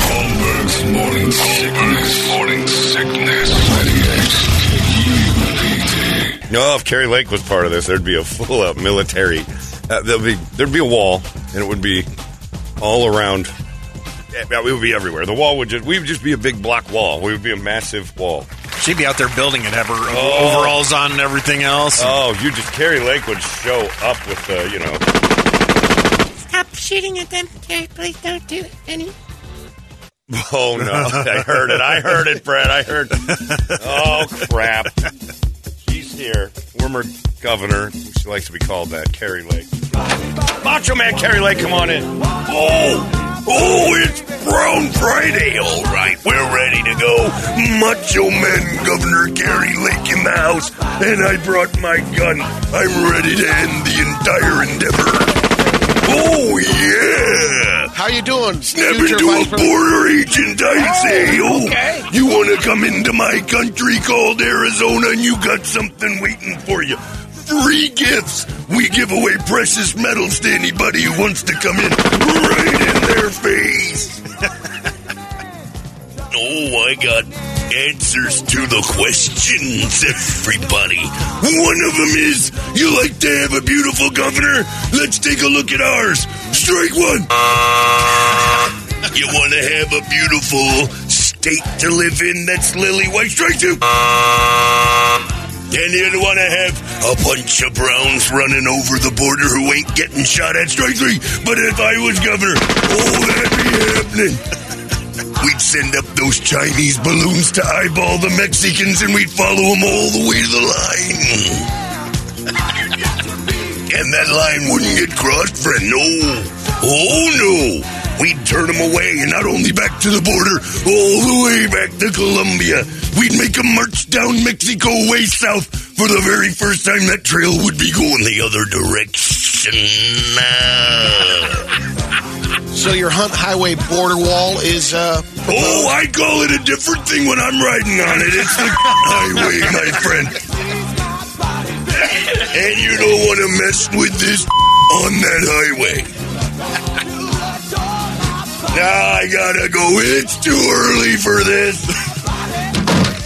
Holmberg's morning sickness. Morning sickness. No, if Kari Lake was part of this, there'd be a full out military. Uh, there'd be there'd be a wall, and it would be all around. Yeah, it would be everywhere. The wall would just we would just be a big block wall. We would be a massive wall. She'd be out there building it, have her Oh. overalls on and everything else. Oh, you just Kari Lake would show up with the you know. Stop shooting at them. Okay, please don't do it, Benny. Oh no, I heard it. I heard it, Brad. I heard. Oh crap. She's here. Former governor. She likes to be called that. Kari Lake. Macho Man Kari Lake, come on in. Oh, oh, it's Brown Friday. All right, we're ready to go. Macho Man Governor Gary Lake in the house, and I brought my gun. I'm ready to end the entire endeavor. Oh yeah. How you doing, Snap future into a border agent, I'd oh, say. Oh, okay. you want to come into my country called Arizona, and you got something waiting for you. Free gifts. We give away precious metals to anybody who wants to come in right in their face. oh, I got answers to the questions, everybody. One of them is, you like to have a beautiful governor? Let's take a look at ours. Strike one. You want to have a beautiful state to live in that's lily white? Strike two. And you want to have a bunch of browns running over the border who ain't getting shot at? Strike three. But if I was governor, oh, that'd be happening. We'd send up those Chinese balloons to eyeball the Mexicans and we'd follow them all the way to the line. and that line wouldn't get crossed, friend. No. Oh, no. We'd turn them away, and not only back to the border, all the way back to Colombia. We'd make them march down Mexico way south for the very first time that trail would be going the other direction. So your Hunt Highway border wall is uh Oh, I call it a different thing when I'm riding on it. It's the highway, my friend. And you don't want to mess with this on that highway. Now I gotta go. It's too early for this.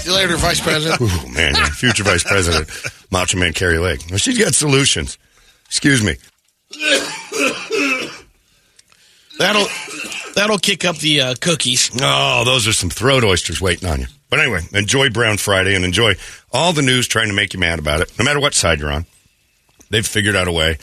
See you later, Vice President. Oh man, future vice president, Macho Man Kari Lake. Well, she's got solutions. Excuse me. That'll that'll kick up the uh, cookies. Oh, those are some throat oysters waiting on you. But anyway, enjoy Brown Friday and enjoy all the news trying to make you mad about it, no matter what side you're on. They've figured out a way.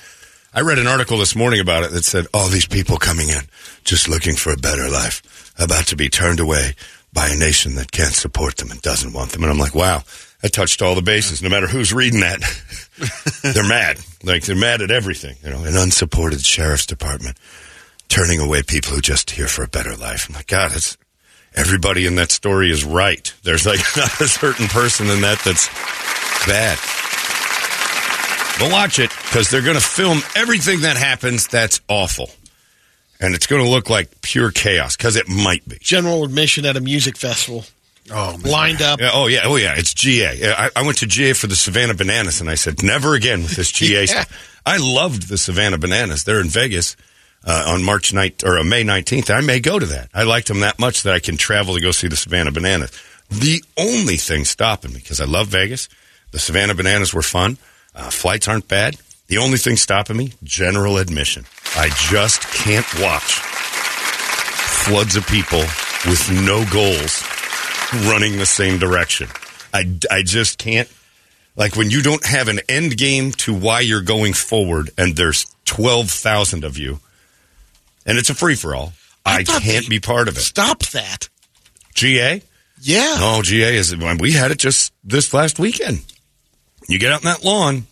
I read an article this morning about it that said all these people coming in just looking for a better life, about to be turned away by a nation that can't support them and doesn't want them. And I'm like, wow, that touched all the bases. No matter who's reading that, they're mad. Like they're mad at everything. You know, an unsupported sheriff's department turning away people who just here for a better life. I'm like, God, it's everybody in that story is right. There's like not a certain person in that that's bad. But watch it because they're going to film everything that happens that's awful. And it's going to look like pure chaos because it might be. General admission at a music festival. Oh, man. lined up. Yeah, oh yeah, oh yeah, it's GA. Yeah, I, I went to GA for the Savannah Bananas, and I said never again with this GA. Yeah. stuff. I loved the Savannah Bananas. They're in Vegas uh, on March night or uh, May nineteenth. I may go to that. I liked them that much that I can travel to go see the Savannah Bananas. The only thing stopping me because I love Vegas, the Savannah Bananas were fun. Uh, flights aren't bad. The only thing stopping me, general admission. I just can't watch floods of people with no goals running the same direction. I, I just can't. Like when you don't have an end game to why you're going forward and there's 12,000 of you and it's a free for all, I, thought can't be part of it. Stop that. GA? Yeah. No, GA is, we had it just this last weekend. You get out in that lawn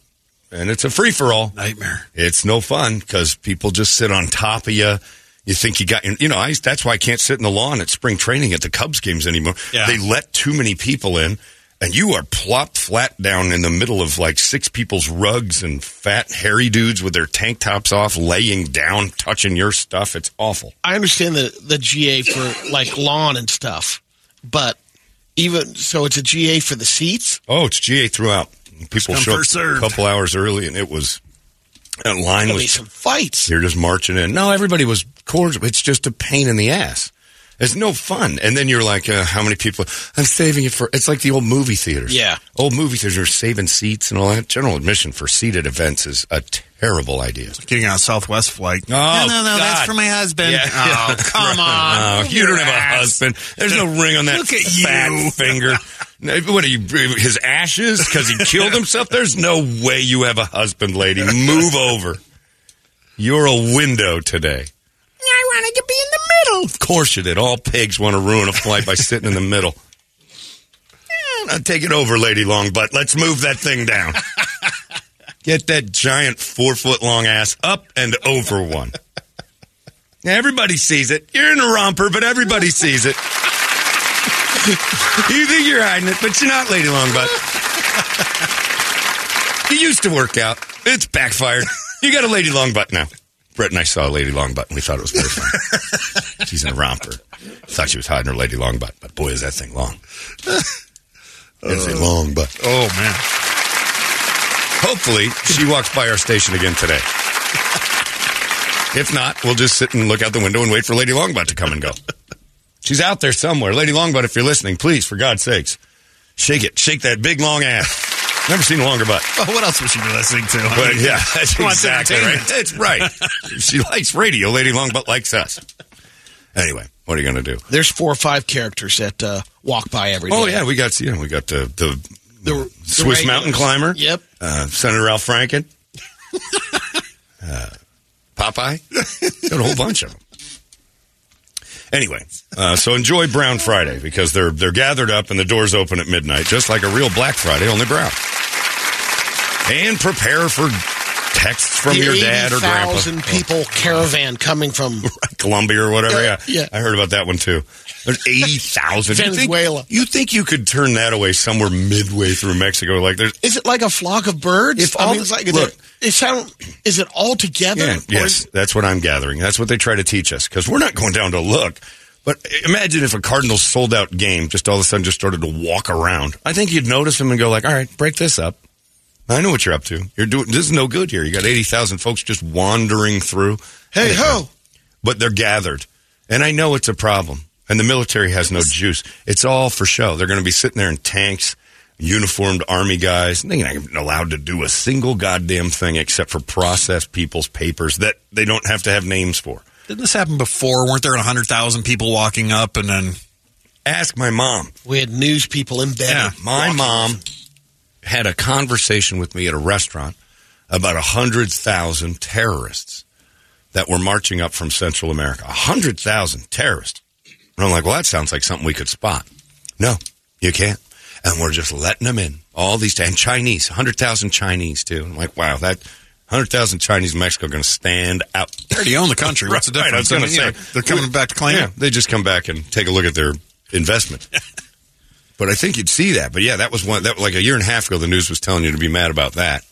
and it's a free for all. Nightmare. It's no fun because people just sit on top of you. You think you got, you know, I, that's why I can't sit in the lawn at spring training at the Cubs games anymore. Yeah. They let too many people in, and you are plopped flat down in the middle of like six people's rugs and fat, hairy dudes with their tank tops off, laying down, touching your stuff. It's awful. I understand the the GA for like lawn and stuff, but even so, it's a GA for the seats. Oh, it's GA throughout. People come, show up first a couple hours early, and it was that line There'll be was some fights. You're just marching in. No, everybody was cordial. It's just a pain in the ass. It's no fun. And then you're like, uh, how many people? I'm saving it for. It's like the old movie theaters. Yeah. Old movie theaters are saving seats and all that. General admission for seated events is a terrible idea. Getting on a Southwest flight. Oh, no, no, no, God. that's for my husband. Yeah. Oh, come on. Oh, you don't have a husband. There's no ring on that Look at fat you. finger. What are you? His ashes because he killed himself. There's no way you have a husband, lady. Move over. You're a window today. I wanted to be in the middle. Of course you did. All pigs want to ruin a flight by sitting in the middle. Now take it over, Lady Longbutt. Let's move that thing down. Get that giant four foot long ass up and over one. Now, everybody sees it. You're in a romper, but everybody sees it. you think you're hiding it, but you're not, Lady Longbutt. you used to work out. It's backfired. You got a Lady Longbutt now. Brett and I saw a Lady Longbutt, and we thought it was very funny. She's in a romper. Thought she was hiding her Lady Longbutt, but boy, is that thing long. It's a long butt. Oh, man. Hopefully, she walks by our station again today. If not, we'll just sit and look out the window and wait for Lady Longbutt to come and go. She's out there somewhere. Lady Longbutt, if you're listening, please, for God's sakes, shake it. Shake that big long ass. Never seen a longer butt. Well, what else would she be listening to? I But mean, yeah, that's she wants exactly right. entertainment. That's right. she likes radio. Lady Long Longbutt likes us. Anyway, what are you going to do? There's four or five characters that uh, walk by every day. Oh yeah, we got you know we got the the, The- the Swiss regulars. mountain climber. Yep. Uh, Senator Ralph Franken. uh, Popeye. got a whole bunch of them. Anyway, uh, so enjoy Brown Friday because they're they're gathered up and the doors open at midnight, just like a real Black Friday, only brown. And prepare for texts from The your dad or grandpa. 80,000 people caravan coming from Colombia or whatever. Yeah, Yeah. I heard about that one too. There's eighty thousand. Venezuela. You think you could turn that away somewhere midway through Mexico? Like there's Is it like a flock of birds? If I mean, the- like look. look, it sound, is it all together? yeah, yes, is- that's what I'm gathering. That's what they try to teach us because we're not going down to look. But imagine if a Cardinals sold out game just all of a sudden just started to walk around. I think you'd notice them and go like, "All right, break this up." I know what you're up to. You're doing this is no good here. You got eighty thousand folks just wandering through. Hey ho! but they're gathered. And I know it's a problem. And the military has no juice. It's all for show. They're going to be sitting there in tanks, uniformed army guys. They're not even allowed to do a single goddamn thing except for process people's papers that they don't have to have names for. Didn't this happen before? Weren't there 100,000 people walking up and then. Ask my mom. We had news people embedded. Yeah, My walking. mom had a conversation with me at a restaurant about a hundred thousand terrorists that were marching up from Central America. A hundred thousand terrorists. And I'm like, well, that sounds like something we could spot. No, you can't. And we're just letting them in. All these, and Chinese, 100,000 Chinese too. I'm like, wow, that 100,000 Chinese in Mexico are going to stand out. They already own the country. What's the Right, I was difference? I mean, say. yeah, they're coming back to claim Yeah, it. they just come back and take a look at their investment. but I think you'd see that. But yeah, that was one that like a year and a half ago. The news was telling you to be mad about that.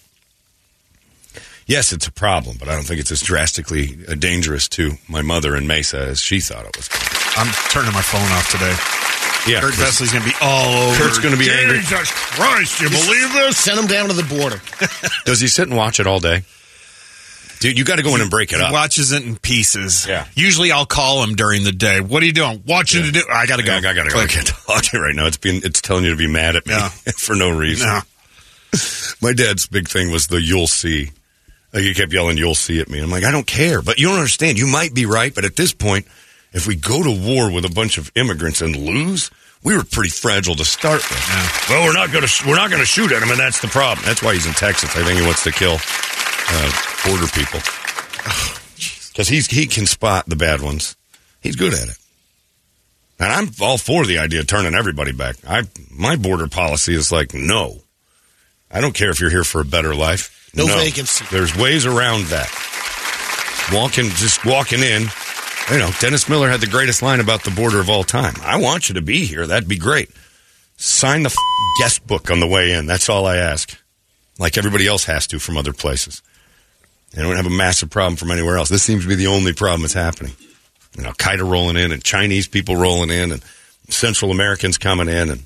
Yes, it's a problem, but I don't think it's as drastically uh, dangerous to my mother in Mesa as she thought it was. I'm turning my phone off today. Yeah, Kurt Chris- Vesley's going to be all over. Kurt's going to be angry. Jesus Christ, you believe this? Send him down to the border. Does he sit and watch it all day? Dude, you got to go in and break it He up. watches it in pieces. Yeah. Usually I'll call him during the day. What are you doing? Watching to do. I got to go. I gotta go. I can't talk to you right now. It's being it's telling you to be mad at me Yeah. for no reason. No. My dad's big thing was the "you'll see." Like he kept yelling "you'll see" at me. I'm like, I don't care, but you don't understand. You might be right, but at this point, if we go to war with a bunch of immigrants and lose, we were pretty fragile to start with. Well, we're not going to we're not going to shoot at him, and that's the problem. That's why he's in Texas. I think he wants to kill uh, border people because he's he can spot the bad ones. He's good at it. And I'm all for the idea of turning everybody back. I my border policy is like no. I don't care if you're here for a better life. No vacancy. There's ways around that. Walking, just walking in. You know, Dennis Miller had the greatest line about the border of all time. I want you to be here. That'd be great. Sign the f- guest book on the way in. That's all I ask. Like everybody else has to from other places. They don't have a massive problem from anywhere else. This seems to be the only problem that's happening. You know, Qaeda rolling in and Chinese people rolling in and Central Americans coming in and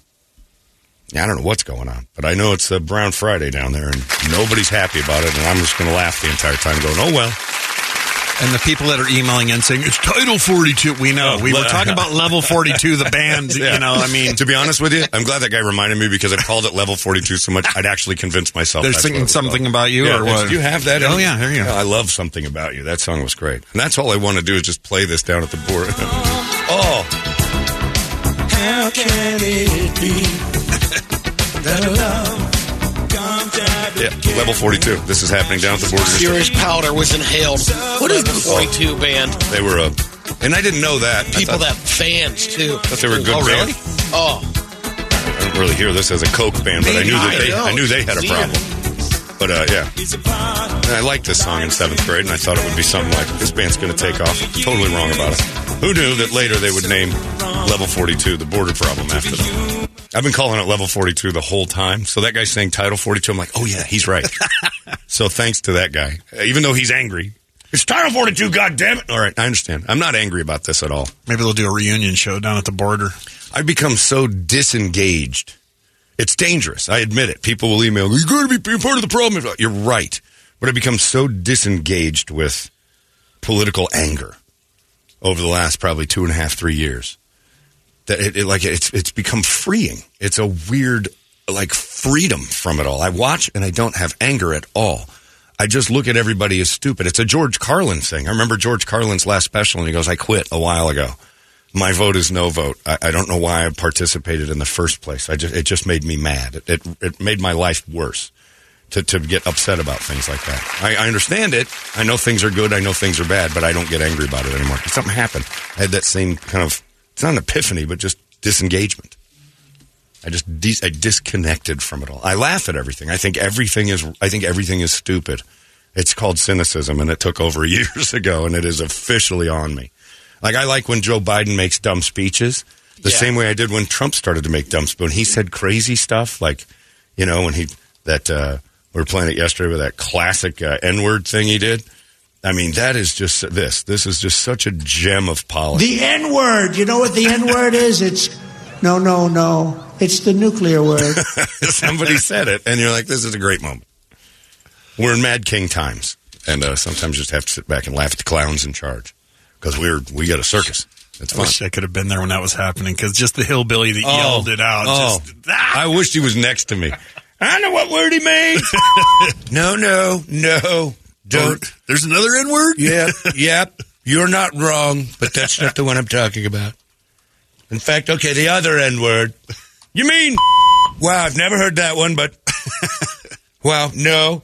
I don't know what's going on, but I know it's a Brown Friday down there and nobody's happy about it. And I'm just going to laugh the entire time, going, "Oh well." And the people that are emailing in saying it's Title 42. We know. Oh, we were le- talking about Level 42, the band. Yeah. You know, I mean, to be honest with you, I'm glad that guy reminded me because I called it level 42 so much I'd actually convinced myself. They're that's singing what it was something about you Yeah, or that's- what? Do you have that? Oh, yeah, here you go. I love something about you. That song was great, and that's all I want to do is just play this down at the board. oh, How can it be that love yeah, level 42. This is happening down at the border. Serious powder was inhaled. What is the 42 band? They were a, and I didn't know that. People thought- that fans too. thought they were a good Oh, band. really? Oh, I don't really hear this as a Coke band, but I knew that they, I knew they had a problem. But uh, yeah, and I liked this song in seventh grade, and I thought it would be something like this band's going to take off. Totally wrong about it. Who knew that later they would name Level 42 the border problem after them? I've been calling it Level 42 the whole time. So that guy's saying Title 42. I'm like, oh yeah, he's right. so thanks to that guy, even though he's angry. It's Title 42, God damn it! All right, I understand. I'm not angry about this at all. maybe they'll do a reunion show down at the border. I've become so disengaged. It's dangerous. I admit it. People will email, you got to be part of the problem. You're right. But I've become so disengaged with political anger over the last probably two and a half, three years that it, it like it's it's become freeing. It's a weird like freedom from it all. I watch and I don't have anger at all. I just look at everybody as stupid. It's a George Carlin thing. I remember George Carlin's last special, and he goes, "I quit a while ago. My vote is no vote. I, I don't know why I participated in the first place. I just it just made me mad. It it, it made my life worse." To, to get upset about things like that. I, I understand it. I know things are good. I know things are bad, but I don't get angry about it anymore. Something happened. I had that same kind of, it's not an epiphany, but just disengagement. I just de- I disconnected from it all. I laugh at everything. I think everything is I think everything is stupid. It's called cynicism, and it took over years ago, and it is officially on me. Like I like when Joe Biden makes dumb speeches, the Yeah. same way I did when Trump started to make dumb speeches. When he said crazy stuff, like you know when he that uh, we were playing it yesterday with that classic uh, N word thing he did. I mean, that is just this. This is just such a gem of policy. The N word. You know what the N word is? It's no, no, no. It's the nuclear word. Somebody said it, and you're like, this is a great moment. We're in Mad King times, and uh, sometimes you just have to sit back and laugh at the clowns in charge because we're we got a circus. It's I fun. wish I could have been there when that was happening because just the hillbilly that yelled it out. Oh, Just, ah! I wish he was next to me. I know what word he made. no, no, no, don't. There's another N word? Yeah, yep. You're not wrong, but that's not the one I'm talking about. In fact, okay, the other N word. You mean? Wow, I've never heard that one, but wow, no.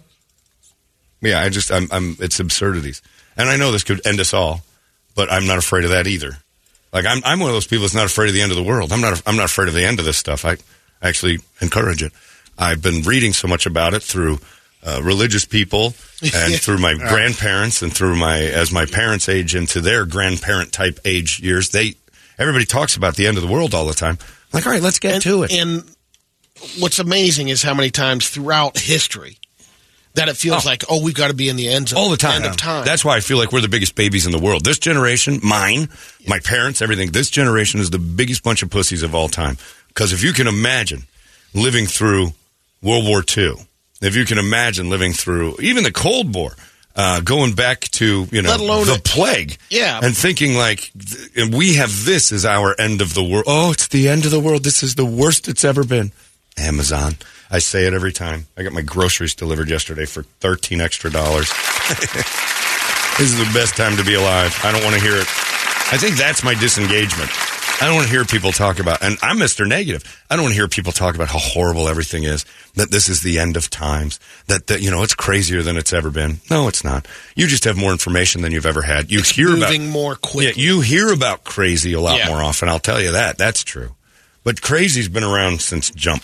Yeah, I just, I'm, I'm, it's absurdities, and I know this could end us all, but I'm not afraid of that either. Like I'm, I'm one of those people that's not afraid of the end of the world. I'm not, I'm not afraid of the end of this stuff. I actually encourage it. I've been reading so much about it through uh, religious people and through my grandparents and through my as my parents age into their grandparent type age years. They everybody talks about the end of the world all the time. I'm like, all right, let's get and, to it. And what's amazing is how many times throughout history that it feels Oh. like, oh, we've got to be in the end zone. all the time. Of time. That's why I feel like we're the biggest babies in the world. This generation, mine, my parents, everything. This generation is the biggest bunch of pussies of all time. Because if you can imagine living through World War II, if you can imagine living through even the Cold War, uh, going back to you know Let alone the it- plague, Yeah. and thinking like, th- we have this as our end of the world. Oh, it's the end of the world. This is the worst it's ever been. Amazon. I say it every time. I got my groceries delivered yesterday for thirteen extra dollars. This is the best time to be alive. I don't want to hear it. I think that's my disengagement. I don't want to hear people talk about, and I'm Mr. Negative. I don't want to hear people talk about how horrible everything is, that this is the end of times, that, that you know, it's crazier than it's ever been. No, it's not. You just have more information than you've ever had. You hear about more quickly. yeah, you hear about crazy a lot Yeah. more often. I'll tell you that. That's true. But crazy's been around since jump.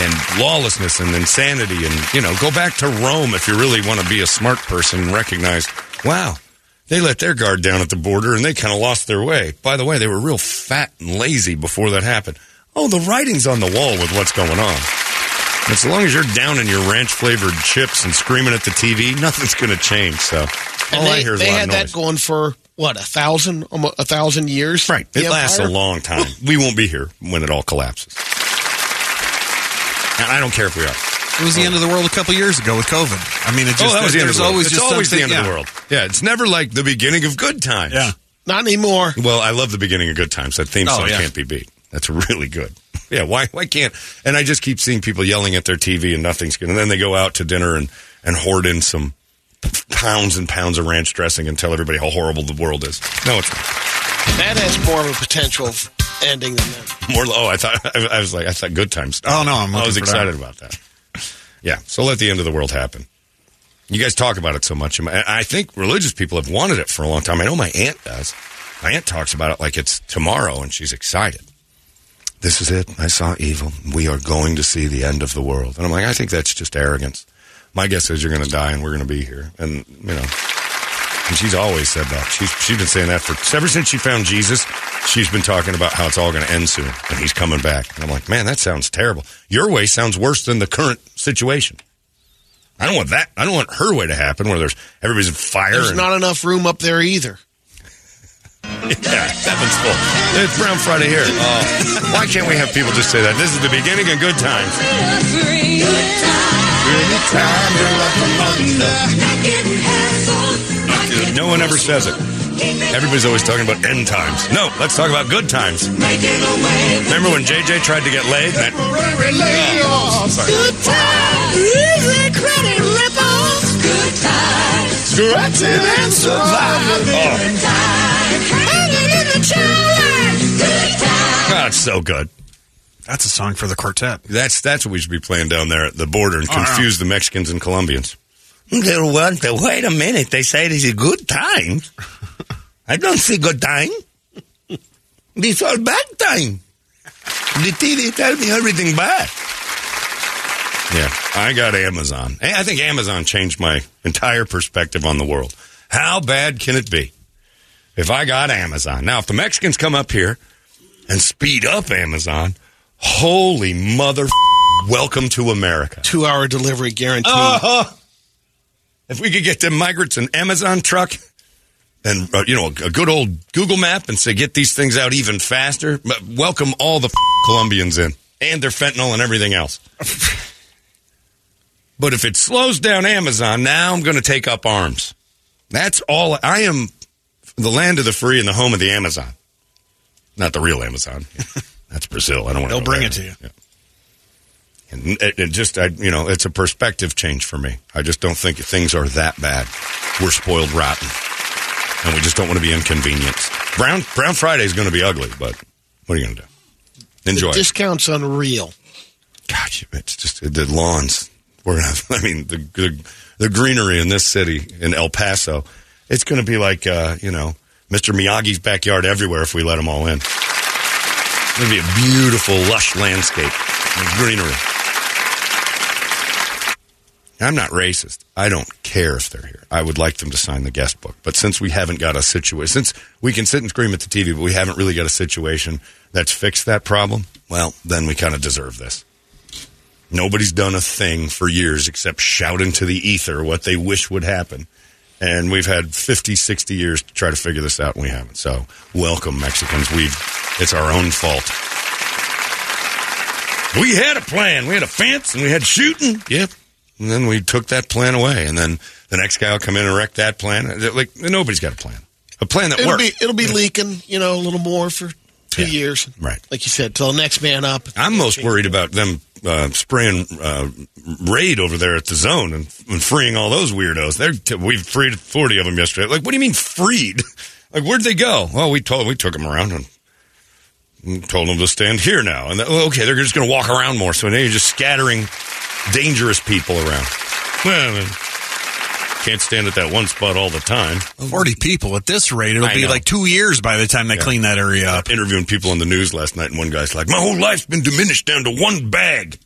And lawlessness and insanity and, you know, go back to Rome if you really want to be a smart person and recognize, wow, they let their guard down at the border and they kind of lost their way. By the way, they were real fat and lazy before that happened. Oh, the writing's on the wall with what's going on. So long as you're down in your ranch flavored chips and screaming at the TV, nothing's going to change. So all and I they, hear is they a lot had of noise. that going for what a thousand, almost a thousand years. Right. It lasts a long time. we won't be here when it all collapses. And I don't care if we are. It was the end of the world a couple years ago with COVID. I mean, it oh, just oh, that was the end of the world. always it's just always the end something- of the world. Yeah, it's never like the beginning of good times. Yeah. Not anymore. Well, I love the beginning of good times. That theme Oh, song yeah. can't be beat. That's really good. Yeah, why why can't? And I just keep seeing people yelling at their TV and nothing's good. And then they go out to dinner and and hoard in some pounds and pounds of ranch dressing and tell everybody how horrible the world is. No, it's not. That has more of a potential of ending than that. More. Oh, I thought I, I was like I thought good times. Oh, no, I'm I was for excited about that. Yeah. So let the end of the world happen. You guys talk about it so much. and I think religious people have wanted it for a long time. I know my aunt does. My aunt talks about it like it's tomorrow, and she's excited. This is it. I saw evil. We are going to see the end of the world. And I'm like, I think that's just arrogance. My guess is you're going to die, and we're going to be here. And you know, and she's always said that. She's she's been saying that for ever since she found Jesus. She's been talking about how it's all going to end soon, and he's coming back. And I'm like, man, that sounds terrible. Your way sounds worse than the current situation. I don't want that. I don't want her way to happen, where there's everybody's in fire. There's and, not enough room up there either. yeah, heaven's full. It's Brown Friday here. Oh, why can't we have people just say that? This is the beginning of good times. No one ever says it. Everybody's always talking about end times. No, let's talk about good times. Remember when JJ tried to get laid? That, Oh, sorry. Scratching and surviving. Oh, it's so good. That's a song for the quartet. That's that's what we should be playing down there at the border and Oh, yeah. confuse the Mexicans and Colombians. They're wanting, wait a minute. They say it is a good time. I don't see good time. This all bad time. The TV tell me everything bad. Yeah, I got Amazon. I think Amazon changed my entire perspective on the world. How bad can it be if I got Amazon? Now, if the Mexicans come up here and speed up Amazon, holy mother, welcome to America. Two hour delivery guarantee. Uh-huh. If we could get them migrants an Amazon truck and uh, you know a, good old Google map and say get these things out even faster, but welcome all the Colombians in and their fentanyl and everything else. but if it slows down Amazon, now I'm going to take up arms. That's all. I am the land of the free and the home of the Amazon, not the real Amazon. That's Brazil. I don't want They'll to. bring it to you. And it, it just, I, you know, it's a perspective change for me. I just don't think things are that bad. We're spoiled rotten, and we just don't want to be inconvenienced. Brown Brown Friday is going to be ugly, but what are you going to do? Enjoy. The it. discount's unreal. Gosh, it's just the lawns. We're gonna. Have, I mean, the, the the greenery in this city in El Paso. It's going to be like uh, you know Mr. Miyagi's backyard everywhere if we let them all in. It's going to be a beautiful, lush landscape and greenery. I'm not racist. I don't care if they're here. I would like them to sign the guest book. But since we haven't got a situation, since we can sit and scream at the TV, but we haven't really got a situation that's fixed that problem, well, then we kind of deserve this. Nobody's done a thing for years except shout into the ether what they wish would happen. And we've had 50, 60 years to try to figure this out, and we haven't. So, welcome, Mexicans. We've, it's our own fault. We had a plan. We had a fence, and we had shooting. Yep. And then we took that plan away. And then the next guy will come in and wreck that plan. Like, nobody's got a plan. A plan that It'll works. be it'll be leaking, you know, a little more for two Yeah. years. Right. Like you said, till the next man up. I'm most worried about them uh, spraying uh, raid over there at the zone and, and freeing all those weirdos. They're t- we freed 40 of them yesterday. Like, what do you mean freed? Like, where'd they go? Well, we told we took them around and, and told them to stand here now. And well, okay, they're just going to walk around more. So now you're just scattering dangerous people around. Well, then, can't stand at that one spot all the time. 40 people at this rate. It'll I be know. like two years by the time they clean that area up. interviewing people on the news last night, and one guy's like, "My whole life's been diminished down to one bag."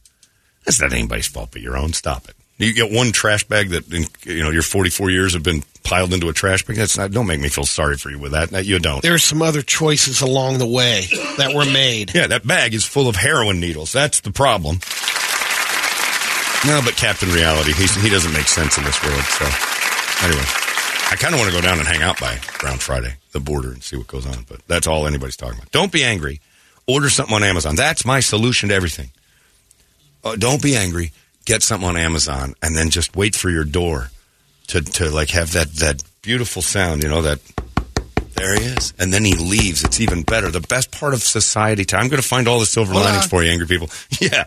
That's not anybody's fault but your own. Stop it. You get one trash bag that in, you know your 44 years have been piled into a trash bag. That's not. Don't make me feel sorry for you with that. That you don't. There's some other choices along the way that were made. Yeah, that bag is full of heroin needles. That's the problem. No, but Captain Reality, he's, he doesn't make sense in this world. So, anyway, I kind of want to go down and hang out by Brown Friday, the border, and see what goes on. But that's all anybody's talking about. Don't be angry. Order something on Amazon. That's my solution to everything. Uh, don't be angry. Get something on Amazon, and then just wait for your door to to like have that that beautiful sound. You know that there he is. And then he leaves. It's even better. The best part of society time. I'm going to find all the silver Hold linings on. for you, angry people. yeah.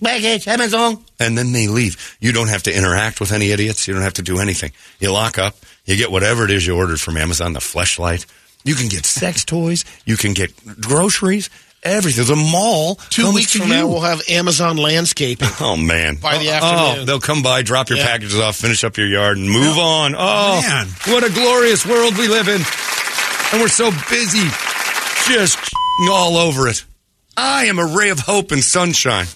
Baggage, Amazon. And then they leave. You don't have to interact with any idiots. You don't have to do anything. You lock up. You get whatever it is you ordered from Amazon, the fleshlight. You can get sex toys. You can get groceries. Everything. The mall. Two comes weeks from you. now, we'll have Amazon landscaping. Oh man! By the Oh, afternoon. they'll come by, drop your Yeah. packages off, finish up your yard, and move on. Oh Man. what a glorious world we live in! And we're so busy, just all over it. I am a ray of hope and sunshine.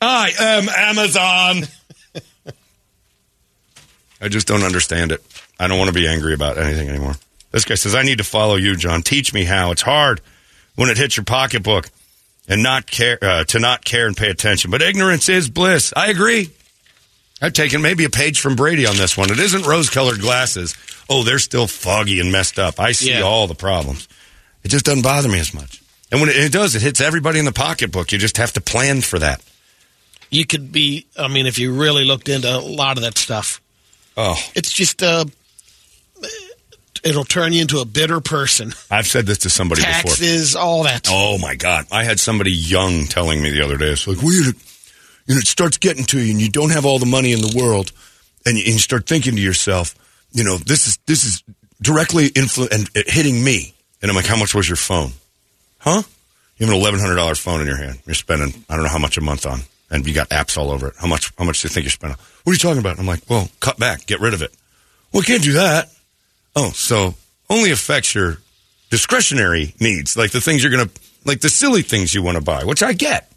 I am Amazon. I just don't understand it. I don't want to be angry about anything anymore. This guy says, I need to follow you, John. Teach me how. It's hard when it hits your pocketbook and not care uh, to not care and pay attention. But ignorance is bliss. I agree. I've taken maybe a page from Brady on this one. It isn't rose-colored glasses. Oh, they're still foggy and messed up. I see Yeah. all the problems. It just doesn't bother me as much. And when it, it does, it hits everybody in the pocketbook. You just have to plan for that. You could be, I mean, if you really looked into a lot of that stuff, Oh, it's just, uh, it'll turn you into a bitter person. I've said this to somebody before. Taxes, all that. Oh my God! I had somebody young telling me the other day. It's like weird. You know, it starts getting to you, and you don't have all the money in the world, and you, and you start thinking to yourself, you know, this is this is directly influ- and uh, hitting me. And I'm like, how much was your phone? Huh? You have an eleven hundred dollar phone in your hand. You're spending I don't know how much a month on, and you got apps all over it. How much? How much do you think you're spending? What are you talking about? I'm like, well, cut back, get rid of it. Well, can't do that. Oh, so only affects your discretionary needs, like the things you're to, like the silly things you want to buy, which I get.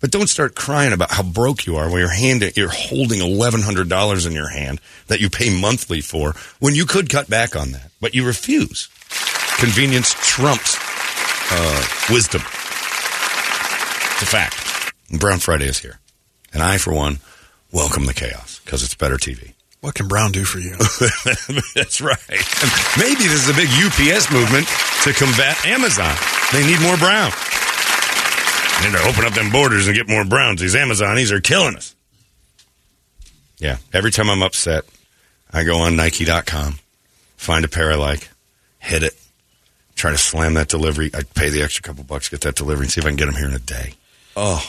But don't start crying about how broke you are when you're handing, you're holding eleven hundred dollars in your hand that you pay monthly for when you could cut back on that, but you refuse. Convenience trumps uh, wisdom. It's a fact. And Brown Friday is here, and I, for one, welcome the chaos because it's better TV. What can Brown do for you? That's right. Maybe this is a big UPS movement to combat Amazon. They need more brown. They need to open up them borders and get more browns. These Amazonis are killing us. Yeah. Every time I'm upset, I go on Nike.com, find a pair I like, hit it, try to slam that delivery. I pay the extra couple bucks, get that delivery, and see if I can get them here in a day. Oh,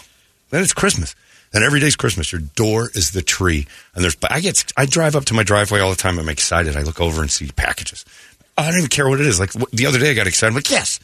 then it's Christmas. And every day's Christmas. Your door is the tree. And there's, I get, I drive up to my driveway all the time. I'm excited. I look over and see packages. I don't even care what it is. Like the other day, I got excited. I'm like, yes,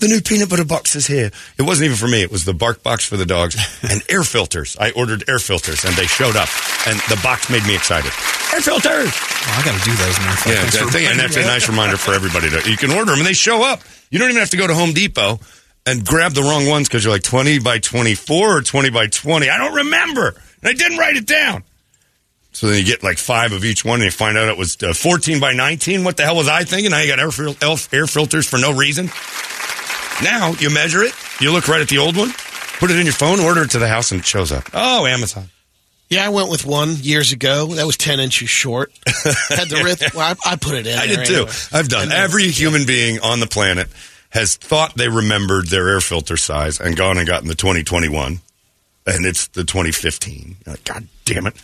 the new peanut butter box is here. It wasn't even for me. It was the bark box for the dogs and air filters. I ordered air filters and they showed up. And the box made me excited. Air filters. Well, I got to do those now. Yeah, that thing, and that's a nice reminder for everybody. To, you can order them, and they show up. You don't even have to go to Home Depot and grab the wrong ones because you're like 20 by 24 or 20 by 20. I don't remember. And I didn't write it down. So then you get like five of each one, and you find out it was uh, 14 by 19. What the hell was I thinking? Now you got air, fil- elf- air filters for no reason. Now you measure it. You look right at the old one. Put it in your phone, order it to the house, and it shows up. Oh, Amazon. Yeah, I went with one years ago. That was 10 inches short. Had the wrist. Well, I, I put it in. I did too. anyway. I've done. Every human being on the planet has thought they remembered their air filter size and gone and gotten the 2021, and it's the 2015. You're like, God damn it!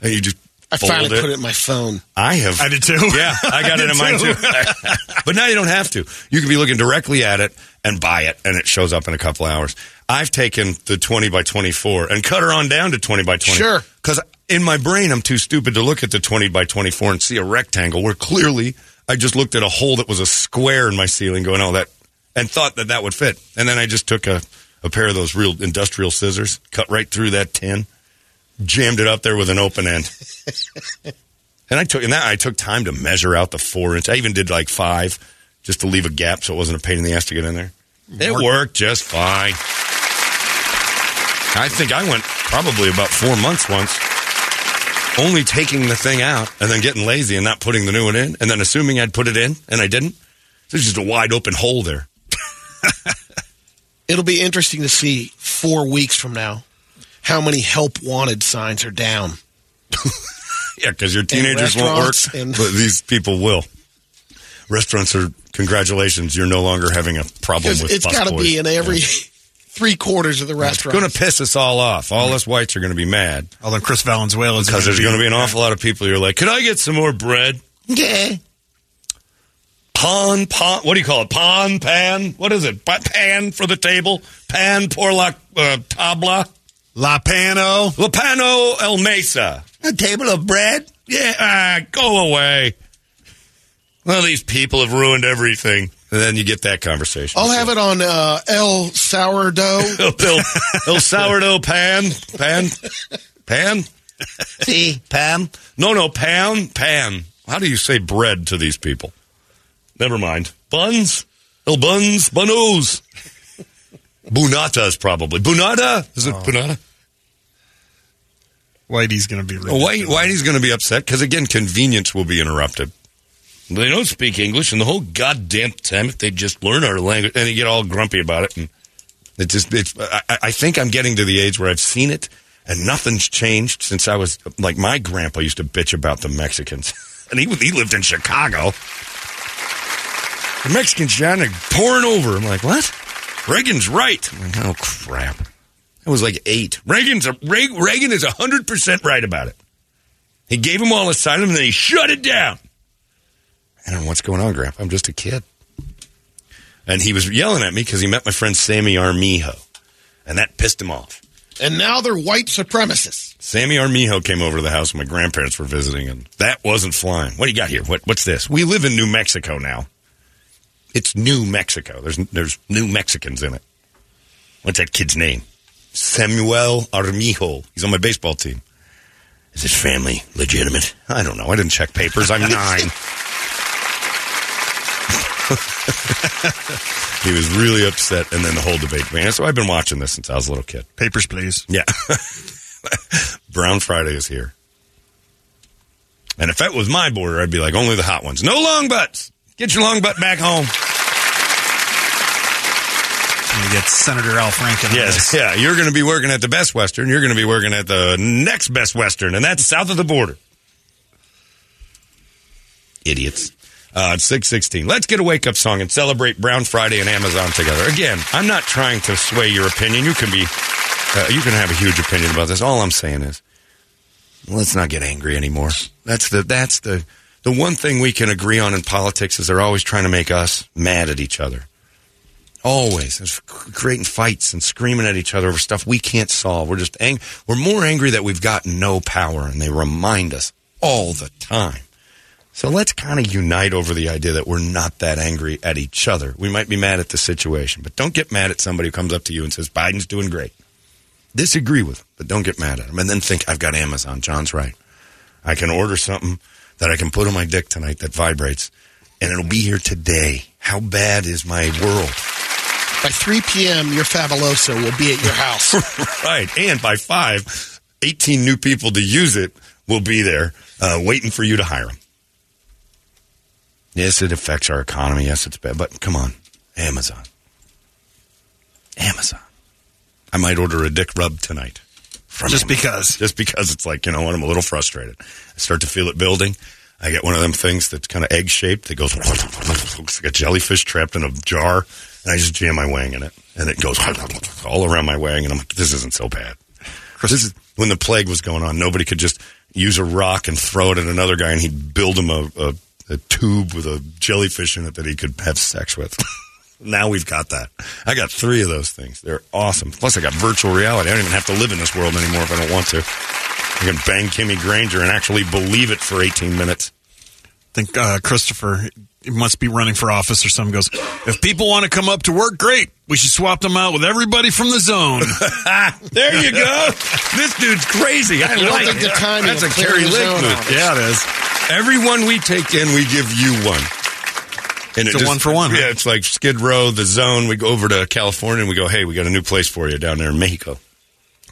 And you just I fold finally it. put it in my phone. I have. I did too. Yeah, I got I it did in mine too. too. but now you don't have to. You can be looking directly at it and buy it, and it shows up in a couple hours. I've taken the 20 by 24 and cut her on down to 20 by 20. Sure. Because in my brain, I'm too stupid to look at the 20 by 24 and see a rectangle where clearly I just looked at a hole that was a square in my ceiling going, oh, that, and thought that that would fit. And then I just took a, a pair of those real industrial scissors, cut right through that tin, jammed it up there with an open end. And I took and that I took time to measure out the four inch. I even did like five just to leave a gap so it wasn't a pain in the ass to get in there. It worked just fine. I think I went probably about four months once, only taking the thing out and then getting lazy and not putting the new one in, and then assuming I'd put it in and I didn't. There's just a wide open hole there. It'll be interesting to see four weeks from now how many help wanted signs are down. Yeah, because your teenagers won't work, and- but these people will. Restaurants are congratulations. You're no longer having a problem Because with. it's got to be in every three quarters of the restaurant. It's restaurant. going to piss us all off. All us whites are going to be mad Although Chris Valenzuela is because there's going to be an awful lot of people who are like, "Could I get some more bread?" Yeah. Pan, pan. What do you call it? Pan, pan. What is it? Pan for the table. Pan por la uh, tabla. La Pano. La pano el mesa. A table of bread. Yeah. Ah, go away. Well, these people have ruined everything. And then you get that conversation. I'll have it on uh, El Sourdough. El, el, el sourdough pan, pan, pan. See, pan. No, no, pan, pan. How do you say bread to these people? Never mind. Buns, el buns, bunos. Bunatas probably. Bunata? Is it oh. bunata? Whitey's going to be Oh, White, Whitey's going to be upset because again, convenience will be interrupted. They don't speak English, and the whole goddamn time if they just learn our language, and they get all grumpy about it, and it just it's. I, I think I'm getting to the age where I've seen it, and nothing's changed since I was like my grandpa used to bitch about the Mexicans, and he he lived in Chicago. The Mexicans John are pouring over. I'm like, what? Reagan's right. I'm like, oh crap. I was like eight. Reagan's a, Reagan, is hundred percent right about it. He gave them all asylum, and then he shut it down. I don't know what's going on, Grandpa. I'm just a kid. And he was yelling at me because he met my friend Sammy Armijo, and that pissed him off. and now they're white supremacists. Sammy Armijo came over to the house when my grandparents were visiting, and that wasn't flying. What do you got here? What, what's this? We live in New Mexico now. It's New Mexico. There's there's New Mexicans in it. What's that kid's name? Samuel Armijo. He's on my baseball team. Is his family legitimate? I don't know. I didn't check papers. I'm nine. he was really upset, and then the whole debate began. So I've been watching this since I was a little kid. Papers, please. Yeah. Brown Friday is here. And if that was my border, I'd be like, only the hot ones. No long butts. Get your long butt back home. You get Senator Al Franken. Yes. Yeah. You're going to be working at the Best Western. You're going to be working at the next Best Western, and that's south of the border. Idiots. Uh, it's 616. Let's get a wake up song and celebrate Brown Friday and Amazon together. Again, I'm not trying to sway your opinion. You can be, uh, you can have a huge opinion about this. All I'm saying is, let's not get angry anymore. That's the, that's the, the one thing we can agree on in politics is they're always trying to make us mad at each other. Always. There's creating fights and screaming at each other over stuff we can't solve. We're just ang- we're more angry that we've got no power and they remind us all the time. So let's kind of unite over the idea that we're not that angry at each other. We might be mad at the situation, but don't get mad at somebody who comes up to you and says, Biden's doing great. Disagree with him, but don't get mad at him. And then think, I've got Amazon. John's right. I can order something that I can put on my dick tonight that vibrates, and it'll be here today. How bad is my world? By 3 p.m., your Fabuloso will be at your house. right. And by five, 18 new people to use it will be there uh, waiting for you to hire them. Yes, it affects our economy. Yes, it's bad. But come on, Amazon. Amazon. I might order a dick rub tonight. From Just him. because. Just because it's like, you know what, I'm a little frustrated. I start to feel it building. I get one of them things that's kind of egg shaped that goes, looks like a jellyfish trapped in a jar. And I just jam my wang in it. And it goes all around my wang. And I'm like, this isn't so bad. This is when the plague was going on. Nobody could just use a rock and throw it at another guy and he'd build him a, a, a tube with a jellyfish in it that he could have sex with. now we've got that. I got three of those things. They're awesome. Plus, I got virtual reality. I don't even have to live in this world anymore if I don't want to. I can bang Kimmy Granger and actually believe it for 18 minutes. I think uh, Christopher must be running for office or something. Goes, if people want to come up to work, great. We should swap them out with everybody from the zone. there you go. this dude's crazy. I You don't like think it. the timing That's a of clearing Kari Lake zone move. Yeah, it is. Everyone we take in, we give you one. And It's a one for one, huh? Yeah, it's like Skid Row, the zone. We go over to California and we go, hey, we got a new place for you down there in Mexico.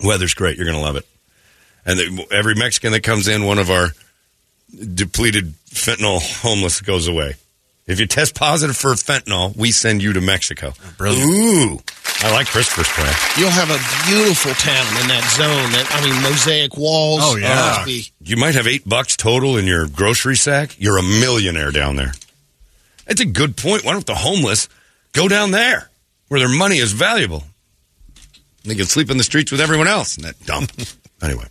Weather's great. You're going to love it. And the, every Mexican that comes in, one of our depleted fentanyl homeless goes away. If you test positive for fentanyl, we send you to Mexico. Oh, brilliant. Ooh. I like Christopher's plan. You'll have a beautiful town in that zone. That I mean, mosaic walls. Oh, yeah. be- You might have eight bucks total in your grocery sack. You're a millionaire down there. That's a good point. Why don't the homeless go down there where their money is valuable? They can sleep in the streets with everyone else in that dump. anyway,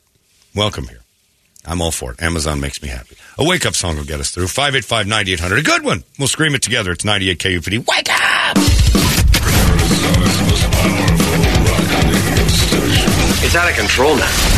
welcome here. I'm all for it. Amazon makes me happy. A wake up song will get us through. 585 9800. A good one. We'll scream it together. It's 98 KUPD. Wake up! It's out of control now.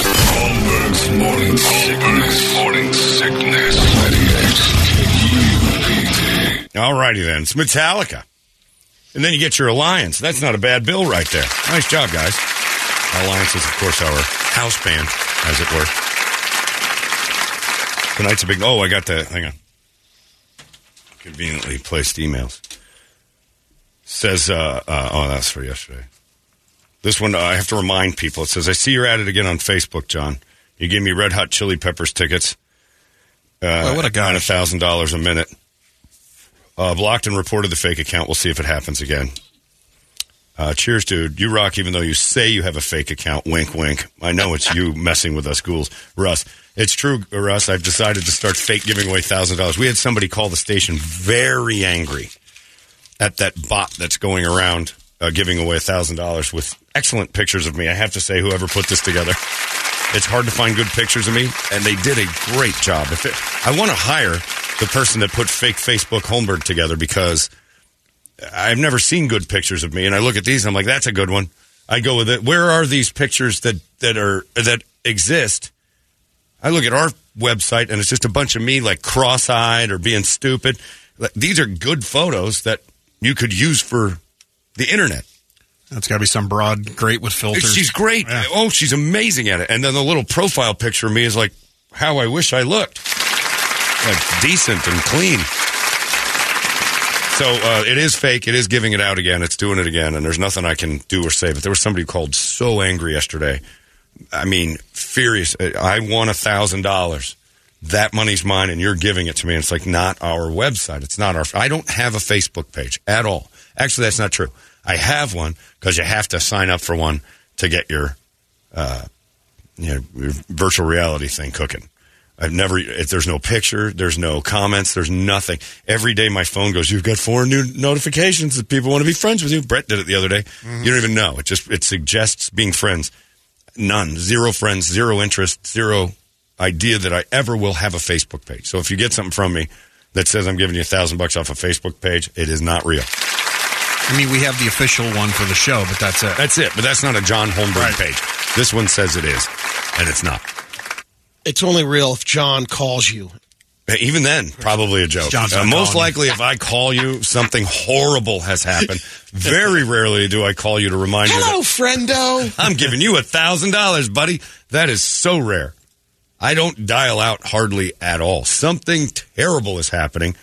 Holmberg's morning sickness. Morning sickness. All righty then. It's Metallica. And then you get your Alliance. That's not a bad bill right there. Nice job, guys. Alliance is, of course, our house band, as it were. Tonight's a big. Oh, I got the. Hang on. Conveniently placed emails. Says, uh, uh, oh, that's for yesterday. This one, uh, I have to remind people. It says, I see you're at it again on Facebook, John. You gave me Red Hot Chili Peppers tickets. Uh, Boy, what a guy. a thousand dollars a minute. Uh, blocked and reported the fake account. We'll see if it happens again. Uh, cheers, dude. You rock, even though you say you have a fake account. Wink, wink. I know it's you messing with us ghouls. Russ, it's true, Russ. I've decided to start fake giving away thousand dollars. We had somebody call the station very angry at that bot that's going around uh, giving away thousand dollars with excellent pictures of me. I have to say, whoever put this together, it's hard to find good pictures of me, and they did a great job. If it, I want to hire the person that put fake Facebook Holmberg together because I've never seen good pictures of me, and I look at these, and I'm like, that's a good one. I go with it. Where are these pictures that that are that exist? I look at our website, and it's just a bunch of me like cross-eyed or being stupid. These are good photos that you could use for the internet. That's got to be some broad, great with filters. She's great. Oh, she's amazing at it. And then the little profile picture of me is like how I wish I looked. Like decent and clean. So uh, it is fake. It is giving it out again. It's doing it again, and there's nothing I can do or say. But there was somebody who called so angry yesterday. I mean, furious. I won a thousand dollars. That money's mine, and you're giving it to me. And it's like not our website. It's not our. I don't have a Facebook page at all. Actually, that's not true. I have one because you have to sign up for one to get your, uh, you know, your virtual reality thing cooking. I've never. If there's no picture, there's no comments, there's nothing. Every day my phone goes. You've got four new notifications that people want to be friends with you. Brett did it the other day. You don't even know. It just it suggests being friends. None, zero friends, zero interest, zero idea that I ever will have a Facebook page. So if you get something from me that says I'm giving you a thousand bucks off a Facebook page, it is not real. I mean, we have the official one for the show, but that's it. That's it. But that's not a John Holmberg page. This one says it is, and it's not. It's only real if John calls you. Even then, probably a joke. Uh, most calling you. likely, if I call you, something horrible has happened. Very rarely do I call you to remind you that Hello, friendo. I'm giving you a thousand dollars, buddy. That is so rare. I don't dial out hardly at all. Something terrible is happening.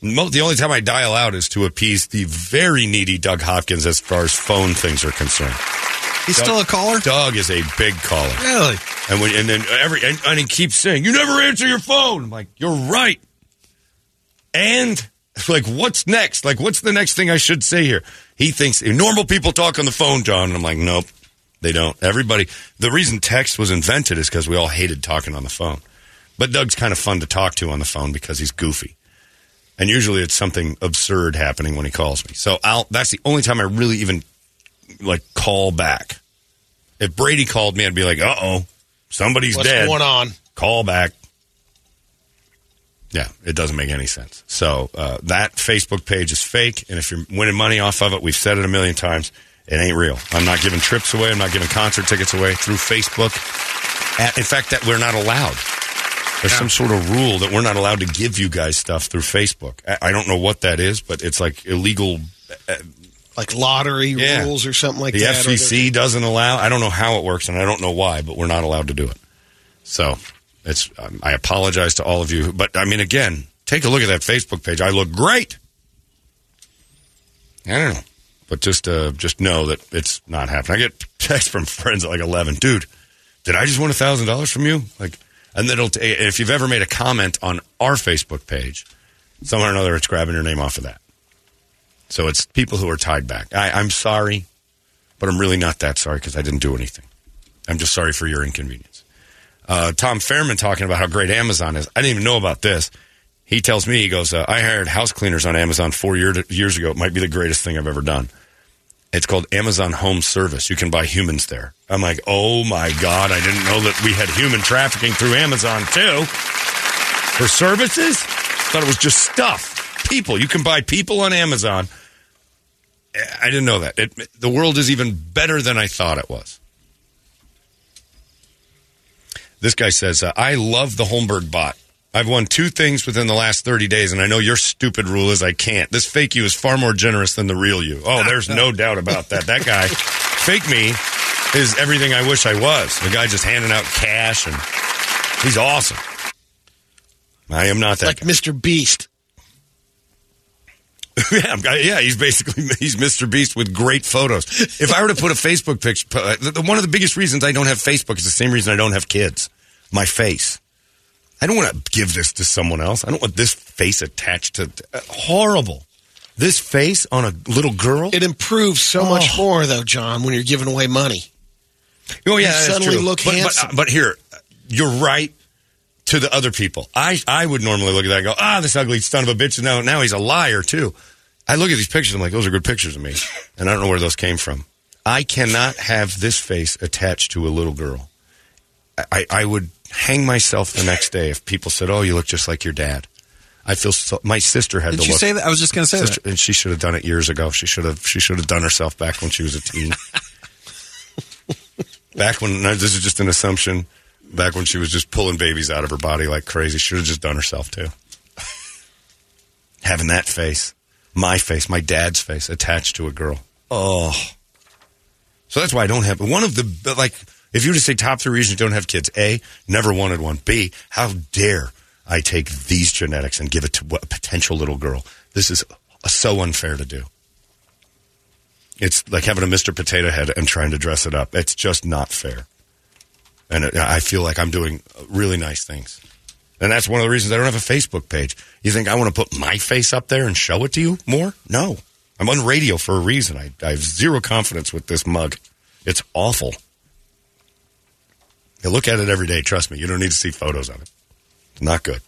The only time I dial out is to appease the very needy Doug Hopkins as far as phone things are concerned. He's Doug- still a caller? Doug is a big caller. Really? And when, and then every and, and he keeps saying, "You never answer your phone." I'm like, "You're right." And like, what's next? Like, what's the next thing I should say here? He thinks normal people talk on the phone, John. And I'm like, nope, they don't. Everybody. The reason text was invented is because we all hated talking on the phone. But Doug's kind of fun to talk to on the phone because he's goofy. And usually it's something absurd happening when he calls me. So I'll, that's the only time I really even like call back. If Brady called me, I'd be like, uh oh, somebody's What's dead. going on? Call back. Yeah, it doesn't make any sense. So uh, that Facebook page is fake, and if you're winning money off of it, we've said it a million times, it ain't real. I'm not giving trips away. I'm not giving concert tickets away through Facebook. In fact, that we're not allowed. There's some sort of rule that we're not allowed to give you guys stuff through Facebook. I, I don't know what that is, but it's like illegal. Like lottery Yeah. rules or something like the that. The FCC doesn't allow. I don't know how it works, and I don't know why, but we're not allowed to do it. So it's. Um, I apologize to all of you, but I mean, again, take a look at that Facebook page. I look great. I don't know, but just uh, just know that it's not happening. I get texts from friends at like eleven, dude. Did I just win a thousand dollars from you? Like, and it'll. T- if you've ever made a comment on our Facebook page, somehow or another, it's grabbing your name off of that. So it's people who are tied back. I, I'm sorry, but I'm really not that sorry because I didn't do anything. I'm just sorry for your inconvenience. Uh, Tom Fairman talking about how great Amazon is. I didn't even know about this. He tells me, he goes, uh, I hired house cleaners on Amazon four year, years ago. It might be the greatest thing I've ever done. It's called Amazon Home Service. You can buy humans there. I'm like, oh my God, I didn't know that we had human trafficking through Amazon too. For services? Thought it was just stuff. People. You can buy people on Amazon. I didn't know that. It, the world is even better than I thought it was. This guy says, uh, I love the Holmberg bot. I've won two things within the last 30 days, and I know your stupid rule is I can't. This fake you is far more generous than the real you. Oh, there's no doubt about that. That guy, fake me, is everything I wish I was. The guy just handing out cash, and he's awesome. I am not that Like Mr. Beast. yeah, I'm- yeah, he's basically he's Mr. Beast with great photos. If I were to put a Facebook picture, uh, one of the biggest reasons I don't have Facebook is the same reason I don't have kids. My face. I don't want to give this to someone else. I don't want this face attached to uh, horrible. This face on a little girl. It improves so much more, though, John, when you're giving away money. Oh yeah, You suddenly true. look but, handsome. But, but here, you're right. To the other people, I I would normally look at that and go, ah, this ugly son of a bitch. Now now he's a liar too. I look at these pictures. I'm like, those are good pictures of me, and I don't know where those came from. I cannot have this face attached to a little girl. I, I would hang myself the next day if people said, "Oh, you look just like your dad." I feel so. My sister had Did to you look. say that? I was just going to say Sister- and she should have done it years ago. She should have. She should have done herself back when she was a teen. back when no, this is just an assumption. Back when she was just pulling babies out of her body like crazy, She should have just done herself too. Having that face, my face, my dad's face attached to a girl. Oh, so that's why I don't have one of the like. If you to say top three reasons you don't have kids, A, never wanted one. B, how dare I take these genetics and give it to a potential little girl? This is so unfair to do. It's like having a Mr. Potato Head and trying to dress it up. It's just not fair. And I feel like I'm doing really nice things. And that's one of the reasons I don't have a Facebook page. You think I want to put my face up there and show it to you more? No. I'm on radio for a reason. I, I have zero confidence with this mug. It's awful. You look at it every day. Trust me. You don't need to see photos of it. It's not good.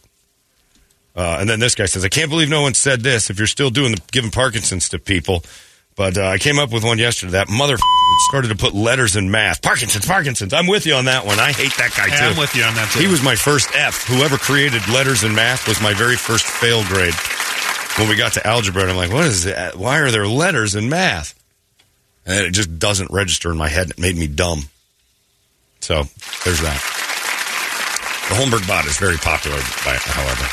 Uh, and then this guy says, I can't believe no one said this. If you're still doing the giving Parkinson's to people, but uh, I came up with one yesterday. That mother started to put letters in math. Parkinson's, Parkinson's. I'm with you on that one. I hate that guy Hey, too. I'm with you on that, too. He was my first F. Whoever created letters in math was my very first fail grade. When we got to algebra, and I'm like, what is that? Why are there letters in math? And it just doesn't register in my head. It made me dumb. So there's that. The Holmberg bot is very popular, by, however.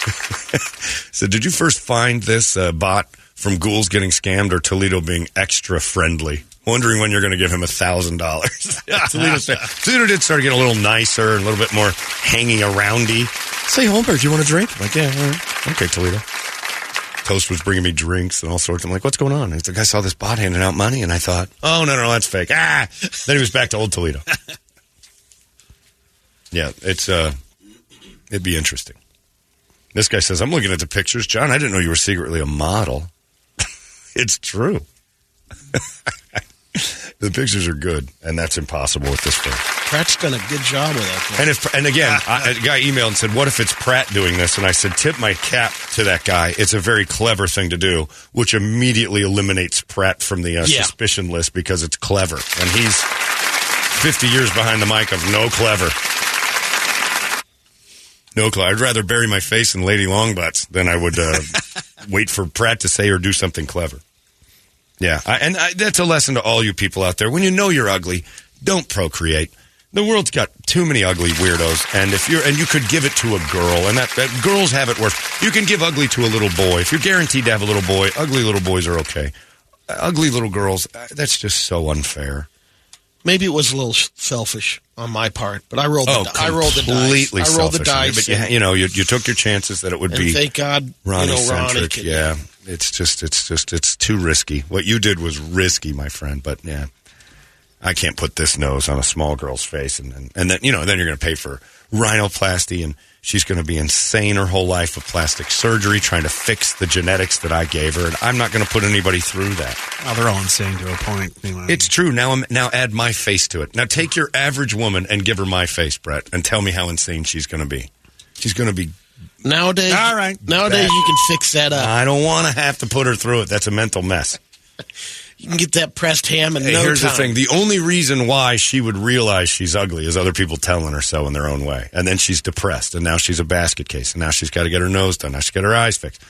so, did you first find this uh, bot from ghouls getting scammed or Toledo being extra friendly? Wondering when you're going to give him a thousand dollars. Toledo did start to get a little nicer and a little bit more hanging aroundy. Say, Holmberg, you want a drink? I'm like, yeah, okay, Toledo. Toast was bringing me drinks and all sorts. I'm like, what's going on? He's like, I saw this bot handing out money, and I thought, oh no, no, that's fake. Ah, then he was back to old Toledo. yeah, it's uh, it'd be interesting. This guy says, I'm looking at the pictures, John. I didn't know you were secretly a model. it's true. The pictures are good, and that's impossible with this film. Pratt's done a good job with that. And if and again, I, a guy emailed and said, "What if it's Pratt doing this?" And I said, "Tip my cap to that guy. It's a very clever thing to do, which immediately eliminates Pratt from the uh, Yeah. suspicion list because it's clever, and he's fifty years behind the mic of no clever." No, clever. I'd rather bury my face in Lady Longbutts than I would uh, wait for Pratt to say or do something clever. Yeah, I, and I, that's a lesson to all you people out there. When you know you're ugly, don't procreate. The world's got too many ugly weirdos, and if you're and you could give it to a girl, and that, that girls have it worse. You can give ugly to a little boy. If you're guaranteed to have a little boy, ugly little boys are okay. Ugly little girls, that's just so unfair. Maybe it was a little selfish on my part, but I rolled. Oh, the, I rolled the dice. completely I rolled the dice. But you, you know, you, you took your chances that it would and be thank God, Ronnie you know, Ronnie. centric. Yeah, it's just, it's just, it's too risky. What you did was risky, my friend. But yeah, I can't put this nose on a small girl's face, and and, and then you know, then you're going to pay for rhinoplasty, and she's going to be insane her whole life with plastic surgery, trying to fix the genetics that I gave her, and I'm not going to put anybody through that. Oh, they're all insane to a point. Anyway. It's true. Now, I'm, now add my face to it. Now take your average woman and give her my face, Brett, and tell me how insane she's going to be. She's going to be. Nowadays, All right. Nowadays, you can fix that up. I don't want to have to put her through it. That's a mental mess. You can get that pressed ham in Hey, no here's time. the thing: the only reason why she would realize she's ugly is other people telling her so in their own way, and then she's depressed, and now she's a basket case, and now she's got to get her nose done, now she's got her eyes fixed.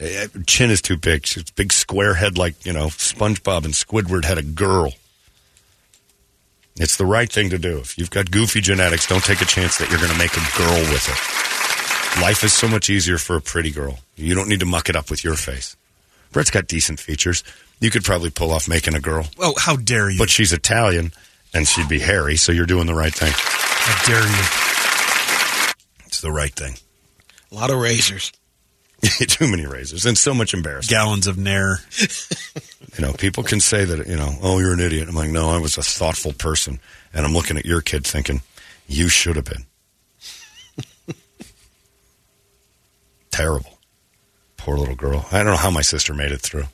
Eh, Chin is too big. She's a big square head, like you know SpongeBob and Squidward had a girl. It's the right thing to do. If you've got goofy genetics, don't take a chance that you're going to make a girl with it. Life is so much easier for a pretty girl. You don't need to muck it up with your face. Brett's got decent features. You could probably pull off making a girl. oh, how dare you? But she's Italian, and she'd be hairy, so you're doing the right thing. how dare you? It's the right thing. a lot of razors. Too many razors and so much embarrassment. Gallons of Nair. You know, people can say that, you know, oh, you're an idiot. I'm like, no, I was a thoughtful person. And I'm looking at your kid thinking, you should have been. Terrible. Poor little girl. I don't know how my sister made it through.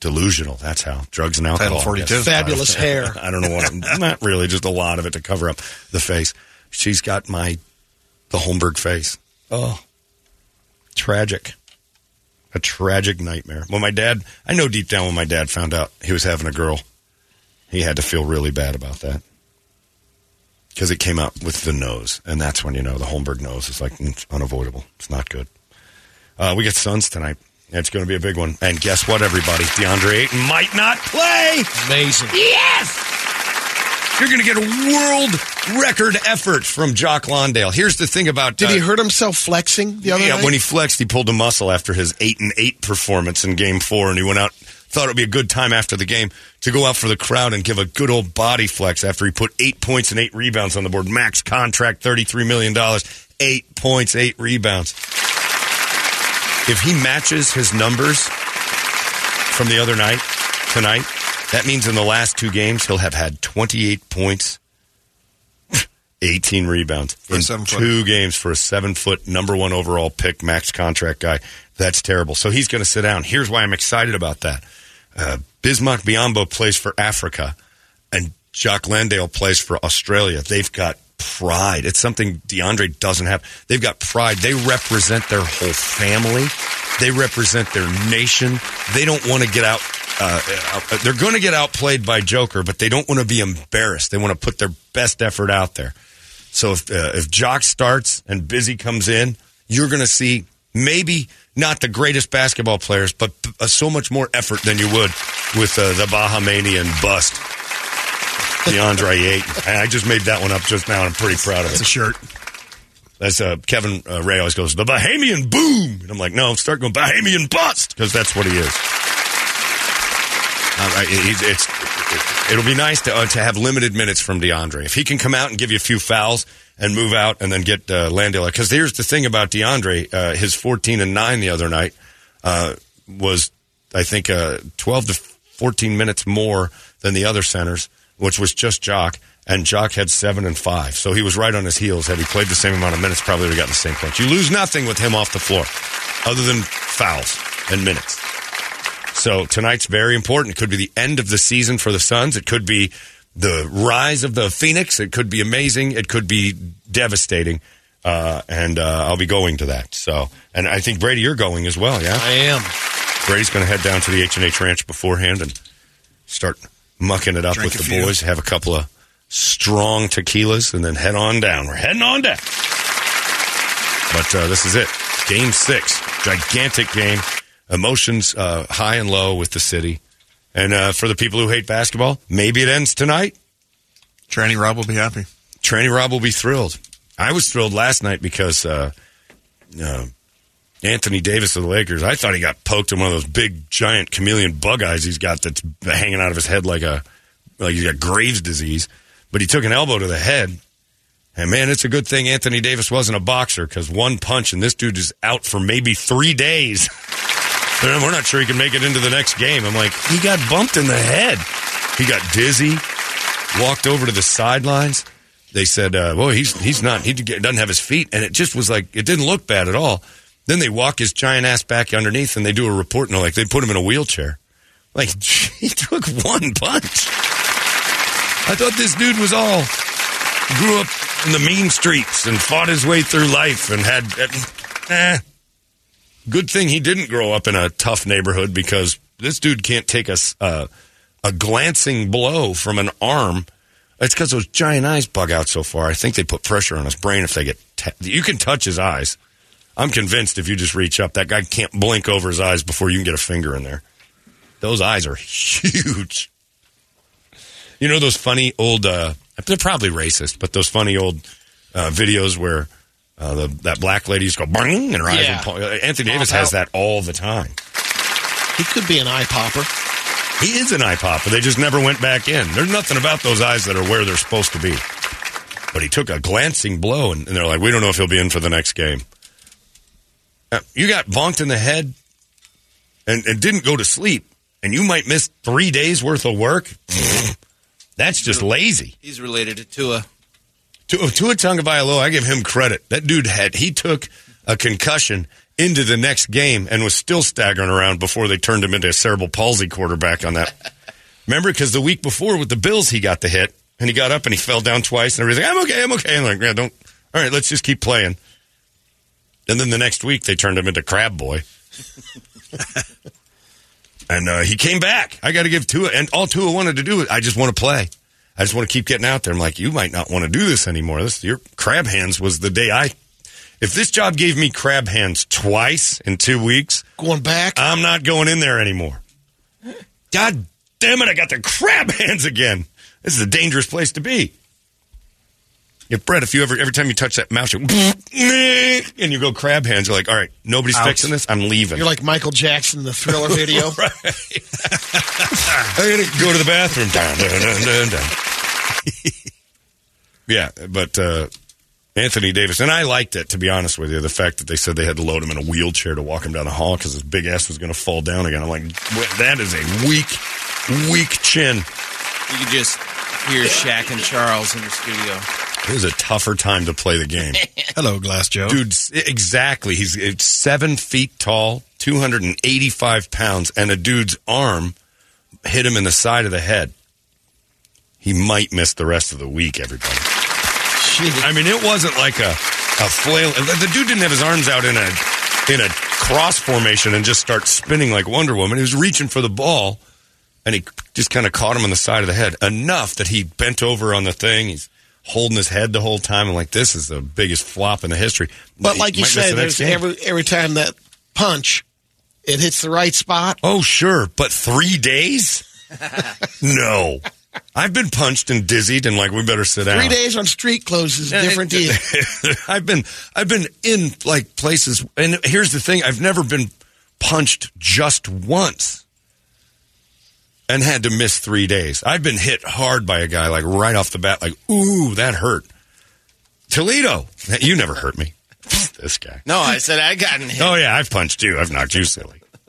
Delusional. That's how. Drugs and alcohol. Title 42. Yes. Fabulous hair. I don't know what. not really. Just a lot of it to cover up the face. She's got my the Holmberg face. Oh, tragic. A tragic nightmare. When my dad, I know deep down when my dad found out he was having a girl, he had to feel really bad about that because it came out with the nose, and that's when you know the Holmberg nose is like it's unavoidable. It's not good. Uh, we get Suns tonight. It's going to be a big one. And guess what, everybody? DeAndre Ayton might not play. Amazing. Yes! You're going to get a world record effort from Jock Landale. Here's the thing about Did uh, he hurt himself flexing the other yeah, night? when he flexed, he pulled a muscle after his eight and eight performance in Game Four, and he went out. Thought it would be a good time after the game to go out for the crowd and give a good old body flex after he put eight points and eight rebounds on the board. Max contract, thirty-three million dollars, eight points, eight rebounds. If he matches his numbers from the other night tonight, that means in the last two games he'll have had twenty-eight points, eighteen rebounds For in seven foot. two games for a seven-foot number one overall pick max contract guy. That's terrible. So he's going to sit down. Here's why I'm excited about that. Uh, Bismack Biyombo plays for Africa, and Jock Landale plays for Australia. They've got pride. It's something DeAndre doesn't have. They've got pride. They represent their whole family. They represent their nation. They don't want to get out. Uh, uh, they're going to get outplayed by Joker, but they don't want to be embarrassed. They want to put their best effort out there. So if uh, if Jock starts and Busy comes in, you're going to see maybe not the greatest basketball players, but uh, so much more effort than you would with uh, the Bahamanian bust, DeAndre Ayton. I just made that one up just now, and I'm pretty proud of it. It's a shirt. That's uh, Kevin uh, Ray always goes, the Bahamian boom. And I'm like, no, start going Bahamian bust because that's what he is. Uh, I- he- it's, it, will be nice to, uh, to have limited minutes from DeAndre. If he can come out and give you a few fouls and move out and then get uh, Landale. Because here's the thing about DeAndre. Uh, his 14 and 9 the other night uh, was, I think, uh, 12 to 14 minutes more than the other centers, which was just Jock. And Jock had 7 and 5. So he was right on his heels. Had he played the same amount of minutes, probably would have gotten the same points. You lose nothing with him off the floor other than fouls and minutes. So tonight's very important. It could be the end of the season for the Suns. It could be the rise of the Phoenix. It could be amazing. It could be devastating. Uh, and uh, I'll be going to that. So, and I think Brady, you're going as well. Yeah, I am. Brady's going to head down to the H and H Ranch beforehand and start mucking it up Drink with the few. boys. Have a couple of strong tequilas and then head on down. We're heading on down. But uh, this is it. Game six. Gigantic game. Emotions uh, high and low with the city. And uh, for the people who hate basketball, maybe it ends tonight. Tranny Rob will be happy. Tranny Rob will be thrilled. I was thrilled last night because uh, uh, Anthony Davis of the Lakers, I thought he got poked in one of those big, giant chameleon bug eyes he's got that's hanging out of his head like a like he's got Graves' disease. But he took an elbow to the head. And man, it's a good thing Anthony Davis wasn't a boxer because one punch and this dude is out for maybe three days. We're not sure he can make it into the next game. I'm like, he got bumped in the head. He got dizzy, walked over to the sidelines. They said, uh, "Well, he's he's not. He doesn't have his feet." And it just was like it didn't look bad at all. Then they walk his giant ass back underneath, and they do a report, and they're like, they put him in a wheelchair. Like he took one punch. I thought this dude was all grew up in the mean streets and fought his way through life and had. Eh. Good thing he didn't grow up in a tough neighborhood because this dude can't take a uh, a glancing blow from an arm. It's because those giant eyes bug out so far. I think they put pressure on his brain if they get. T- you can touch his eyes. I'm convinced if you just reach up, that guy can't blink over his eyes before you can get a finger in there. Those eyes are huge. You know those funny old, uh, they're probably racist, but those funny old uh, videos where uh, the, that black lady just go bang and her eyes Yeah. would Anthony Davis has that all the time. He could be an eye popper. He is an eye popper. They just never went back in. There's nothing about those eyes that are where they're supposed to be. But he took a glancing blow, and, and they're like, we don't know if he'll be in for the next game. Uh, you got bonked in the head and, and didn't go to sleep, and you might miss three days worth of work. That's just lazy. He's related to a, Tua. Tua, Tua Tagovailoa, I give him credit. That dude had he took a concussion into the next game and was still staggering around before they turned him into a cerebral palsy quarterback on that. Remember, because the week before with the Bills, he got the hit and he got up and he fell down twice and everything. I'm okay, I'm okay. I'm like, yeah, don't. All right, let's just keep playing. And then the next week they turned him into Crab Boy. and uh, he came back. I got to give Tua, and all Tua wanted to do is, I just want to play. I just want to keep getting out there. I'm like, you might not want to do this anymore. This your crab hands was the day I. If this job gave me crab hands twice in two weeks, Going back, I'm not going in there anymore. God damn it! I got the crab hands again. This is a dangerous place to be. If Brett, if you ever every time you touch that mouse, you and you go crab hands, you're like, all right, nobody's Out. fixing this. I'm leaving. you're like Michael Jackson in the Thriller video. right. I gotta go to the bathroom. Dun, dun, dun, dun, dun. yeah, but uh, Anthony Davis, and I liked it to be honest with you. The fact that they said they had to load him in a wheelchair to walk him down the hall because his big ass was going to fall down again. I'm like, that is a weak, weak chin. You could just hear Shaq and Charles in the studio. It was a tougher time to play the game. Hello, Glass Joe. Dude, exactly. He's it's seven feet tall, 285 pounds, and a dude's arm hit him in the side of the head. He might miss the rest of the week, everybody. I mean, it wasn't like a, a flail. The dude didn't have his arms out in a in a cross formation and just start spinning like Wonder Woman. He was reaching for the ball, and he just kind of caught him on the side of the head enough that he bent over on the thing. He's holding his head the whole time. I'm like, this is the biggest flop in the history. But like you miss say, the there's game. every every time that punch, it hits the right spot. Oh, sure. But three days? no. I've been punched and dizzied and like we better sit down. Three days on street clothes is a different deal. I've been I've been in like places and here's the thing, I've never been punched just once and had to miss 3 days. I've been hit hard by a guy like right off the bat like ooh, that hurt. Toledo, you never hurt me. this guy. No, I said I gotten hit. Oh yeah, I've punched you. I've knocked you silly.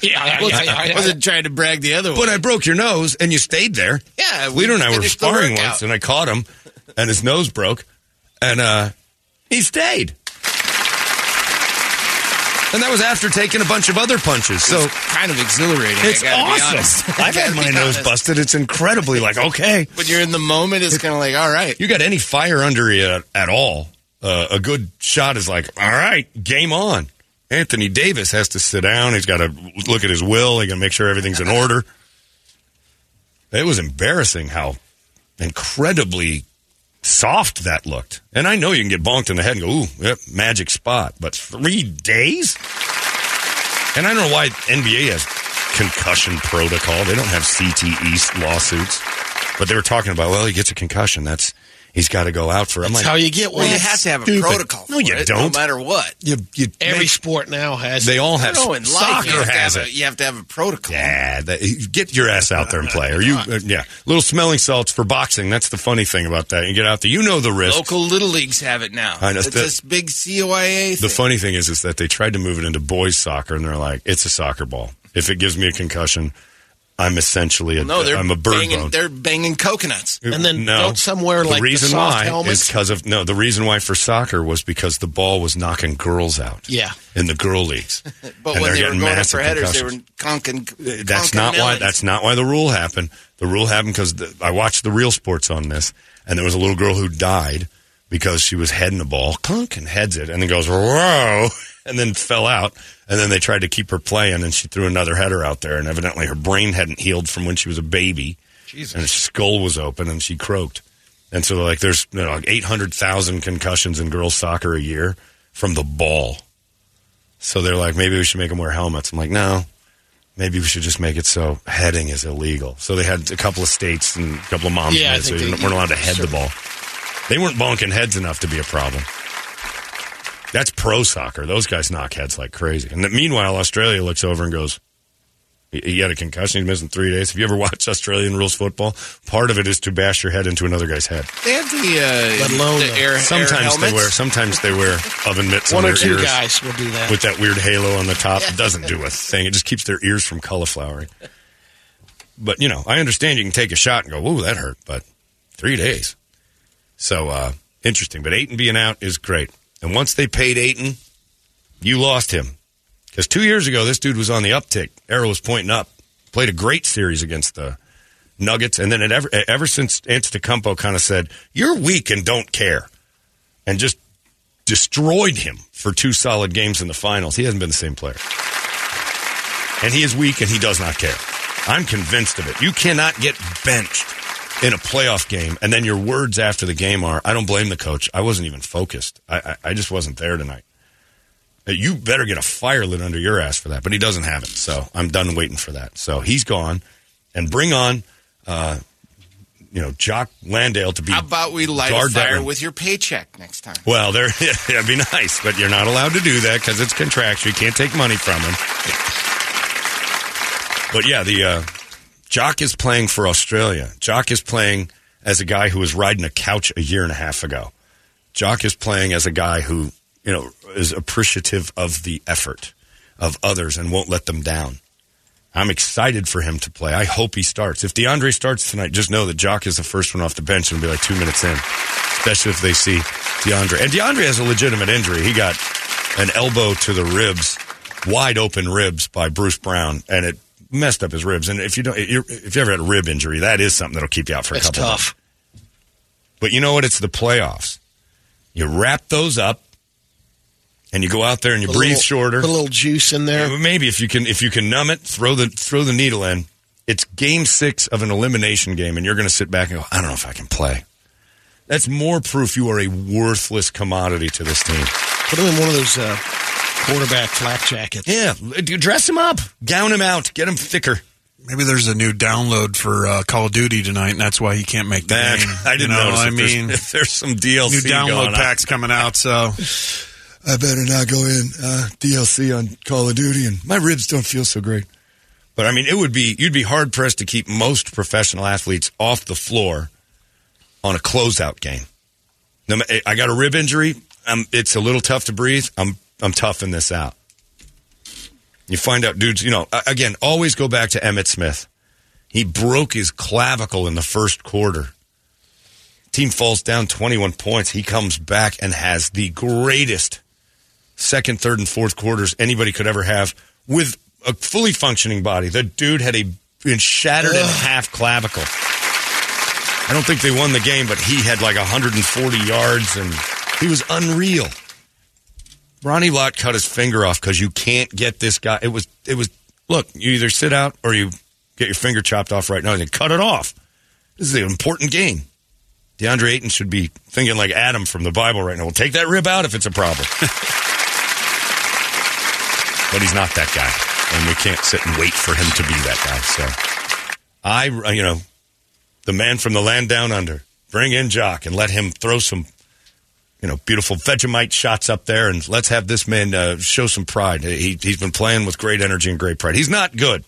yeah, yeah, yeah, I wasn't trying to brag the other way. But I broke your nose and you stayed there. Yeah, Leader and I were finished the sparring once and I caught him and his nose broke and uh, he stayed. And that was after taking a bunch of other punches. So kind of exhilarating. it's I gotta be awesome. I've had my nose busted. It's incredibly like okay. When you're in the moment, it's kind of like, all right. You got any fire under you at, at all? Uh, a good shot is like, all right, game on. Anthony Davis has to sit down. He's got to look at his will. He got to make sure everything's in order. It was embarrassing how incredibly soft that looked. And I know you can get bonked in the head and go, ooh, yep, magic spot. But three days? And I don't know why NBA has concussion protocol. They don't have CTE lawsuits. But they were talking about, well, he gets a concussion. That's he's got to go out for. I'm That's like, how you get one. Well, you have to have a Stupid. protocol. No, you it, don't. No matter what. You, you Every make- sport now has. they all have. No, in life, soccer you have, to has have a, it. you have to have a protocol. Yeah, that, get your ass out there and play. Or you, uh, yeah, little smelling salts for boxing. That's the funny thing about that. You get out there, you know the risk. Local little leagues have it now. I know. It's The- this big COIA The funny thing is, is that they tried to move it into boys soccer, and they're like, it's a soccer ball. If it gives me a concussion, I'm essentially a, no, they're I'm a bird banging, bone. They're banging coconuts. Uh, and then no, don't somewhere the like the reason soft why helmets- is because of no. The reason why for soccer was because the ball was knocking girls out. Yeah. in the girl leagues. But And when they're they were getting going up massive for headers, they concussions. were conking. Uh, that's conking not why. That's not why the rule happened. The rule happened because I watched the real sports on this, and there was a little girl who died because she was heading the ball, clunk, and heads it, and then goes whoa, and then fell out. And then they tried to keep her playing, and she threw another header out there, and evidently her brain hadn't healed from when she was a baby, and her skull was open, and she croaked. And so, they're like, there's you know, like 800,000 concussions in girls' soccer a year from the ball. So they're like, maybe we should make them wear helmets. I'm like, no, maybe we should just make it so heading is illegal. So they had a couple of states and a couple of moms Yeah, I made so think they- weren't allowed to head sure. the ball. They weren't bonking heads enough to be a problem. That's pro soccer. Those guys knock heads like crazy. And meanwhile, Australia looks over and goes, he he had a concussion. He's missing three days. Have you ever watched Australian rules football? Part of it is to bash your head into another guy's head. They have the, uh, Let alone the the- air, air Sometimes they wear. Sometimes they wear oven mitts One on or their two ears guys will do that. with that weird halo on the top. It doesn't do a thing. It just keeps their ears from cauliflowering. But you know, I understand you can take a shot and go, "Ooh, that hurt," but three days. So uh, interesting. But Ayton being out is great. And once they paid Ayton, you lost him because two years ago this dude was on the uptick. Arrow was pointing up. Played a great series against the Nuggets, and then it ever ever since Antetokounmpo kind of said, "You're weak and don't care," and just destroyed him for two solid games in the finals. He hasn't been the same player. And he is weak and he does not care. I'm convinced of it. You cannot get benched in a playoff game and then your words after the game are, I don't blame the coach. I wasn't even focused. I, I, I just wasn't there tonight. Uh, You better get a fire lit under your ass for that, but he doesn't have it. So I'm done waiting for that. So he's gone and bring on, uh, you know, Jock Landale to be. How about we light a fire with your paycheck next time? Well, there, that'd be nice, but you're not allowed to do that because it's contractual. You can't take money from him. But yeah, the uh, Jock is playing for Australia. Jock is playing as a guy who was riding a couch a year and a half ago. Jock is playing as a guy who you know is appreciative of the effort of others and won't let them down. I'm excited for him to play. I hope he starts. If DeAndre starts tonight, just know that Jock is the first one off the bench and will be like two minutes in, especially if they see DeAndre. And DeAndre has a legitimate injury. He got an elbow to the ribs, wide open ribs by Bruce Brown, and it messed up his ribs. And if you don't, if you ever had a rib injury, that is something that'll keep you out for a It's couple. of tough. but you know what? It's the playoffs. You wrap those up, and you go out there and you a breathe little- shorter. Put a little juice in there. Yeah, maybe if you can if you can numb it, throw the throw the needle in. It's game six of an elimination game, and you're going to sit back and go, I don't know if I can play. That's more proof you are a worthless commodity to this team. Put him in one of those uh, quarterback flak jackets. Yeah, dress him up, gown him out, get him thicker. Maybe there's a new download for uh, Call of Duty tonight, and that's why he can't make the That- game. I didn't you know, notice I if there's- mean, if there's some DLC new going download on. packs coming out. So I better not go in uh, DLC on Call of Duty, and my ribs don't feel so great. But I mean, it would be you'd be hard pressed to keep most professional athletes off the floor on a closeout game. I got a rib injury. Um, it's a little tough to breathe. I'm I'm toughing this out. You find out, dudes. You know, again, always go back to Emmitt Smith. He broke his clavicle in the first quarter. Team falls down 21 points. He comes back and has the greatest second, third, and fourth quarters anybody could ever have with a fully functioning body. The dude had a been shattered in half clavicle. I don't think they won the game, but he had like 140 yards and he was unreal. Ronnie Lott cut his finger off because you can't get this guy. It was it was look, you either sit out or you get your finger chopped off right now and then cut it off. This is an important game. DeAndre Ayton should be thinking like Adam from the Bible right now. We'll take that rib out if it's a problem. but he's not that guy, and we can't sit and wait for him to be that guy. So, I, you know, the man from the land down under, bring in Jock and let him throw some, you know, beautiful Vegemite shots up there, and let's have this man uh, show some pride. He, he's been playing with great energy and great pride. He's not good.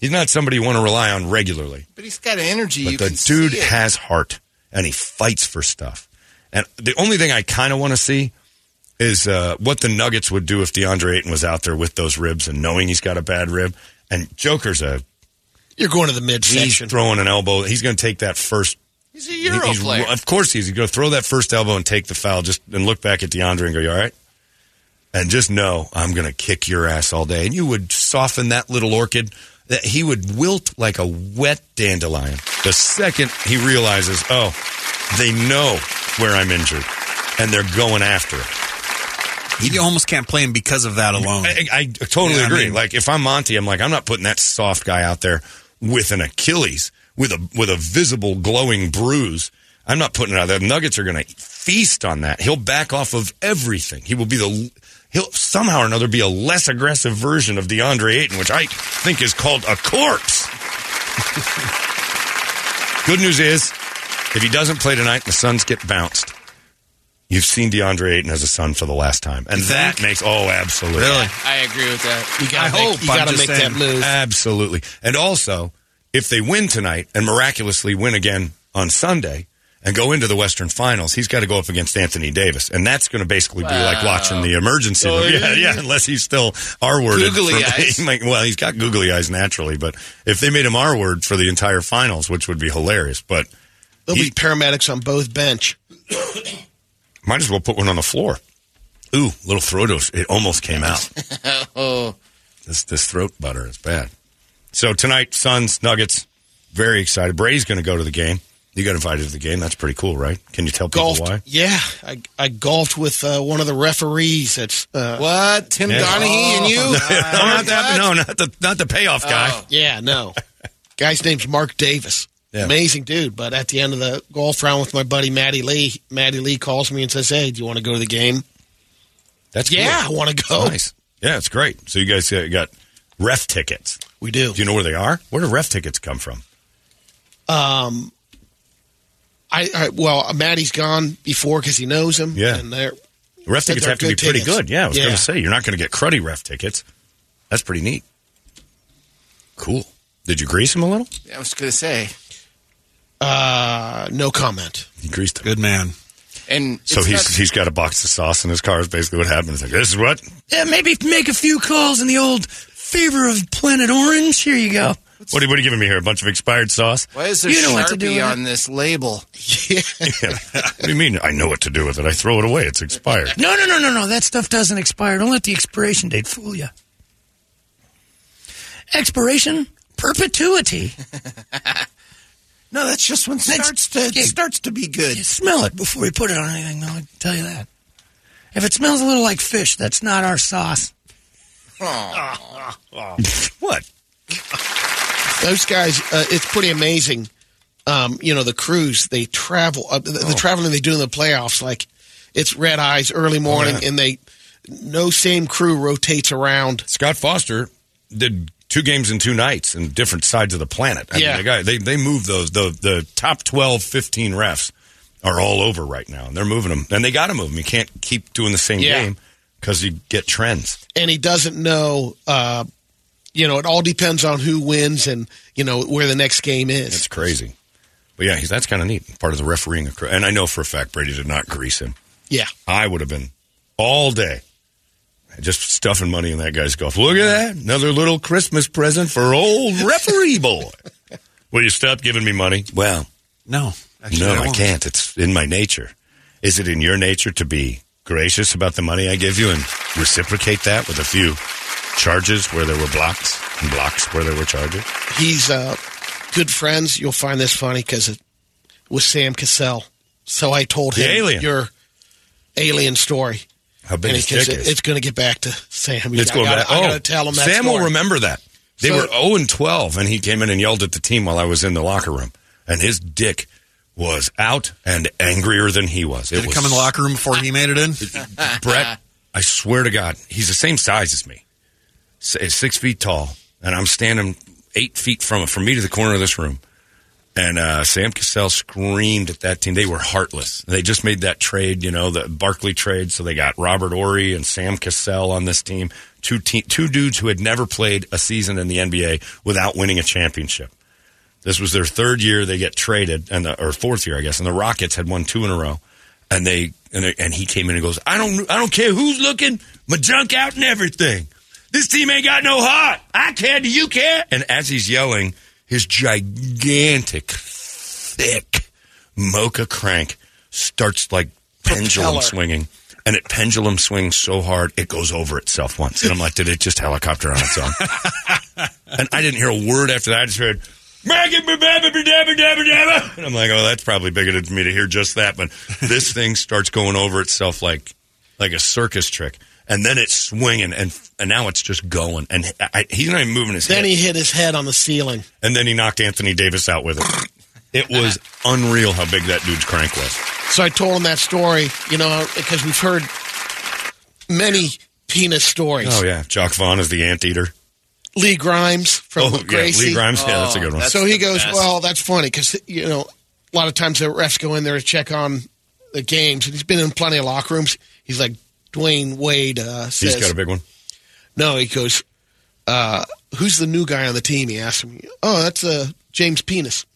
He's not somebody you want to rely on regularly. But he's got energy. But you the can dude see it. has heart and he fights for stuff. And the only thing I kind of want to see is uh, what the Nuggets would do if DeAndre Ayton was out there with those ribs and knowing he's got a bad rib. And Joker's a You're going to the he's midsection. throwing an elbow. He's going to take that first. He's a Euro he's- player. Of course, he's going to throw that first elbow and take the foul. Just and look back at DeAndre and go, "You all right?" And just know I'm going to kick your ass all day. And you would soften that little orchid. That he would wilt like a wet dandelion the second he realizes, oh, they know where I'm injured, and they're going after it. you almost can't play him because of that alone. I, I totally Yeah, I agree. mean- like if I'm Monty, I'm like I'm not putting that soft guy out there with an Achilles with a with a visible glowing bruise. I'm not putting it out there. The Nuggets are going to feast on that. He'll back off of everything. He will be the he'll somehow or another be a less aggressive version of DeAndre Ayton, which I think is called a corpse. Good news is, if he doesn't play tonight, the Suns get bounced. You've seen DeAndre Ayton as a Sun for the last time, and that makes oh, absolutely. I agree with that. You gotta I make, hope, you gotta make saying. that move. Absolutely. And also, if they win tonight and miraculously win again on Sunday and go into the Western Finals, he's got to go up against Anthony Davis. And that's going to basically be like watching the emergency Oh, room. Yeah, yeah. yeah, unless he's still R worded. Googly eyes. well, he's got googly eyes naturally, but if they made him R word for the entire finals, which would be hilarious, but There'll he- be paramedics on both bench. might as well put one on the floor. Ooh, little throat. It almost came out. oh, This this throat butter is bad. So tonight, Suns, Nuggets, very excited. Brady's going to go to the game. You got invited to the game. That's pretty cool, right? Can you tell people why? Yeah, I, I golfed with uh, one of the referees. That's uh, what? Tim Yeah. Donahue and you? no, not that, no, not the not the payoff guy. Oh. Yeah, no. Guy's name's Mark Davis. Yeah. Amazing dude. But at the end of the golf round with my buddy Matty Lee, Matty Lee calls me and says, "Hey, do you want to go to the game?" That's Yeah, cool. I want to go. Nice. Yeah, it's great. So you guys uh, got ref tickets. We do. Do you know where they are? Where do ref tickets come from? Um, I, I well, Matty's gone before because he knows him. Yeah. and they're Ref tickets they're have to be good pretty tickets. good. Yeah, I was going to say you're not going to get cruddy ref tickets. That's pretty neat. Cool. Did you grease him a little? Yeah, I was going to say. uh, no comment. He greased him. Good man. And So he's not- he's got a box of sauce in his car. Is basically what happened. It's like this is what Yeah, maybe make a few calls in the old favor of Planet Orange. Here you go. What are, what are you giving me here? A bunch of expired sauce? why is there You know Sharpie what to do with on this label? Yeah. Yeah. what do you mean? I know what to do with it. I throw it away. It's expired. No, no, no, no, no. That stuff doesn't expire. Don't let the expiration date fool you. Expiration perpetuity. No, that's just when it starts to it yeah. starts to be good. You smell it before you put it on anything. I'll tell you that. If it smells a little like fish, that's not our sauce. What? Those guys, uh, it's pretty amazing. Um, you know, the crews, they travel, uh, the, Oh. the traveling they do in the playoffs, like it's red eyes early morning, yeah. and they, no same crew rotates around. Scott Foster did two games in two nights in different sides of the planet. I Yeah. mean, they, got, they they move those the the top 12, 15 refs are all over right now, and they're moving them, and they got to move them. You can't keep doing the same Yeah. game because you get trends. and he doesn't know. Uh, you know, it all depends on who wins and you know where the next game is. It's crazy. But yeah, he's, that's kind of neat. Part of the refereeing, and I know for a fact Brady did not grease him. Yeah, I would have been all day just stuffing money in that guy's golf. Look at that. Another little Christmas present for old referee boy. Will you stop giving me money? Well, No. Actually, no, I won't. can't. It's in my nature. Is it in your nature to be gracious about the money I give you and reciprocate that with a few charges where there were blocks and blocks where there were charges? he's uh, good friends. You'll find this funny because it was Sam Cassell. So I told The him alien. your alien story. How big And his it- dick it- it's going to get back to Sam. It's I going gotta, back. I oh, got to tell him that Sam will remember that. They So- were 0 and 12, and he came in and yelled at the team while I was in the locker room. And his dick was out and angrier than he was. Did it was come in the locker room before he made it in? Brett, I swear to God, he's the same size as me. Six feet tall, and I'm standing eight feet from from me to the corner of this room. And uh, Sam Cassell screamed at that team. They were heartless. They just made that trade, you know, the Barkley trade. So they got Robert Horry and Sam Cassell on this team. Two te- two dudes who had never played a season in the NBA without winning a championship. This was their third year. They get traded, and the, or fourth year, I guess. And the Rockets had won two in a row. And they and, they, and he came in and goes, I don't I don't care who's looking, my junk out and everything. This team ain't got no heart. I care. Do you care? And as he's yelling, his gigantic, thick mocha crank starts like pendulum Propeller. swinging. And it pendulum swings so hard it goes over itself once. And I'm like, did it just helicopter on its own? and I didn't hear a word after that. I just heard, and I'm like, oh, that's probably bigoted for me to hear just that. But this thing starts going over itself like like a circus trick. And then it's swinging, and and now it's just going. And I, he's not even moving his head. Then head. he hit his head on the ceiling. and then he knocked Anthony Davis out with it. It was unreal how big that dude's crank was. So I told him that story, you know, because we've heard many penis stories. Oh yeah, Jock Vaughn is the anteater. Lee Grimes from Oh yeah, Lee Grimes. yeah, that's a Oh, good one. that's- so he goes, best. well, that's funny because you know a lot of times the refs go in there to check on the games, and he's been in plenty of locker rooms. He's like Dwyane Wade uh, says. He's got a big one. no, he goes, uh, "Who's the new guy on the team?" He asked him. Oh, that's uh, James Penis.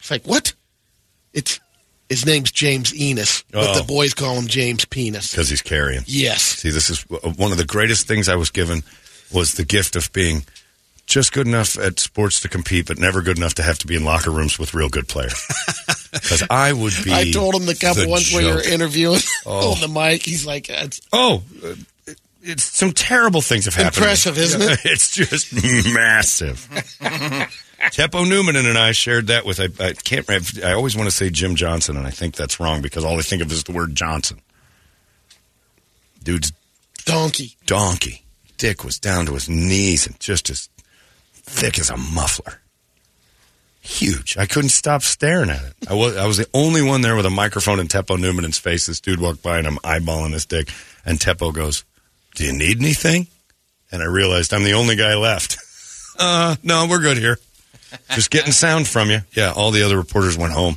It's like what? It's his name's James Enos, but Oh. the boys call him James Penis. because he's carrying. Yes, See, this is one of the greatest things I was given was the gift of being just good enough at sports to compete, but never good enough to have to be in locker rooms with real good players. Because I would be. I told him the couple the ones where you're interviewing Oh. on the mic. He's like, "That's Oh, uh, it's some terrible things have happened. Impressive, isn't it? It's just massive. Teppo Numminen and I shared that with I, I can't. I always want to say Jim Johnson, and I think that's wrong because all I think of is the word Johnson. Dude's donkey." donkey. Dick was down to his knees and just as thick as a muffler. Huge. I couldn't stop staring at it. I was I was the only one there with a microphone in Teppo Numminen's face. This dude walked by and I'm eyeballing his dick. And Teppo goes, Do you need anything? And I realized I'm the only guy left. Uh, no, we're good here. Just getting sound from you. Yeah, all the other reporters went home.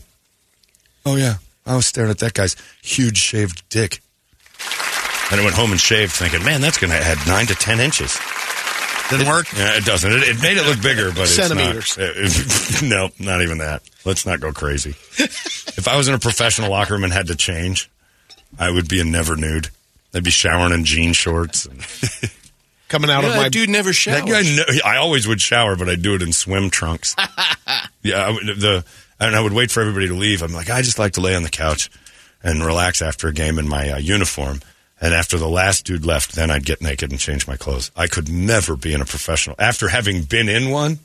Oh, yeah. I was staring at that guy's huge shaved dick. And I went home and shaved, thinking, man, that's going to add nine to ten inches. Didn't work? Yeah, it doesn't. It, it made it look bigger, but Centimeters. it's not. no, not even that. Let's not go crazy. if I was in a professional locker room and had to change, I would be a never nude. I'd be showering in jean shorts. And Coming out Yeah, of my dude never showers. that guy, kn- I always would shower, but I'd do it in swim trunks. yeah, I would, the and I would wait for everybody to leave. I'm like, I just like to lay on the couch and relax after a game in my uh, uniform. And after the last dude left, then I'd get naked and change my clothes. I could never be in a professional. After having been in one,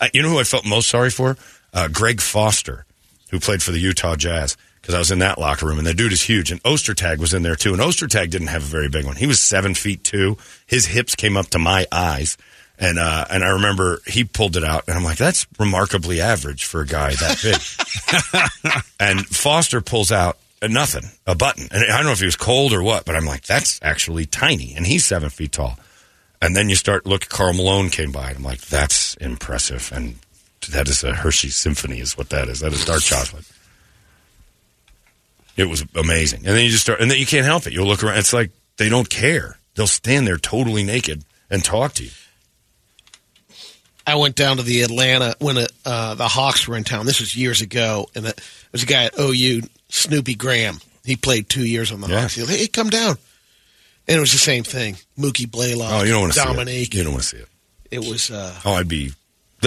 I, you know who I felt most sorry for? Uh, Greg Foster, who played for the Utah Jazz, because I was in that locker room, and the dude is huge. And Ostertag was in there too, and Ostertag didn't have a very big one. He was seven feet two. His hips came up to my eyes, and uh, and I remember he pulled it out, and I'm like, that's remarkably average for a guy that big. and Foster pulls out nothing, a button, and I don't know if he was cold or what, but I'm like, that's actually tiny, and he's seven feet tall. And then you start look. Karl Malone came by, and I'm like, that's impressive. And that is a Hershey Symphony, is what that is. That is dark chocolate. It was amazing. And then you just start, and then you can't help it. You'll look around. It's like they don't care. They'll stand there totally naked and talk to you. I went down to the Atlanta when uh, the Hawks were in town. This was years ago, and there was a guy at OU, Snoopy Graham. He played two years on the Yeah. Hawks. He was like, hey, come down. And it was the same thing. Mookie Blaylock. Oh, you don't want to see Dominique. it. You don't want to see it. It was. Uh, Oh, I'd be.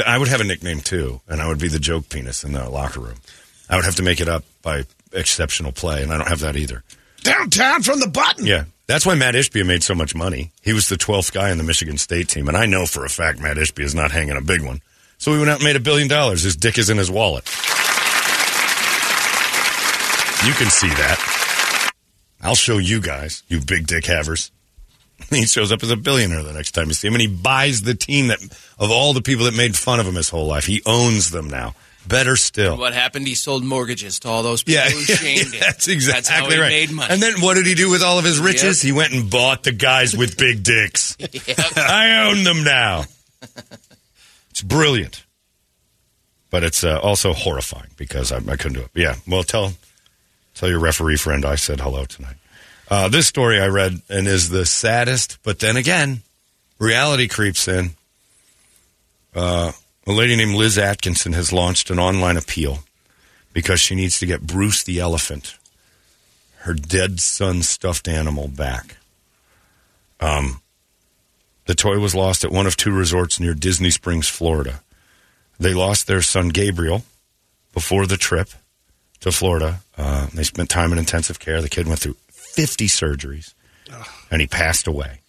I would have a nickname too, and I would be the joke penis in the locker room. I would have to make it up by exceptional play, and I don't have that either. downtown from the button. Yeah, that's why Matt Ishbia made so much money. He was the twelfth guy in the Michigan State team, and I know for a fact Matt Ishbia is not hanging a big one. So he went out and made a billion dollars. His dick is in his wallet. You can see that. I'll show you guys, you big dick havers. He shows up as a billionaire the next time you see him, and he buys the team that of all the people that made fun of him his whole life. He owns them now. Better still. What happened? He sold mortgages to all those people Yeah, who shamed him. that's exactly That's how he right. made money. And then what did he do with all of his riches? He went and bought the guys with big dicks. I own them now. It's brilliant, but it's uh, also horrifying because I, I couldn't do it. Yeah, well, tell tell your referee friend I said hello tonight. Uh, this story I read and is the saddest, but then again, reality creeps in. Uh, a lady named Liz Atkinson has launched an online appeal because she needs to get Bruce the elephant, her dead son's stuffed animal, back. Um, the toy was lost at one of two resorts near Disney Springs, Florida. They lost their son Gabriel before the trip to Florida. Uh, they spent time in intensive care. The kid went through 50 surgeries, and he passed away.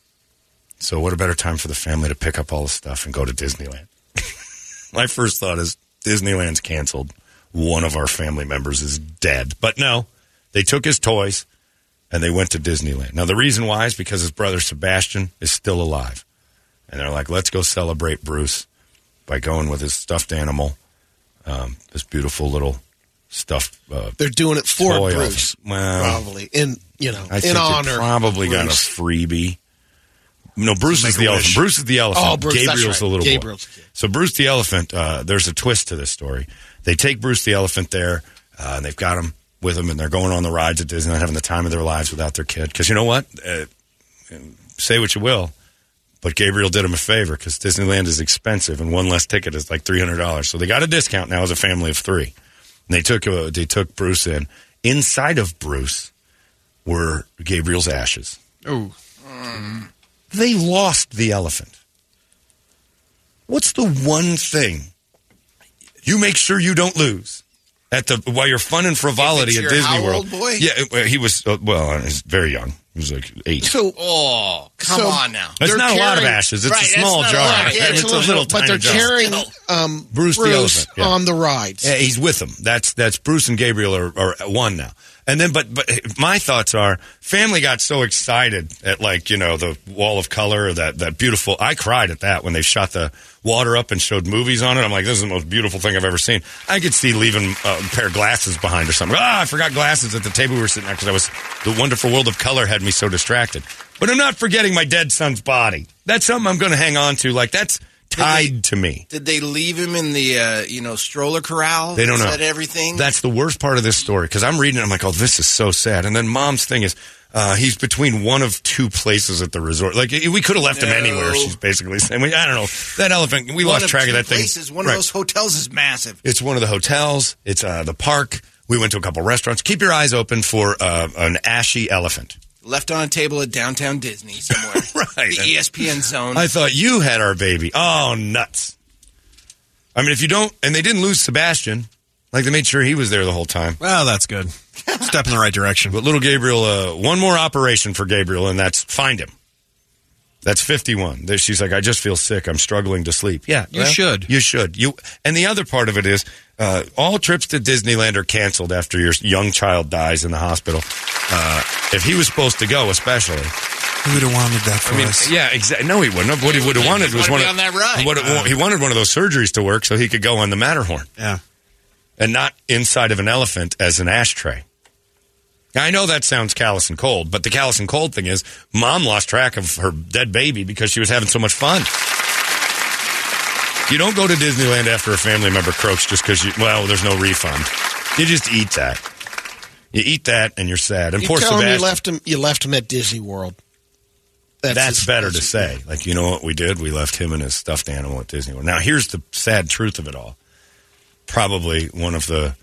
So, what a better time for the family to pick up all the stuff and go to Disneyland? My first thought is Disneyland's canceled. One of our family members is dead. But no, they took his toys and they went to Disneyland. Now, the reason why is because his brother Sebastian is still alive. And they're like, let's go celebrate Bruce by going with his stuffed animal, um, this beautiful little stuffed. Uh, They're doing it for Bruce. Well, probably in you know I in think honor. probably of got a freebie. No, Bruce is the Make-A-Wish. elephant. Bruce is the elephant. Oh, Bruce, that's Gabriel's the little Gabriel's boy. So Bruce the elephant. Uh, there's a twist to this story. They take Bruce the elephant there, uh, and they've got him with them, and they're going on the rides at Disneyland, having the time of their lives without their kid. Because you know what? Uh, say what you will, but Gabriel did him a favor because Disneyland is expensive, and one less ticket is like three hundred dollars. So they got a discount now as a family of three. And they took uh, they took Bruce in. Inside of Bruce were Gabriel's ashes. Oh. They lost the elephant. What's the one thing you make sure you don't lose at the while you're fun and frivolity at Disney World? boy? Yeah, he was uh, well, he's very young. He was like eight. So oh, come So- on now. That's they're not a lot of ashes. It's Right, a small not a jar. Yeah, it's, a little, but tiny they're jar. carrying um, Bruce Bruce, the elephant, yeah. on the rides. Yeah, he's with them. That's that's Bruce and Gabriel are, are one now. And then, but but my thoughts are, family got so excited at like you know the wall of color or that that beautiful. I cried at that when they shot the water up and showed movies on it. I'm like, this is the most beautiful thing I've ever seen. I could see leaving uh, a pair of glasses behind or something. Ah, I forgot glasses at the table we were sitting at because I was the wonderful world of color had me so distracted. But I'm not forgetting my dead son's body. That's something I'm going to hang on to. Like that's tied to me. Did they leave him in the uh, you know stroller corral? They don't know. everything. That's the worst part of this story because I'm reading it. I'm like, oh, this is so sad. And then mom's thing is, uh, he's between one of two places at the resort. Like we could have left him anywhere. She's basically saying, we, I don't know that elephant. We One lost of track of that thing. places. One Right. of those hotels is massive. It's one of the hotels. It's uh, the park. We went to a couple restaurants. Keep your eyes open for uh, an ashy elephant. Left on a table at downtown Disney somewhere. Right. The ESPN zone. I thought you had our baby. Oh, nuts. I mean, if you don't, and they didn't lose Sebastian, like they made sure he was there the whole time. Well, that's good. Step in the right direction. But little Gabriel, uh, one more operation for Gabriel, and that's find him. That's 51. She's like, I just feel sick. I'm struggling to sleep. Yeah, You should. You should. You. And the other part of it is, uh, all trips to Disneyland are canceled after your young child dies in the hospital. Uh, if he was supposed to go, especially. Who would have wanted that for I mean, us? yeah, exactly. No, he wouldn't. have. What he would have wanted was one of, on that ride. what it- he wanted one of those surgeries to work so he could go on the Matterhorn Yeah. and not inside of an elephant as an ashtray. I know that sounds callous and cold, but the callous and cold thing is mom lost track of her dead baby because she was having so much fun. You don't go to Disneyland after a family member croaks just because you, well, there's no refund. You just eat that. You eat that and you're sad. And You poor Sebastian. you left him. You left him at Disney World. That's, his- better that's to say. Like, you know what we did? We left him and his stuffed animal at Disney World. Now, here's the sad truth of it all. Probably one of the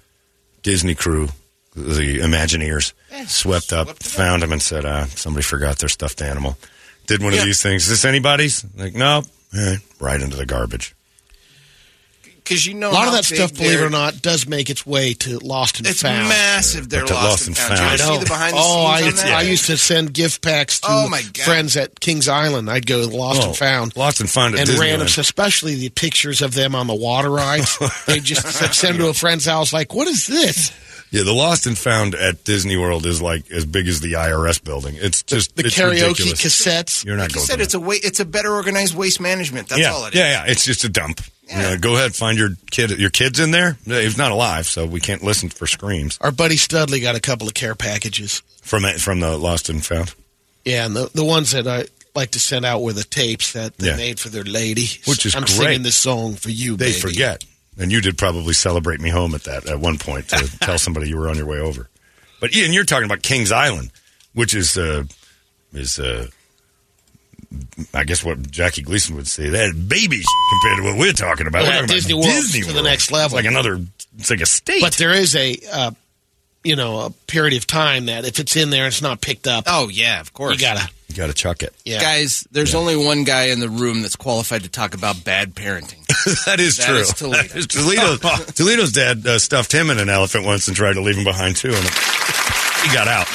Disney crew, the Imagineers, swept up, found him, and said, uh, somebody forgot their stuffed animal. Did one of these things. Is this anybody's? Like, nope. All right. Right into the garbage. Because you know A lot of that stuff, believe it or not, does make its way to Lost and It's Found. It's massive. They're But the lost, and found. Did you I know. see the behind the oh, scenes I, on that? I used to send gift packs to Oh, my friends at Kings Island. I'd go Lost Oh, and Found. Lost and Found at and Disneyland. random, especially the pictures of them on the water rides. they just send them to a friend's house, like, "What is this?" Yeah, the Lost and Found at Disney World is like as big as the IRS building. It's just The it's karaoke ridiculous. cassettes. You're not Like you going said, to it's a wa- it's a better organized waste management. That's yeah, all it is. Yeah, yeah, it's just a dump. You know, go ahead, find your kid. Your kid's in there. He's not alive, so we can't listen for screams Our buddy Studley got a couple of care packages. from from the Lost and Found, Yeah, and the the ones that I like to send out were the tapes that they Yeah. made for their lady. Which is I'm great. singing this song for you. they baby. forget. And you did probably celebrate me home at that at one point to tell somebody you were on your way over. But Ian, you're talking about Kings Island, which is uh, is uh, I guess what Jackie Gleason would say that babies compared to what we're talking about. Well, We're talking Disney about World Disney to the next level. It's like another. It's like a state. But there is a, uh, you know, a period of time that if it's in there, it's not picked up. Oh yeah, of course. You gotta, you got to chuck it. yeah. Guys, there's only one guy in the room that's qualified to talk about bad parenting. that is That true. is Toledo. That is Toledo. Toledo's dad uh, stuffed him in an elephant once and tried to leave him behind too, and he got out.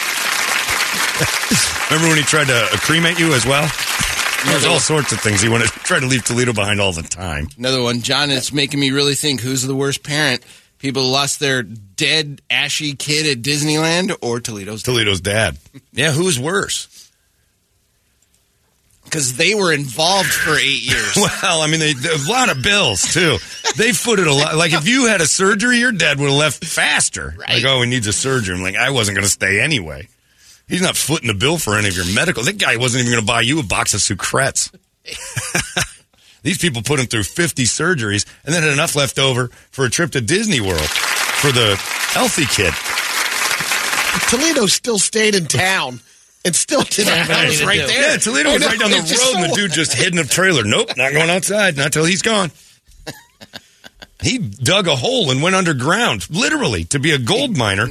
Remember when he tried to uh, cremate you as well? There's all sorts of things he wanted tried to leave Toledo behind all the time. Another one, John. It's making me really think: who's the worst parent? People lost their dead, ashy kid at Disneyland or Toledo's Toledo's dad. Yeah, who's worse? Because they were involved for eight years. Well, I mean, they, a lot of bills too. They footed a lot. Like if you had a surgery, your dad would have left faster. Like, oh, he needs a surgery. I'm like, I wasn't going to stay anyway. He's not footing the bill for any of your medical. That guy wasn't even going to buy you a box of Sucrets. These people put him through 50 surgeries and then had enough left over for a trip to Disney World for the healthy kid. Toledo still stayed in town and still didn't have anything right do. there. Yeah, Toledo was oh, I know, right down the it's just road, and the dude just hid in a trailer. Nope, not going outside. Not till he's gone. He dug a hole and went underground, literally, to be a gold miner,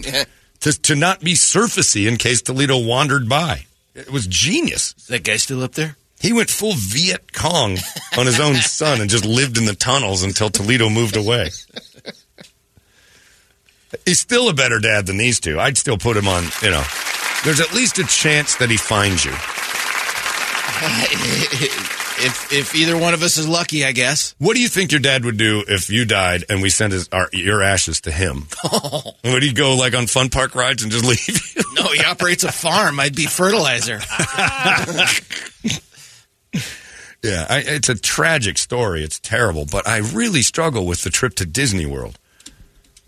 to, to not be surfacey in case Toledo wandered by. It was genius. Is that guy still up there? He went full Viet Cong on his own son and just lived in the tunnels until Toledo moved away. He's still a better dad than these two. I'd still put him on, you know. There's at least a chance that he finds you. if if either one of us is lucky, I guess. What do you think your dad would do if you died and we sent his, our, your ashes to him? Would he go like on fun park rides and just leave you? No, he operates a farm. I'd be fertilizer. Yeah, I, it's a tragic story. It's terrible, but I really struggle with the trip to Disney World.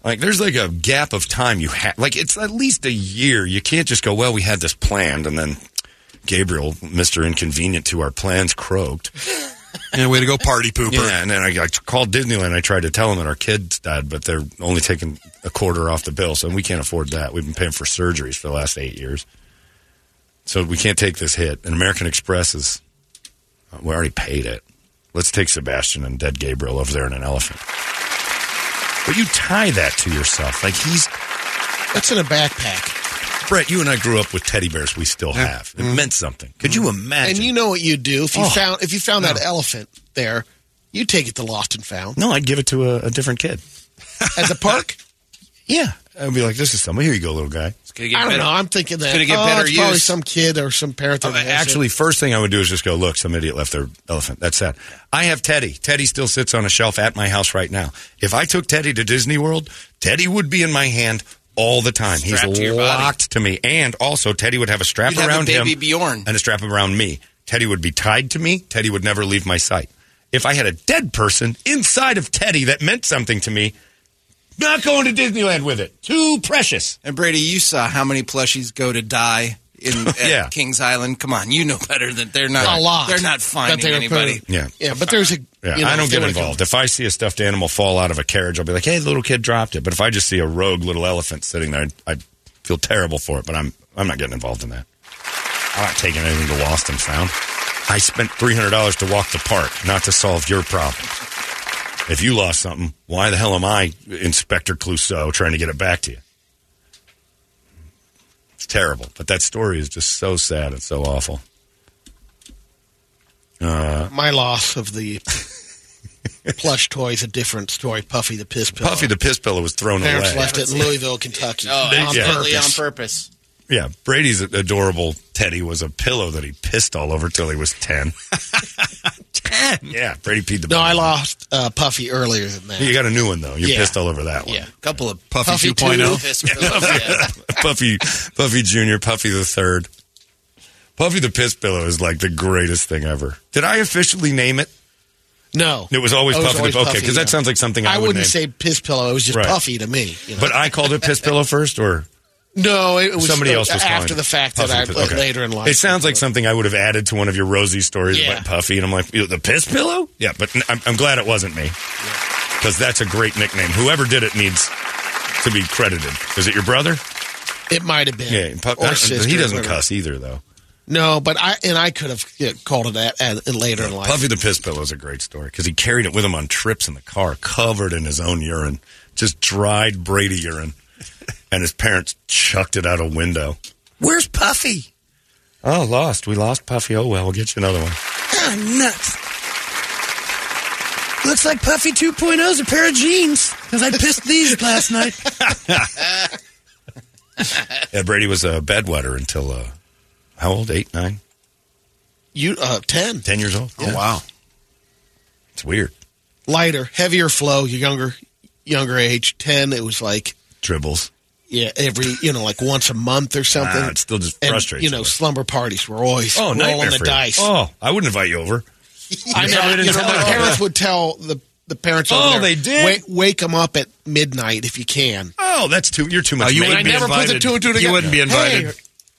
Like, there's like a gap of time you have. Like, it's at least a year. You can't just go, well, we had this planned, and then Gabriel, Mr. Inconvenient to our plans, croaked. Yeah, way to go, party pooper. Yeah, and then I, I called Disneyland. I tried to tell them that our kids died, but they're only taking a quarter off the bill, so we can't afford that. We've been paying for surgeries for the last eight years, so we can't take this hit. And American Express is uh, we already paid it. Let's take Sebastian and dead Gabriel over there in an elephant. But you tie that to yourself, like he's That's in a backpack. Brett. You and I grew up with teddy bears. We still have. It meant something. Could you mm-hmm. imagine? And you know what you'd do if you Oh, found if you found that elephant there, you take it to Lost and Found no, I'd give it to a, a different kid. at the park. Yeah, I'd be like, "This is something. Here you go, little guy." It's Gonna get I don't better- know. I'm thinking that. gonna get oh, better it's probably use. some kid or some parent. That Uh, has it. Actually, first thing I would do is just go, look, some idiot left their elephant. That's sad. I have Teddy. Teddy still sits on a shelf at my house right now. If I took Teddy to Disney World, Teddy would be in my hand all the time. Strapped He's to your body. locked to me. And also, Teddy would have a strap You'd have a around baby him Bjorn. and a strap around me. Teddy would be tied to me. Teddy would never leave my sight. If I had a dead person inside of Teddy that meant something to me, Not going to Disneyland with it. Too precious. And Brady, you saw how many plushies go to die in at Yeah. Kings Island. Come on, you know better that they're not A lot. They're not That finding they were anybody. putting- Yeah. Yeah, but there's a. Yeah, you know, I don't get would've involved. If I see a stuffed animal fall out of a carriage, I'll be like, "Hey, the little kid dropped it." But if I just see a rogue little elephant sitting there, I feel terrible for it. But I'm I'm not getting involved in that. I'm not taking anything to Lost and Found. I spent three hundred dollars to walk the park, not to solve your problem. If you lost something, why the hell am I, Inspector Clouseau, trying to get it back to you? It's terrible. But that story is just so sad and so awful. Uh, My loss of the plush toy is a different story. Puffy the piss pillow. Puffy the piss pillow was thrown Parents away. left it in Louisville, Kentucky. Oh, on absolutely purpose. on purpose. Yeah, Brady's adorable Teddy was a pillow that he pissed all over till he was 10. 10? Yeah, Brady peed the No. I lost uh, Puffy earlier than that. You got a new one, though. You Yeah. pissed all over that one. Yeah. A couple of Puffy, Puffy 2.0. piss pillows. yeah. Puffy, Puffy Jr., Puffy the Third. Puffy the Piss Pillow is like the greatest thing ever. Did I officially name it? No. It was always It was Puffy always the Okay, Puffy, because that sounds like something I, I would wouldn't name. say piss pillow. It was just Right. Puffy to me. You know? But I called it Piss Pillow first, or no, it was somebody else was after the fact that I okay. later in life. It sounds like something I would have added to one of your rosy stories Yeah. about Puffy, and I'm like, the piss pillow? Yeah, but I'm, I'm glad it wasn't me because that's a great nickname. Whoever did it needs to be credited. Is it your brother? It might have been. Yeah, Pu- or sister, he doesn't cuss either, though. No, but I and I could have yeah, called it that at, later in life. Puffy the piss pillow is a great story because he carried it with him on trips in the car, covered in his own urine, just dried Brady urine, and his parents chucked it out a window. Where's Puffy? Oh, lost. We lost Puffy. Oh well, we'll get you another one. Ah, nuts. Looks like Puffy 2.0 is a pair of jeans because I pissed these last night. Yeah, Brady was a bedwetter until uh, how old? Eight, nine, You uh, ten ten years old. Oh, wow. It's weird. lighter, heavier flow. Your younger younger age, ten. It was like Dribbles. yeah, every you know like once a month or something. Ah, it still just And, frustrates You know, you. slumber parties were always Oh, rolling nightmare the for you. dice. Oh, I wouldn't invite you over. I know. probably didn't You know, my parents would tell the the parents. Oh, there, they did? Wake, wake them up at midnight if you can. Oh, that's too. You're too much. Oh, you maybe. And I be never put the two and two together. You wouldn't be invited. Hey,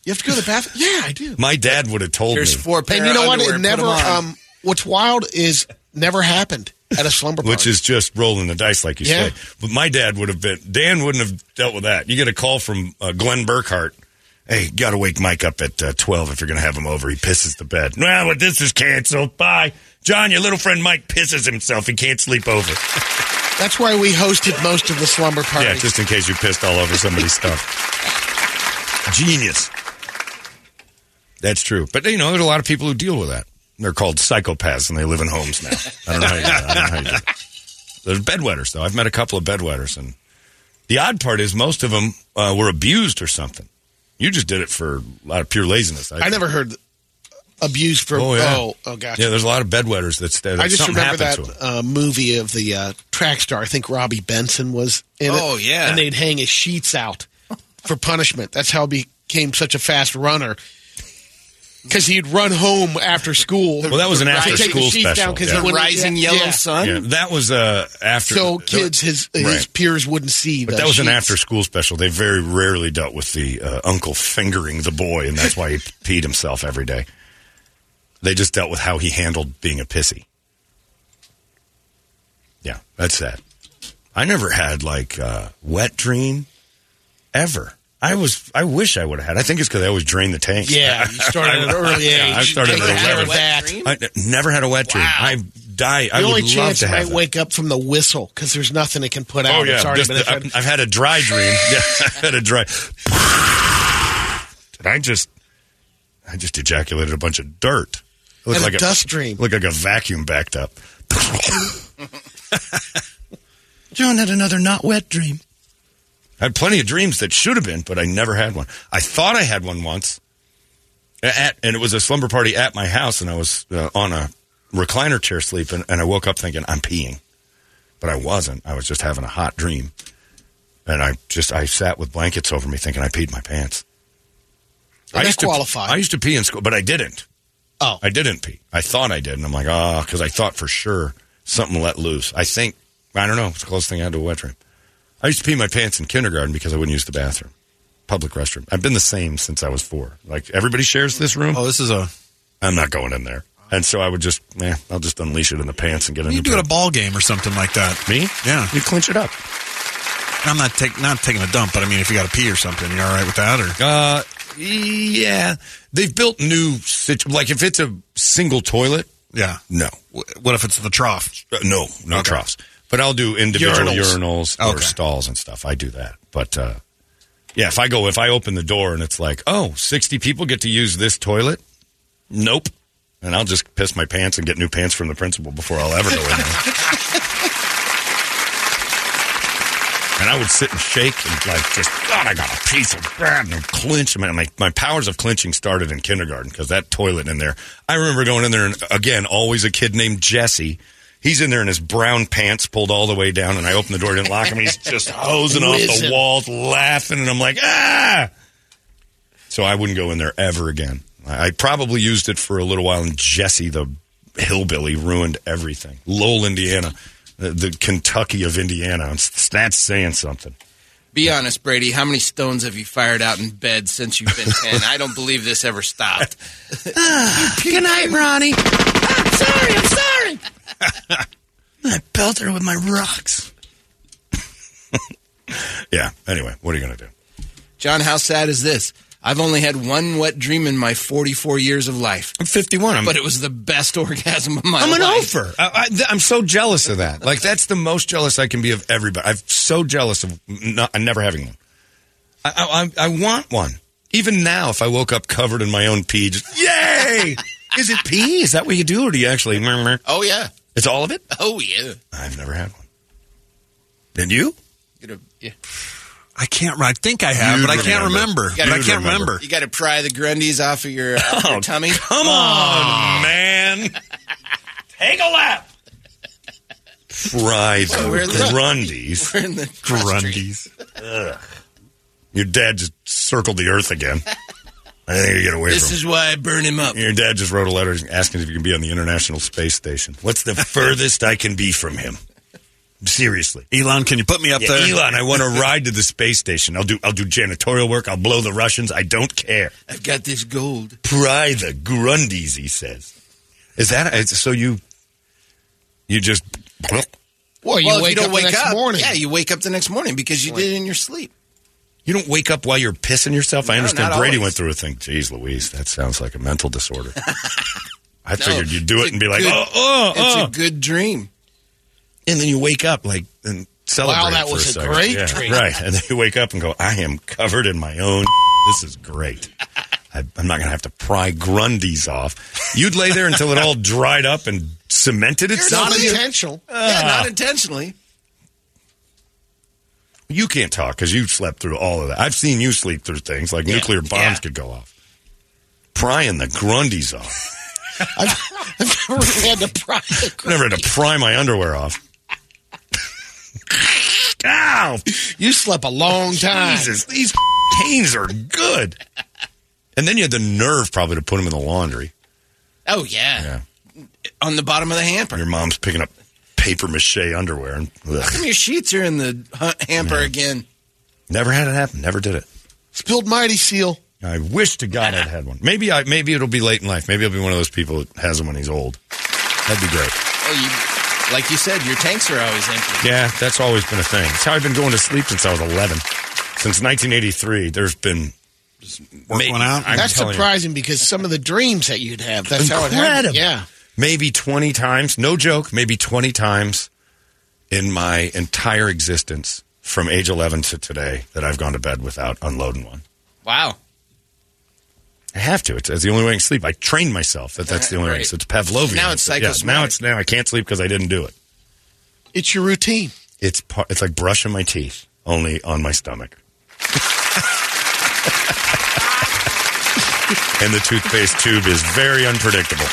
you have to go to the bathroom. Yeah, I do. My dad would have told Here's me. four pair And you know what? It put never. 'em on. Um, what's wild is never happened at a slumber party. which is just rolling the dice, like you Yeah. say. But my dad would have been. Dan wouldn't have dealt with that. You get a call from uh, Glenn Burkhart. Hey, got to wake Mike up at uh, twelve if you're going to have him over. He pisses the bed. Well, but this is canceled. Bye, John. Your little friend Mike pisses himself. He can't sleep over. That's why we hosted most of the slumber party. Yeah, just in case you pissed all over somebody's stuff. Genius. That's true. But, you know, there's a lot of people who deal with that. They're called psychopaths and they live in homes now. I don't know how you do that. I don't know how you do that. There's bedwetters, though. I've met a couple of bedwetters. And the odd part is most of them uh, were abused or something. You just did it for a lot of pure laziness. I never heard abused for. Oh, yeah. Oh, oh, gotcha. Yeah, there's a lot of bedwetters that, there. I just remember that uh, movie of the uh, track star. I think Robby Benson was in it. Oh, yeah. and they'd hang his sheets out for punishment. That's how he became such a fast runner. Because he'd run home after school. Well, that was an after school special. down 'cause Yeah. when- Rising yeah, yellow yeah. sun. Yeah, that was uh, after. So kids, his his Right. peers wouldn't see. But the that was an after school special. They very rarely dealt with the uh, uncle fingering the boy, and that's why he peed himself every day. They just dealt with how he handled being a pissy. Yeah, that's that. I never had like uh, wet dream ever. I was. I wish I would have had. I think it's because I always drained the tank. Yeah, you started at an early age. Yeah, I started at of that. I never had a wet dream. I die. I the only would love chance have might that. wake up from the whistle because there's nothing it can put oh, out. Oh yeah, Just been. I've, I've had a dry dream. Yeah, I've had a dry. Did I just? I just ejaculated a bunch of dirt. It looked And a like dust dream. Looked like a vacuum backed up. John had another not wet dream. I had plenty of dreams that should have been, but I never had one. I thought I had one once, at, and it was a slumber party at my house, and I was uh, on a recliner chair sleeping, and I woke up thinking I'm peeing, but I wasn't. I was just having a hot dream, and I just I sat with blankets over me, thinking I peed my pants. Well, that used to- qualified. I used to pee in school, but I didn't. Oh. I didn't pee. I thought I did, and I'm like, ah, because I thought for sure something let loose. I think I don't know. It's the closest thing I had to a wet dream. I used to pee my pants in kindergarten because I wouldn't use the bathroom, public restroom. I've been the same since I was four. Like everybody shares this room. Oh, this is a. I'm not going in there. And so I would just, eh, I'll just unleash it in the pants and get in. You do it at a ball game or something like that. Me? Yeah. You clinch it up. I'm not take, not taking a dump, but I mean, if you got to pee or something, you all right with that? Or Uh, yeah. They've built new situ- like if it's a single toilet. Yeah. No. what if it's the trough? Uh, no, no Okay. troughs. But I'll do individual Urinals. urinals, or Okay. stalls and stuff. I do that. But uh, yeah, if I go, if I open the door and it's like, oh, 60 people get to use this toilet, nope. And I'll just piss my pants and get new pants from the principal before I'll ever go in there. And I would sit and shake and like just God, I got a piece of bread and clinch. Man, my my powers of clinching started in kindergarten because that toilet in there. I remember going in there and again, always a kid named Jesse. He's in there in his brown pants pulled all the way down, and I open the door, didn't lock him. He's just hosing off the walls, laughing, and I'm like, ah. So I wouldn't go in there ever again. I I probably used it for a little while, and Jesse, the hillbilly, ruined everything. Lowell, Indiana, the, the Kentucky of Indiana. It's- That's saying something. Be honest, Brady. How many stones have you fired out in bed since you've been 10? I don't believe this ever stopped. Good night, Ronnie. I'm sorry. I'm sorry. I pelted her with my rocks. Yeah. Anyway, what are you going to do? John, how sad is this? I've only had one wet dream in my 44 years of life. I'm 51. I'm, But it was the best orgasm of my life. I'm an offer. I, I, I'm so jealous of that. Like that's the most jealous I can be of everybody. I'm so jealous of not, never having one. I, I, I I want one. Even now, if I woke up covered in my own pee, just yay! Is it pee? Is that what you do, or do you actually? Murmur? Oh, yeah. It's all of it. Oh, yeah. I've never had one. Did you? Yeah. I can't. I think I have, You'd but I can't remember. remember. But gotta I can't remember. remember. You got to pry the grundies off of your, off Oh, your tummy. Come on, man. Take a lap. Fry the we're the- Grundies. We're in the. Grundies. Your dad just circled the earth again. I think you get away This from. This is why I burn him up. Your dad just wrote a letter asking if you can be on the International Space Station. What's the furthest I can be from him? Seriously. Elon, can you put me up Yeah, there? Elon, I want to ride to the space station. I'll do I'll do janitorial work. I'll blow the Russians. I don't care. I've got this gold. Pry the Grundies, he says. Is that it's- so? You you just Well, you well, wake you up don't wake the next up, morning. yeah, you wake up the next morning because you did it in your sleep. You don't wake up while you're pissing yourself. I understand Brady always. went through a thing. Jeez, Louise, that sounds like a mental disorder. I No, figured you'd do it and be like, good- oh, oh, It's oh. a good dream. and then you wake up like and celebrate. Wow, that was a second. great Yeah, dream. right? And then you wake up and go, I am covered in my own. This is great. I, I'm not going to have to pry Grundies off. You'd lay there until it all dried up and cemented itself. Not intentional. yeah, Ah. not intentionally. You can't talk because you slept through all of that. I've seen you sleep through things like nuclear bombs Yeah. could go off. Prying the Grundies off. I've, I've never really had to pry. the never had to pry my underwear off. Ow! You slept a long time. Jesus, these canes are good. And then you had the nerve probably to put them in the laundry. Oh yeah. Yeah. on the bottom of the hamper. Your mom's picking up paper mache underwear. And, ugh. How come your sheets are in the hu- hamper again? Never had it happen. Never did it. Spilled Mighty Seal. I wish to God I'd had one. Maybe I maybe it'll be late in life. Maybe I'll be one of those people that has them when he's old. That'd be great. Oh, you, like you said, your tanks are always empty. Yeah, that's always been a thing. It's how I've been going to sleep since I was 11. Since 1983, there's been Work one out. I'm That's telling you. surprising because some of the dreams that you'd have, that's how it happened. Yeah. Maybe 20 times, no joke, maybe 20 times in my entire existence from age 11 to today that I've gone to bed without unloading one. Wow. I have to. It's, it's the only way I can sleep. I trained myself that that's the only way. So it's Pavlovian. Now it's Yeah, now it's now I can't sleep because I didn't do it. It's your routine. It's par- it's like brushing my teeth, only on my stomach. and the toothpaste tube is very unpredictable.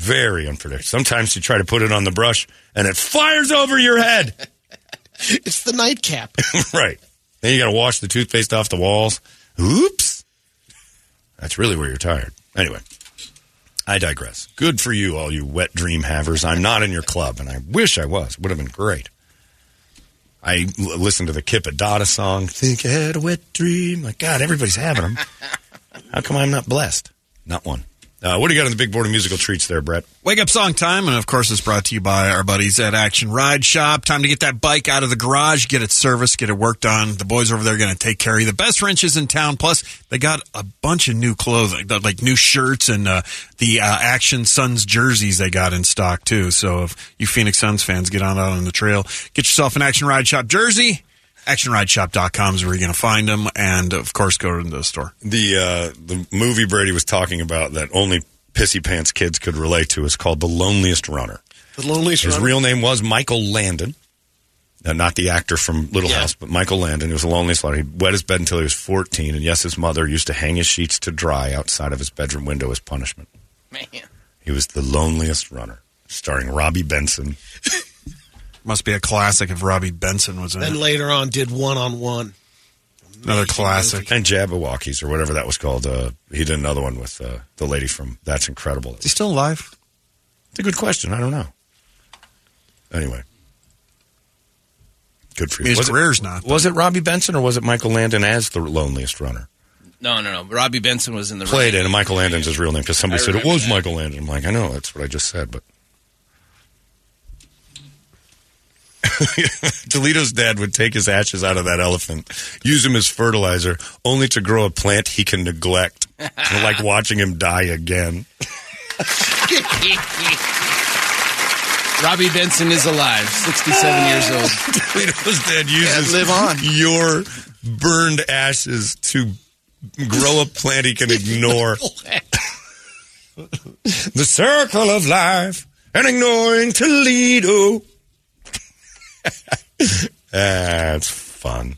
Very unpredictable. Sometimes you try to put it on the brush and it fires over your head. It's the nightcap. right. Then you got to wash the toothpaste off the walls. Oops. That's really where you're tired. Anyway, I digress. Good for you, all you wet dream havers. I'm not in your club, and I wish I was. Would have been great. I l- listened to the Kip Addotta song. Think I had a wet dream. Like God, everybody's having them. How come I'm not blessed? Not one. Uh, what do you got on the big board of musical treats there, Brett? Wake up song time, and of course, it's brought to you by our buddies at Action Ride Shop. Time to get that bike out of the garage, get it serviced, get it worked on. The boys over there are going to take care of you. The best wrenches in town. Plus, they got a bunch of new clothing, like new shirts and uh, the uh, Action Suns jerseys they got in stock too. So, if you Phoenix Suns fans get on out on the trail, get yourself an Action Ride Shop jersey. ActionRideShop.com is where you're going to find them, and of course, go to the store. The uh, the movie Brady was talking about that only pissy pants kids could relate to is called The Loneliest Runner. The loneliest His runner. real name was Michael Landon. Uh, not the actor from Little House, but Michael Landon. He was the loneliest runner. He wet his bed until he was 14, and yes, his mother used to hang his sheets to dry outside of his bedroom window as punishment. Man. He was the loneliest runner, starring Robby Benson. Must be a classic if Robby Benson was in Then it. later on, did one on one. Another classic. And Jabberwockies, or whatever that was called. Uh, he did another one with uh, the lady from That's Incredible. Is he still alive? It's a good question. I don't know. Anyway. Good for you. His was, it, career's not. was it Robby Benson or was it Michael Landon as the loneliest runner? No, no, no. Robby Benson was in the Played it, running. and Michael Landon's his real name because somebody I said it was that. Michael Landon. I'm like, I know, that's what I just said, but. Toledo's dad would take his ashes out of that elephant, use them as fertilizer, only to grow a plant he can neglect. Like watching him die again. Robby Benson is alive, 67 years old. Toledo's dad uses live on. your burned ashes to grow a plant he can ignore. the circle of life and ignoring Toledo. That's fun.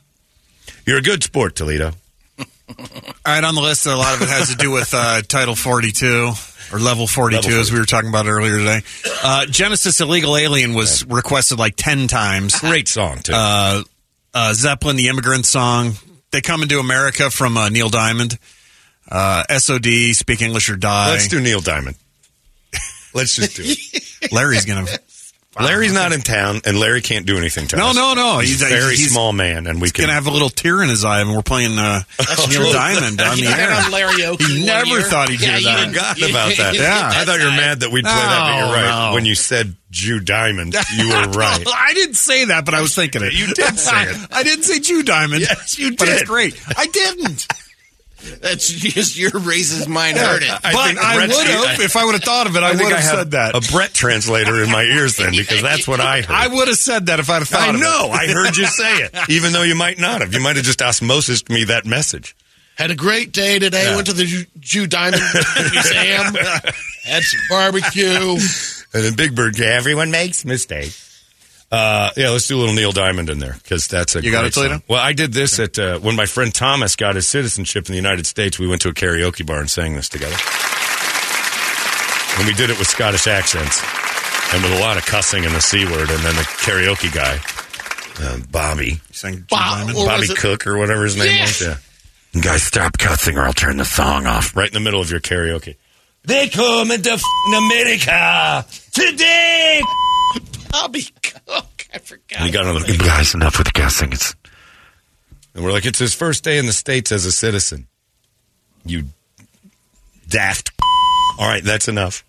You're a good sport, Toledo. All right, on the list, a lot of it has to do with uh, Title 42 or Level 42, Level as we were talking about earlier today. Uh, Genesis Illegal Alien was requested like 10 times. Great song, too. Uh, uh, Zeppelin, the Immigrant Song. They Come Into America from uh, Neil Diamond. Uh, SOD, Speak English or Die. Let's do Neil Diamond. Let's just do it. Larry's going to. Larry's not in town, and Larry can't do anything to No, us. no, no. He's, He's- a very he's- small man, and we He's can going to have a little tear in his eye, and we're playing uh, Neil. Diamond on the He had air. on Larry Oki He never year. thought he'd Yeah, hear you that. didn't- forgot you- about that. Yeah. I thought you were mad that we'd play that, but you're right. no. When you said Jew Diamond, you were right. I didn't say that, but I was thinking it. You did say it. I didn't say Jew Diamond. Yes, you But it's did. great. I didn't. That's just your racist mind heard it. I but I would have if I would have thought of it. I, think would have have said that. A Brett translator in my ears then, because that's what I heard. I would have said that if I'd have thought I of it. know. I heard you say it, even though you might not have. You might have just osmosis me that message. Had a great day today. Yeah. Went to the Jew, Jew Diamond Museum. Had some barbecue. And then Big Bird, everyone makes mistakes. Uh, yeah, let's do a little Neil Diamond in there because that's a You got it, Toledo? song. Well, I did this at uh, when my friend Thomas got his citizenship in the United States. We went to a karaoke bar and sang this together, and we did it with Scottish accents and with a lot of cussing and the c word. And then the karaoke guy, uh, Bobby, You sang Bob- Diamond. or Bobby Cook or whatever his name was. Yeah. Guys, stop cussing or I'll turn the song off. Right in the middle of your karaoke. They come into f***ing America today. Bobby Cook. I forgot. And he got another. Guys, enough with the cussing. It's and we're like, it's his first day in the states as a citizen. You daft. All right, that's enough.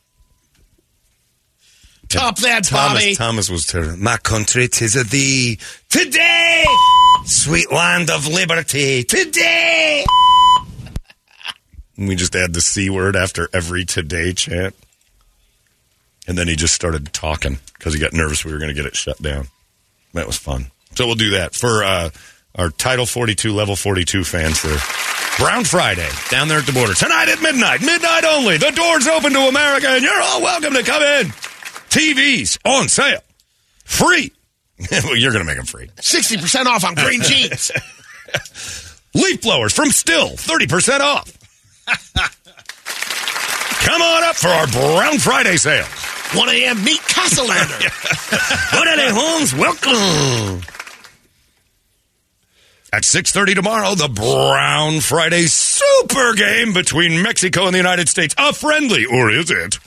Top that, Tommy Thomas, Bobby. Thomas was terrible. My country, tis a thee. Today, sweet land of liberty. Today. We just add the C word after every today chant. And then he just started talking because he got nervous we were going to get it shut down. That was fun. So we'll do that for uh, our Title 42, Level 42 fans for Brown Friday down there at the border. Tonight at midnight, midnight only. The doors open to America and you're all welcome to come in. TVs on sale. Free. well, you're going to make them free. 60% off on green jeans. Leaf blowers from Stihl, 30% off. Come on up for our Brown Friday sale. 1 a.m. Meet Castellander. What are they, Holmes? Welcome. At 6.30 tomorrow, the Brown Friday Super Game between Mexico and the United States. A friendly, or is it?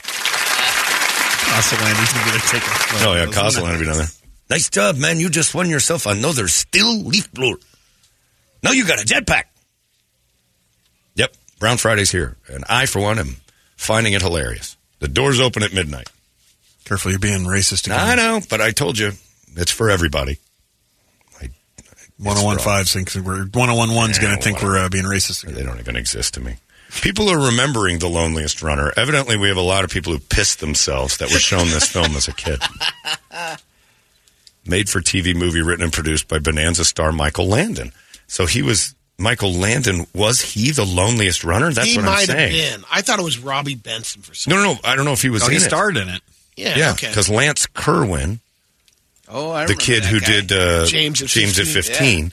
Castellani's going to be there taking Oh, yeah, Castellan will be down there. Nice job, man. You just won yourself another Stihl leaf blower. Now you got a jetpack. Yep, Brown Friday's here. And I, for one, am finding it hilarious. The doors open at midnight. Careful, you're being racist again. I know, but I told you, it's for everybody. 1015 thinks we're 1011's going to think we're uh, being racist. They don't even exist to me. People are remembering the loneliest runner. Evidently, we have a lot of people who pissed themselves that were shown this film as a kid. Made for TV movie written and produced by Bonanza star Michael Landon. So he was Michael Landon. Was he the loneliest runner? That's he what I'm might have saying. been. I thought it was Robby Benson for some. No, no, no. I don't know if he was. Oh, in he it. starred in it. Yeah, Yeah, okay. because Lance Kerwin, Oh, I the kid who guy. did uh, James at James at 15, 15,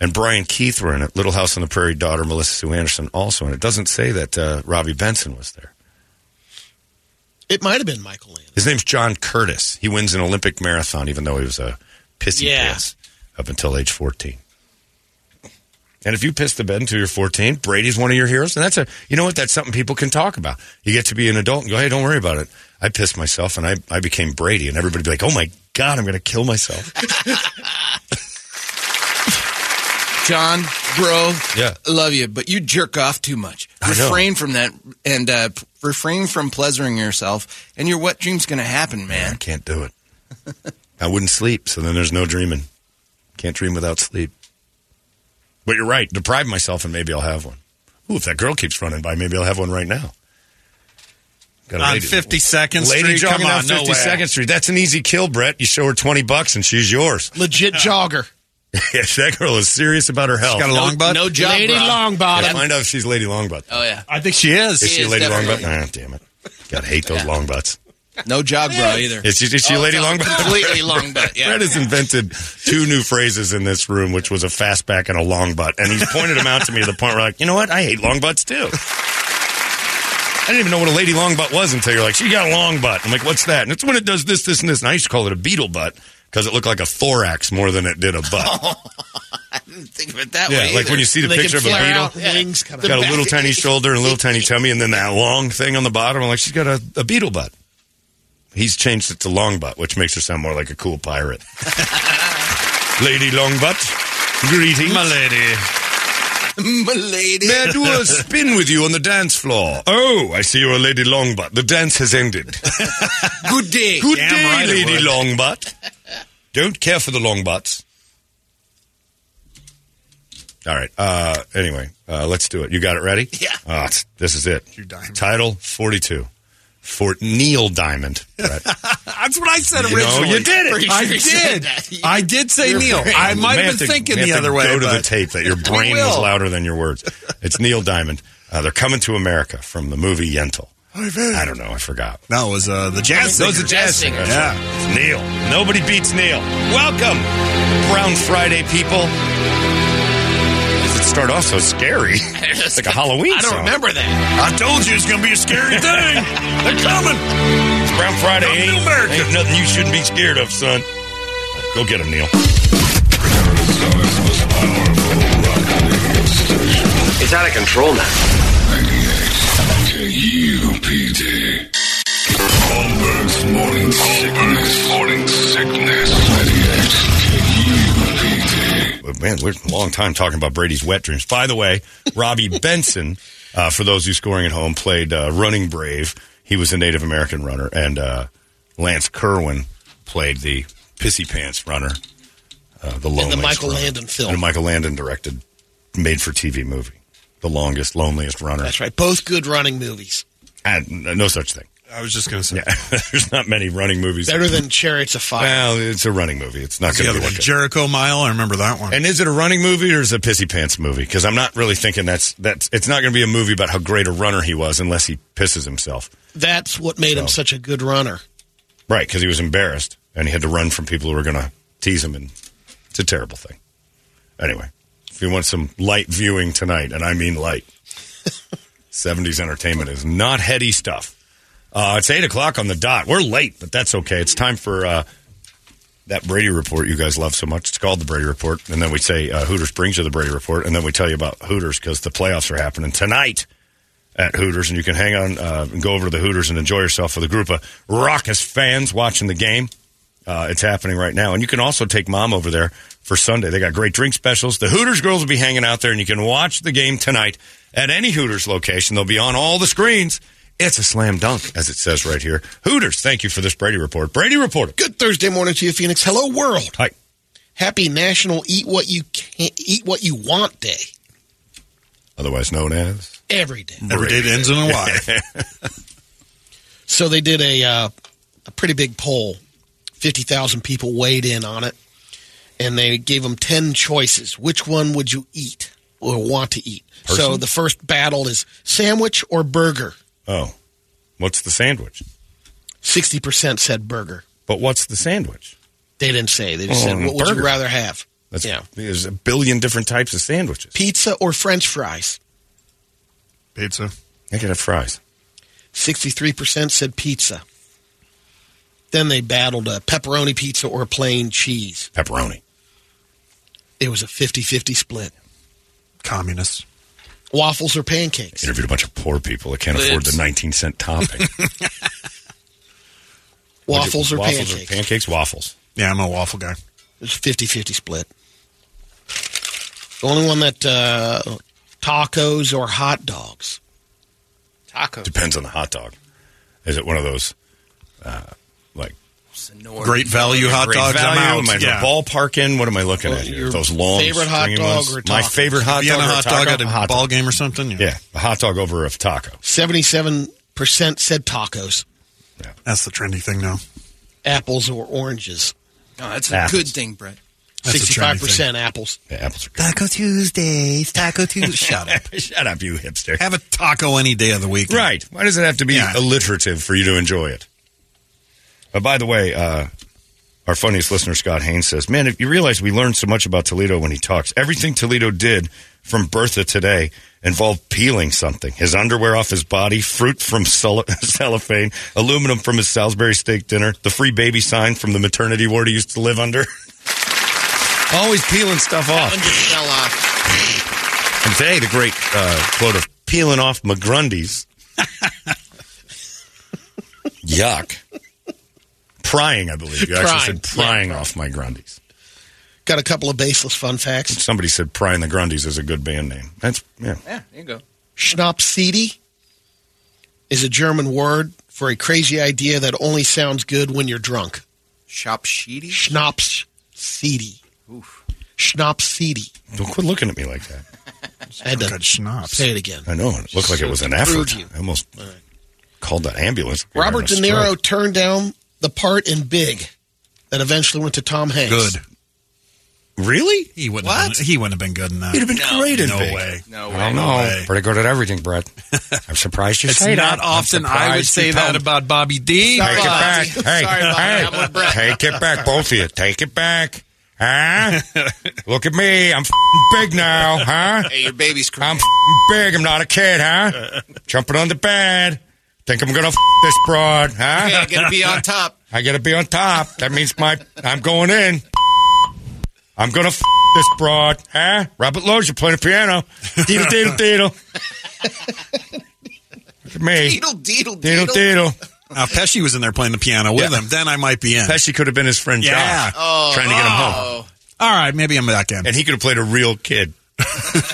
and Brian Keith were in it. Little House on the Prairie daughter Melissa Sue Anderson also, and it doesn't say that uh, Robby Benson was there. It might have been Michael Landon. His name's John Curtis. He wins an Olympic marathon, even though he was a pissy Yeah. piss up until age 14. And if you piss the bed until you're 14, Brady's one of your heroes. And that's a, you know what? That's something people can talk about. You get to be an adult and go, hey, don't worry about it. I pissed myself and I, I became Brady. And everybody be like, oh my God, I'm going to kill myself. John, bro, Yeah. Love you, but you jerk off too much. Refrain from that and uh, refrain from pleasuring yourself, and your wet dream's going to happen, man. I can't do it. I wouldn't sleep, so then there's no dreaming. Can't dream without sleep. But you're right. Deprive myself, and maybe I'll have one. Ooh, if that girl keeps running by, maybe I'll have one right now. Got a On lady- 52nd Lady Street? jogging Come on on, no 52nd way. Street. That's an easy kill, Brett. You show her 20 bucks, and she's yours. Legit jogger. yeah, that girl is serious about her health. got a long butt? No job, Lady bro. Yeah, Longbottom. find out if she's Lady Longbutt. Oh yeah, I think she is. Is she a is Lady Longbutt? definitely. Nah, damn it. Gotta hate those long butts. No jog, bra either. Is she, is she Oh, Lady no, Longbutt? Completely long butt. Yeah. Brett has invented two new phrases in this room, which was a fastback and a long butt. And he's pointed them out to me to the point where, like, you know what? I hate long butts too. I didn't even know what a lady long butt was until you're like, she got a long butt. I'm like, what's that? And it's when it does this, this, and this. And I used to call it a beetle butt because it looked like a thorax more than it did a butt. Oh, I didn't think of it that yeah, way. like when you see the They picture of a beetle. out wings come Got a little tiny shoulder and a little tiny tummy, and then that long thing on the bottom. I'm like, she's got a, a beetle butt. He's changed it to long butt, which makes her sound more like a cool pirate. Lady long butt, greetings. My lady. My lady. May I do a spin with you on the dance floor? Oh, I see you're a Lady Longbutt. The dance has ended. Good day. Good Damn day, right Lady. Longbutt. Don't care for the Longbutts. All right. Uh, anyway, uh, let's do it. You got it ready? Yeah. Uh, this is it. Title 42. Fort Neil Diamond. That's what I said You know, originally. you did it. I sure said did. that. I did say Neil. I might have been to- thinking the other way. Go to the tape that your brain was louder than your words. It's Neil Diamond. Uh, they're coming to America from the movie Yentl. I don't know. I forgot. No, it was uh, the jazz. Those singer. are jazz singers. singers. Yeah. It's Neil. Nobody beats Neil. Welcome, Brown Friday people. Does it start off so scary? It's like a Halloween I don't song. remember that. I told you it's going to be a scary thing. They're coming. It's Brown Friday. Come to Ain't, America. ain't nothing you shouldn't be scared of, son. Go get him, Neil. It's out of control now. KUPD. Holmberg's morning sickness. Morning sickness. 98 KUPD. But man, we're a long time talking about Brady's wet dreams. By the way, Robby Benson, uh, for those who scoring at home, played uh, Running Brave. He was a Native American runner, and uh, Lance Kerwin played the Pissy Pants runner, uh, the In the Michael runner. Landon film. And Michael Landon directed, made for TV movie, the longest, loneliest runner. That's right. Both good running movies. And no such thing. I was just going to say. Yeah, there's not many running movies. Better than Chariots of Fire. Well, it's a running movie. It's not The going to other be one, Jericho Mile. I remember that one. And is it a running movie or is it a pissy pants movie? Because I'm not really thinking that's that's. It's not going to be a movie about how great a runner he was unless he pisses himself. That's what made him such a good runner. Right? Because he was embarrassed and he had to run from people who were going to tease him, and it's a terrible thing. Anyway, if you want some light viewing tonight, and I mean light, 70s entertainment is not heady stuff. Uh, it's eight o'clock on the dot. We're late, but that's okay. It's time for uh, that Brady report you guys love so much. It's called the Brady Report, and then we say uh, Hooters brings you the Brady Report, and then we tell you about Hooters because the playoffs are happening tonight at Hooters, and you can hang on uh, and go over to the Hooters and enjoy yourself with a group of raucous fans watching the game. Uh, it's happening right now. And you can also take mom over there for Sunday. They got great drink specials. The Hooters girls will be hanging out there, and you can watch the game tonight at any Hooters location. They'll be on all the screens. It's a slam dunk, as it says right here. Hooters, thank you for this Brady report. Brady report. Good Thursday morning to you, Phoenix. Hello, world. Hi. Happy National Eat What You Can Eat What You Want Day. Otherwise known as Every day. Every day that ends in a Y. So they did a uh, a pretty big poll. Fifty thousand people weighed in on it, and they gave them ten choices. Which one would you eat or want to eat? So the first battle is sandwich or burger. Oh, what's the sandwich? Sixty percent said burger. But what's the sandwich? They didn't say. They just Oh, said, "What would you rather have?" That's, Yeah. There's a billion different types of sandwiches. Pizza or French fries. Pizza. I could have fries. Sixty-three percent said pizza. Then they battled a pepperoni pizza or plain cheese. Pepperoni. It was a 50-50 split. Communists. Waffles or pancakes. Interviewed a bunch of poor people that can't afford the 19 cent topping. Waffles or waffles pancakes. Or pancakes, waffles. Yeah, I'm a waffle guy. It's was 50-50 split. The only one that uh, tacos or hot dogs. Tacos. Depends on the hot dog. Is it one of those, uh, like Great value hot great dogs. value? I'm out. Am I yeah. ballpark in? What am I looking Well, at here? your Those long favorite hot stringy dog ones? or My favorite hot Vienna dog. or hot dog at a hot ball dog. game or something. Yeah, a hot dog over a taco. 77% said tacos. Yeah. That's the trendy thing now. Apples or oranges. No, that's a Apples. good thing, Brett. That's a trendy 65% apples. Yeah, apples are good. Taco Tuesdays. Taco Tuesdays. Shut up. Shut up, you hipster. Have a taco any day of the week. Right. Why does it have to be Yeah. alliterative for you to enjoy it? Uh, by the way, uh, our funniest listener, Scott Haynes, says, Man, if you realize we learned so much about Toledo when he talks, everything Toledo did from Bertha today involved peeling something. His underwear off his body, fruit from cell- cellophane, aluminum from his Salisbury steak dinner, the free baby sign from the maternity ward he used to live under. Always peeling stuff off. off. And today, the great uh, quote of peeling off McGrundy's. Yuck. Prying, I believe. You actually said prying off my Grundies. Got a couple of baseless fun facts. Somebody said prying the Grundies is a good band name. That's, yeah. Yeah, there you go. Schnapsidee is a German word for a crazy idea that only sounds good when you're drunk. Shop sheety. Schnapsidee. Schnapsidee. Don't quit looking at me like that. I had to Good schnapps. say it again. I know. It looked like it was an To effort. I almost called that ambulance. Robert De Niro turned down the part in Big that eventually went to Tom Hanks. Good. Really? He wouldn't. Have What? been, he wouldn't have been good in that. He'd have been great in no Big. way. No I way. don't No know. way. Pretty good at everything, Brett. I'm surprised you It's say not that. I'm often I would say that told- about Bobby D. Take it back. Hey, Sorry, Bobby. hey, I'm with Brett. take it back, both of you. Take it back. Huh? Look at me. I'm f***ing big now, huh? Hey, your baby's crying. I'm crying. f***ing big. I'm not a kid, huh? Jumping on the bed. Think I'm gonna f- this broad, huh? Hey, I gotta be on top. I gotta be on top. That means my I'm going in. I'm gonna f- this broad, huh? Robert Loggia's, you're playing the piano. Deedle, deedle, deedle. Look at me. Deedle, deedle, Deedle, deedle. deedle. Now, Pesci was in there playing the piano with Yeah. him. Then I might be in. Pesci could have been his friend Yeah. Josh, Oh, trying to get him home. oh. All right, maybe I'm back in. And he could have played a real kid. We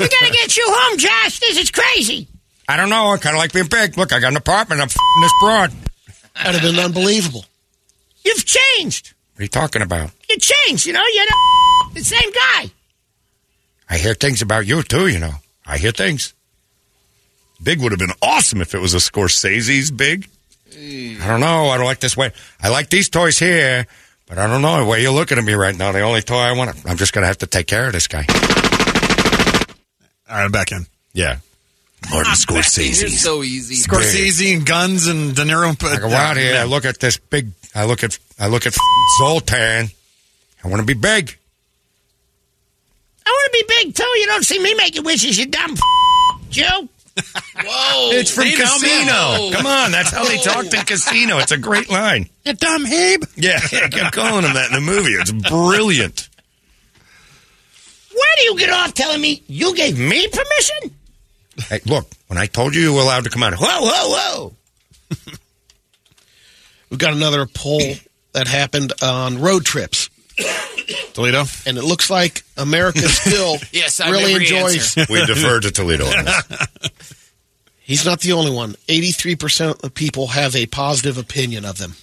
gotta get you home, Josh. This is crazy. I don't know. I kind of like being big. Look, I got an apartment. I'm f***ing this broad. That'd have been unbelievable. You've changed. What are you talking about? You changed. You know, you're the, the same guy. I hear things about you too. You know, I hear things. Big would have been awesome if it was a Scorsese's big. I don't know. I don't like this way. I like these toys here, but I don't know the way you're looking at me right now. The only toy I want, I'm just going to have to take care of this guy. All right, I'm back in. Yeah. Martin You're Scorsese's. so easy. Scorsese and guns and De Niro. I go out here. I look at this big. I look at. I look at Zoltar. I want to be big. I want to be big too. You don't see me making wishes, you dumb Joe. Whoa. It's from Hey, Casino. man. Come on, that's how they talked in Casino. It's a great line. You dumb Habe. Yeah, I kept calling him that in the movie. It's brilliant. Where do you get off telling me you gave me permission? Hey, look, when I told you you were allowed to come out, whoa, whoa, whoa. We've got another poll that happened on road trips. Toledo. And it looks like America still Yes, I really enjoys. answer. We defer to Toledo on this. He's not the only one. 83% of people have a positive opinion of them.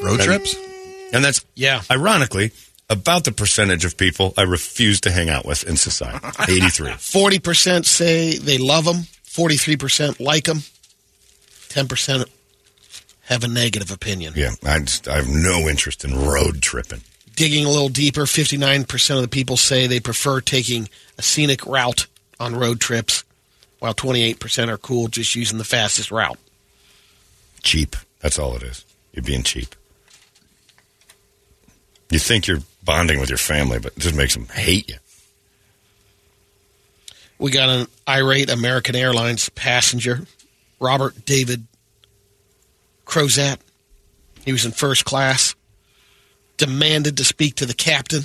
Road trips? Mm. And that's, Yeah. ironically, about the percentage of people I refuse to hang out with in society. 83. 40% say they love them, 43% like them, 10% have a negative opinion. Yeah, I, just, I have no interest in road tripping. Digging a little deeper, 59% of the people say they prefer taking a scenic route on road trips, while 28% are cool just using the fastest route. Cheap. That's all it is. You're being cheap. You think you're bonding with your family, but it just makes them hate you. We got an irate American Airlines passenger, Robert David Crozat. He was in first class, demanded to speak to the captain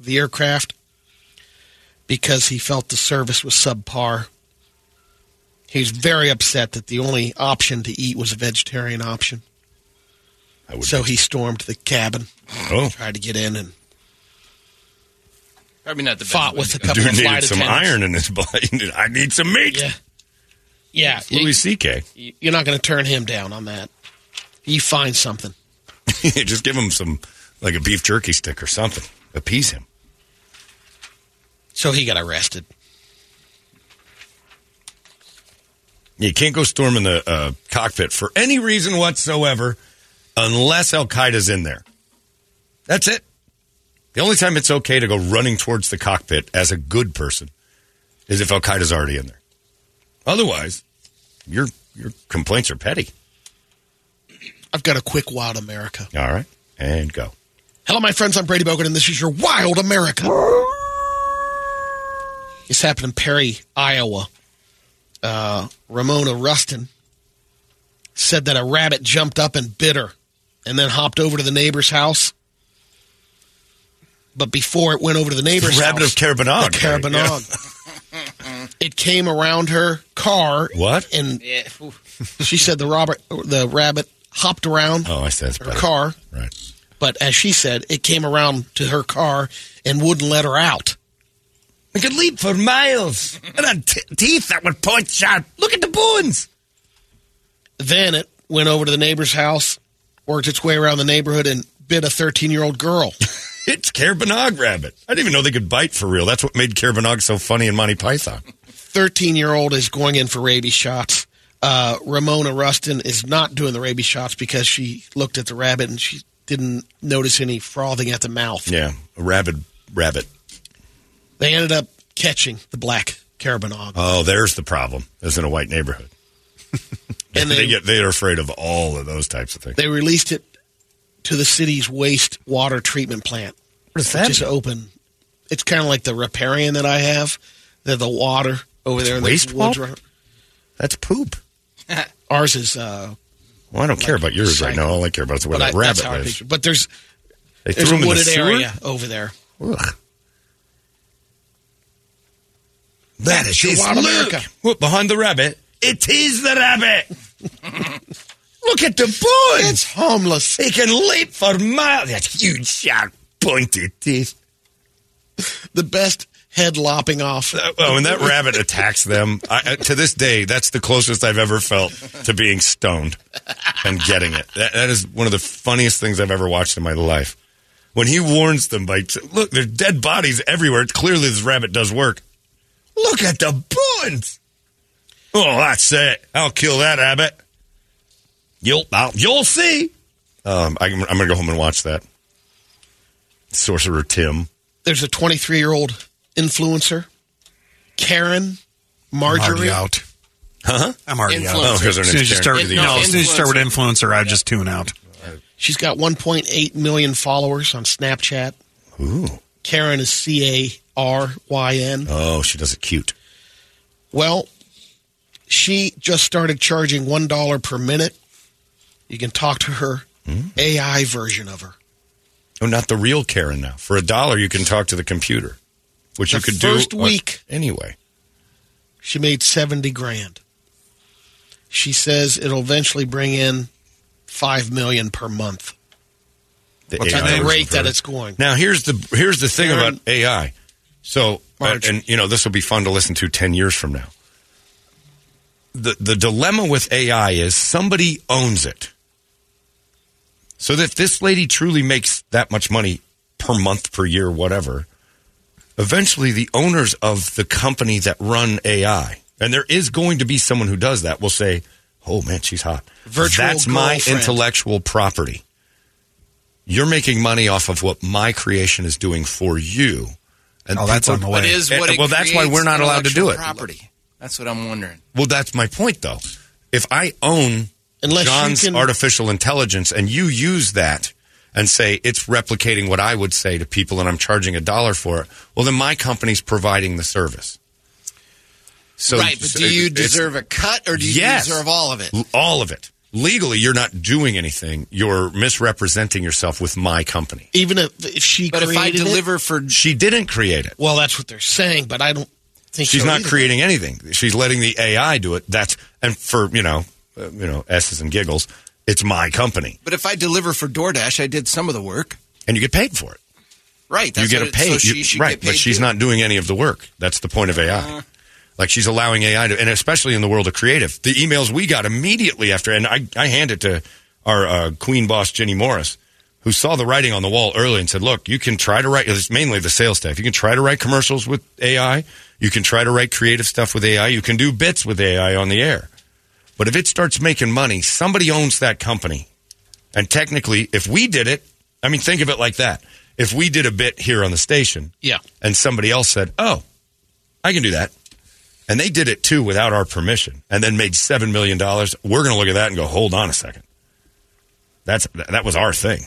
of the aircraft because he felt the service was subpar. He was very upset that the only option to eat was a vegetarian option. So he stormed the cabin, Oh, tried to get in, and Probably not the fought with a couple dude of needed flight some attendants. iron in his body. I need some meat. Yeah, yeah. Louis C.K. you- You're not going to turn him down on that. You find something. just give him some, like a beef jerky stick or something. Appease him. So he got arrested. You can't go storming the uh, cockpit for any reason whatsoever unless Al Qaeda's in there. That's it. The only time it's okay to go running towards the cockpit as a good person is if Al Qaeda's already in there. Otherwise, your your complaints are petty. I've got a quick Wild America. All right, and go. Hello, my friends. I'm Brady Bogan, and this is your Wild America. This happened in Perry, Iowa. Uh, Ramona Rustin said that a rabbit jumped up and bit her and then hopped over to the neighbor's house. But before it went over to the neighbor's Rabbit house, of Caerbannog, the Caerbannog, it came around her car. What? And Yeah. she said the Robert, the rabbit hopped around Oh, I said it's her better. car. Right. But as she said, it came around to her car and wouldn't let her out. I could leap for miles. It had t- teeth that would point sharp. Look at the bones. Then it went over to the neighbor's house, worked its way around the neighborhood, and bit a 13 year old girl. It's Caerbannog rabbit. I didn't even know they could bite for real. That's what made Caerbannog so funny in Monty Python. 13 year old is going in for rabies shots. Uh, Ramona Rustin is not doing the rabies shots because she looked at the rabbit and she didn't notice any frothing at the mouth. Yeah, a rabid rabbit. They ended up catching the black Caerbannog. Oh, there's the problem. It's in a white neighborhood. And they they- get they are afraid of all of those types of things. They released it to the city's wastewater treatment plant. What is which is open. It's kind of like the riparian that I have. They're the water over there in the waste woods. pulp? That's poop. Ours is. Uh, Well, I don't care about yours right now. All I care about is where but that I- rabbit how lives. But there's They there's threw a him in the wooded area over there. Ugh. That is your his Wild look. America. What, behind the rabbit? It is the rabbit. Look at the bones. It's homeless. He can leap for miles. That huge, sharp, pointed teeth. The best head lopping off. Uh, oh, when that rabbit attacks them, I, I- to this day, that's the closest I've ever felt to being stoned and getting it. That, that is one of the funniest things I've ever watched in my life. When he warns them by, look, there's dead bodies everywhere. Clearly, this rabbit does work. Look at the bones. Oh, that's it. I'll kill that rabbit. You'll, I'll, you'll see. Um, I, I'm going to go home and watch that. Sorcerer Tim. There's a 23 year old influencer, Caryn I'm Marjorie. out. Huh? I'm already out. Oh, because her As soon name's as you Karen. start, The no, as soon as you start with influencer, I just tune out. She's got 1.8 million followers on Snapchat. Ooh. Karen is C A R Y N. Oh, she does it cute. Well, she just started charging one dollar per minute. You can talk to her AI version of her. Oh, not the real Caryn now. For a dollar, you can talk to the computer, which The you could first do uh, week. anyway. She made seventy grand. She says it'll eventually bring in five million per month. The What's AI the rate that it's going? Now here's the here's the thing Aaron- about AI. So and you know this will be fun to listen to ten years from now. The the dilemma with AI is somebody owns it. So that if this lady truly makes that much money per month, per year, whatever, eventually the owners of the company that run AI, and there is going to be someone who does that, will say, "Oh man, she's hot. Virtual That's my girlfriend. intellectual property. You're making money off of what my creation is doing for you." And Oh, that's on the way. What is what it well, that's why we're not allowed to do it. Property. That's what I'm wondering. Well, that's my point, though. If I own Unless John's can- artificial intelligence and you use that and say it's replicating what I would say to people and I'm charging a dollar for it, well, then my company's providing the service. So, right, but do you deserve a cut or do you Yes. deserve all of it? all of it? Legally, you're not doing anything. You're misrepresenting yourself with my company. Even if, if she But if I created it? deliver for She didn't create it. well, that's what they're saying, but I don't think She's so not either. creating anything. She's letting the AI do it. That's and for you know, uh, you know, s's and giggles. It's my company, But if I deliver for DoorDash, I did some of the work. and you get paid for it. Right. That's you get a pay, So she should right? get paid but she's too. not doing any of the work. That's the point of AI. Uh. like she's allowing AI to, and especially in the world of creative, the emails we got immediately after, and I, I hand it to our uh, queen boss Jenny Morris, who saw the writing on the wall early and said, "Look, you can try to write. It's mainly the sales staff. You can try to write commercials with AI. You can try to write creative stuff with AI. You can do bits with AI on the air. But if it starts making money, somebody owns that company." And technically, if we did it, I mean, think of it like that. If we did a bit here on the station, Yeah. and somebody else said, "Oh, I can do that," and they did it too without our permission, and then made seven million dollars, we're going to look at that and go, "Hold on a second, that's that was our thing,"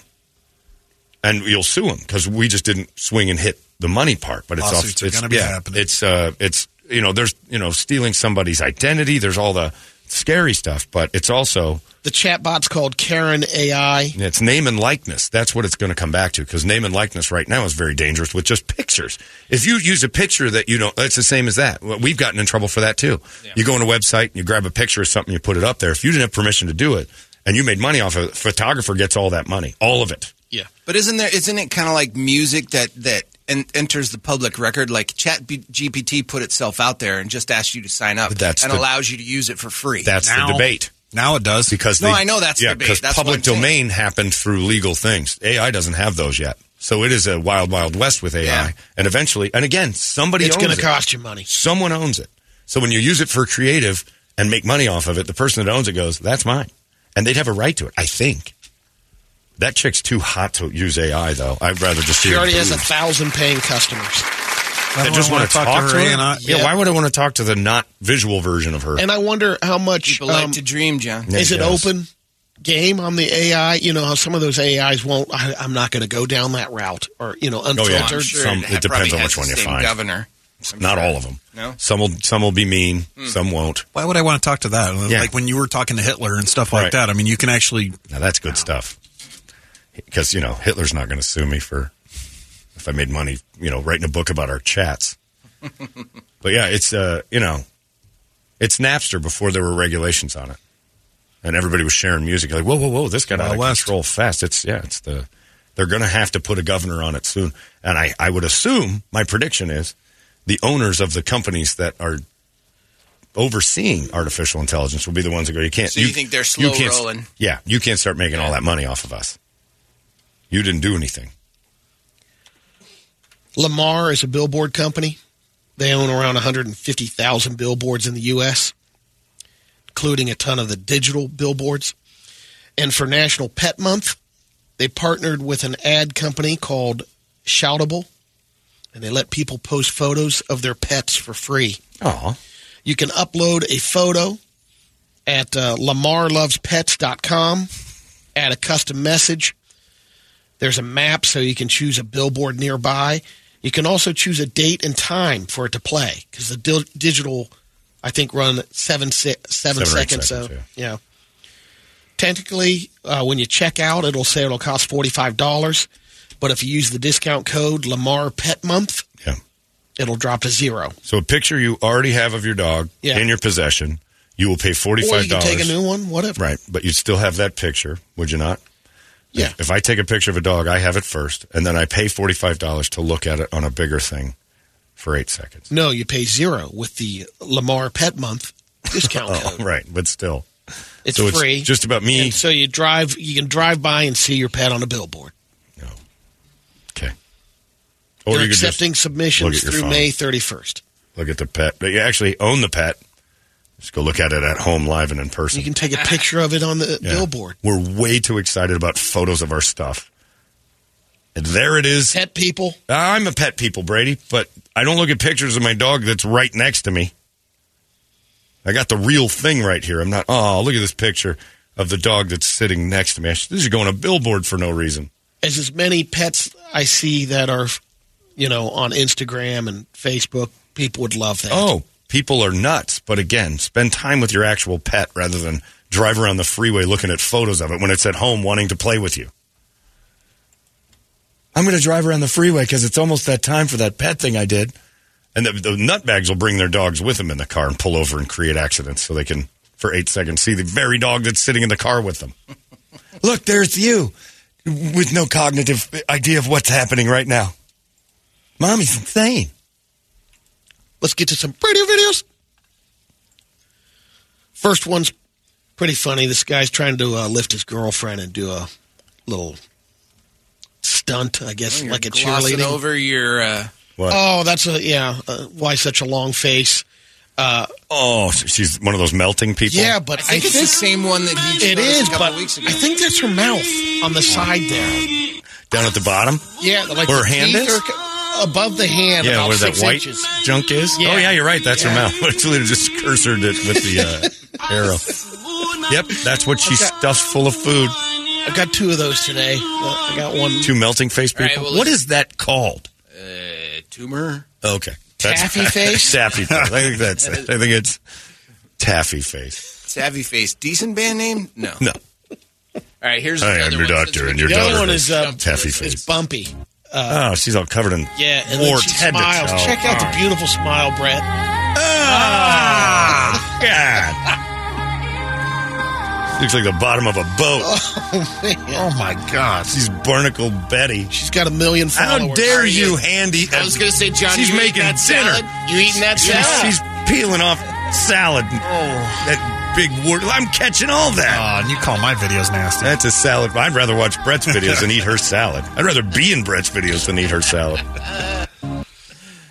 and you'll sue them because we just didn't swing and hit the money part. But it's Lawsuits off, it's, yeah, happening. It's uh, it's you know, there's you know, stealing somebody's identity. There's all the scary stuff, but it's also The chatbot's called Caryn AI. it's name and likeness. That's what it's going to come back to because name and likeness right now is very dangerous with just pictures. If you use a picture that you don't, it's the same as that. We've gotten in trouble for that too. You go on a website and you grab a picture of something, you put it up there. If you didn't have permission to do it and you made money off of it, photographer gets all that money, all of it. Yeah. But isn't there? Isn't it kind of like music that that en- enters the public record? Like Chat B- GPT put itself out there and just asked you to sign up, that's and the- allows you to use it for free. That's Now- the debate. Now it does. Because No, they- I know that's the yeah, debate. because That's public I'm saying. domain happened through legal things. AI doesn't have those yet. So it is a wild, wild west with AI. Yeah. And eventually, and again, somebody It's owns going to cost you money. Someone owns it. So when you use it for creative and make money off of it, the person that owns it goes, "That's mine," and they'd have a right to it. I think. That chick's too hot to use AI, though. I'd rather just see She already has a thousand paying customers. I just want to talk, to her. and I- yeah, Yeah. why would I want to talk to the not visual version of her? And I wonder how much People like um, to dream, John. Yeah, is it open game on the AI? You know how some of those AIs won't. I, I'm not going to go down that route, or you know, Oh, yeah. sure Some- it, it depends on which one you same find. Governor. I'm not sure. all of them. No? Some will some will be mean. Hmm. Some won't. Why would I want to talk to that? Yeah. Like when you were talking to Hitler and stuff like Right. that. I mean, you can actually. Now that's good stuff. Because you know Hitler's not going to sue me for if I made money, you know, writing a book about our chats. but yeah, it's uh, you know, it's Napster before there were regulations on it, and everybody was sharing music. Like, whoa, whoa, whoa, this got out of West. control fast. It's yeah, it's the they're going to have to put a governor on it soon, and I I would assume my prediction is the owners of the companies that are overseeing artificial intelligence will be the ones that go. You can't. So you think they're slow can't- rolling? Yeah, you can't start making all that money off of us. You didn't do anything. Lamar is a billboard company. They own around 150,000 billboards in the U.S., including a ton of the digital billboards. And for National Pet Month, they partnered with an ad company called Shoutable, and they let people post photos of their pets for free. Oh, You can upload a photo at uh, lamarlovespets.com, add a custom message. There's a map so you can choose a billboard nearby. You can also choose a date and time for it to play because the dil- digital, I think, run seven, se- seven Seven seconds. seconds, so, yeah. Technically, uh, when you check out, it'll say it'll cost $45. But if you use the discount code Lamar Pet Month, yeah. it'll drop to zero. So a picture you already have of your dog Yeah. in your possession, you will pay forty Or five you can take a new one, whatever. Right, but you'd still have that picture, would you not? Yeah. If I take a picture of a dog, I have it first, and then I pay $45 to look at it on a bigger thing for eight seconds. No, you pay zero with the Lamar Pet Month discount Oh, code. right, but still. It's So free. just about me. And so you drive, you can drive by and see your pet on a billboard. No. Okay. You're you accepting submissions through phone. May 31st. Look at the pet. But you actually own the pet. Just go look at it at home, live, and in person. You can take a picture of it on the Yeah. billboard. We're way too excited about photos of our stuff. And there it is. Pet people. I'm a pet people, Brady, but I don't look at pictures of my dog that's right next to me. I got the real thing right here. I'm not, oh, look at this picture of the dog that's sitting next to me. This is going on a billboard for no reason. As as many pets I see that are, you know, on Instagram and Facebook, people would love that. Oh, people are nuts. But again, spend time with your actual pet rather than drive around the freeway looking at photos of it when it's at home wanting to play with you. I'm going to drive around the freeway because it's almost that time for that pet thing I did. And the, the nutbags will bring their dogs with them in the car and pull over and create accidents so they can, for eight seconds, see the very dog that's sitting in the car with them. Look, there's you with no cognitive idea of what's happening right now. Mommy's insane. Let's get to some pretty videos. First one's pretty funny. This guy's trying to uh, lift his girlfriend and do a little stunt, I guess, You're like a glossing cheerleading. over your. Uh, Oh, that's a yeah. Uh, why such a long face? Uh, Oh, she's one of those melting people. yeah, but I think it's the same one that he It showed us is, a couple but weeks ago. I think that's her mouth on the side there. down at the bottom. Yeah, like Where her hand is? are co- above the hand. Yeah, about where that white inches. junk is. Yeah. Oh yeah, you're right. That's Yeah. her mouth. Actually, just cursored it with the uh, arrow. Yep, that's what she Okay. stuffs full of food. I've got two of those today. Uh, I got one. Two melting face All right, people. well, what that called? uh, tumor. Okay, Taffy face? taffy face. I think that's it. I think it's taffy face. Savvy face. Decent band name? No. No, All right, here's Hi, the I'm your one, doctor, since and we your the just other one is is uh, taffy is face. bumpy. Oh, she's all covered in Yeah, and then she smiles. toe. Check out the beautiful smile, Brett. Ah, God. Looks like the bottom of a boat. Oh, man. Oh my God, she's Barnacle Betty. She's got a million followers. How dare you, Handy? I was going to say, John, she's making that dinner. salad? You eating that She's, salad? she's peeling off salad. Oh, that big word. I'm catching all that. Oh, and you call my videos nasty. That's a salad. I'd rather watch Brett's videos than eat her salad. I'd rather be in Brett's videos than eat her salad.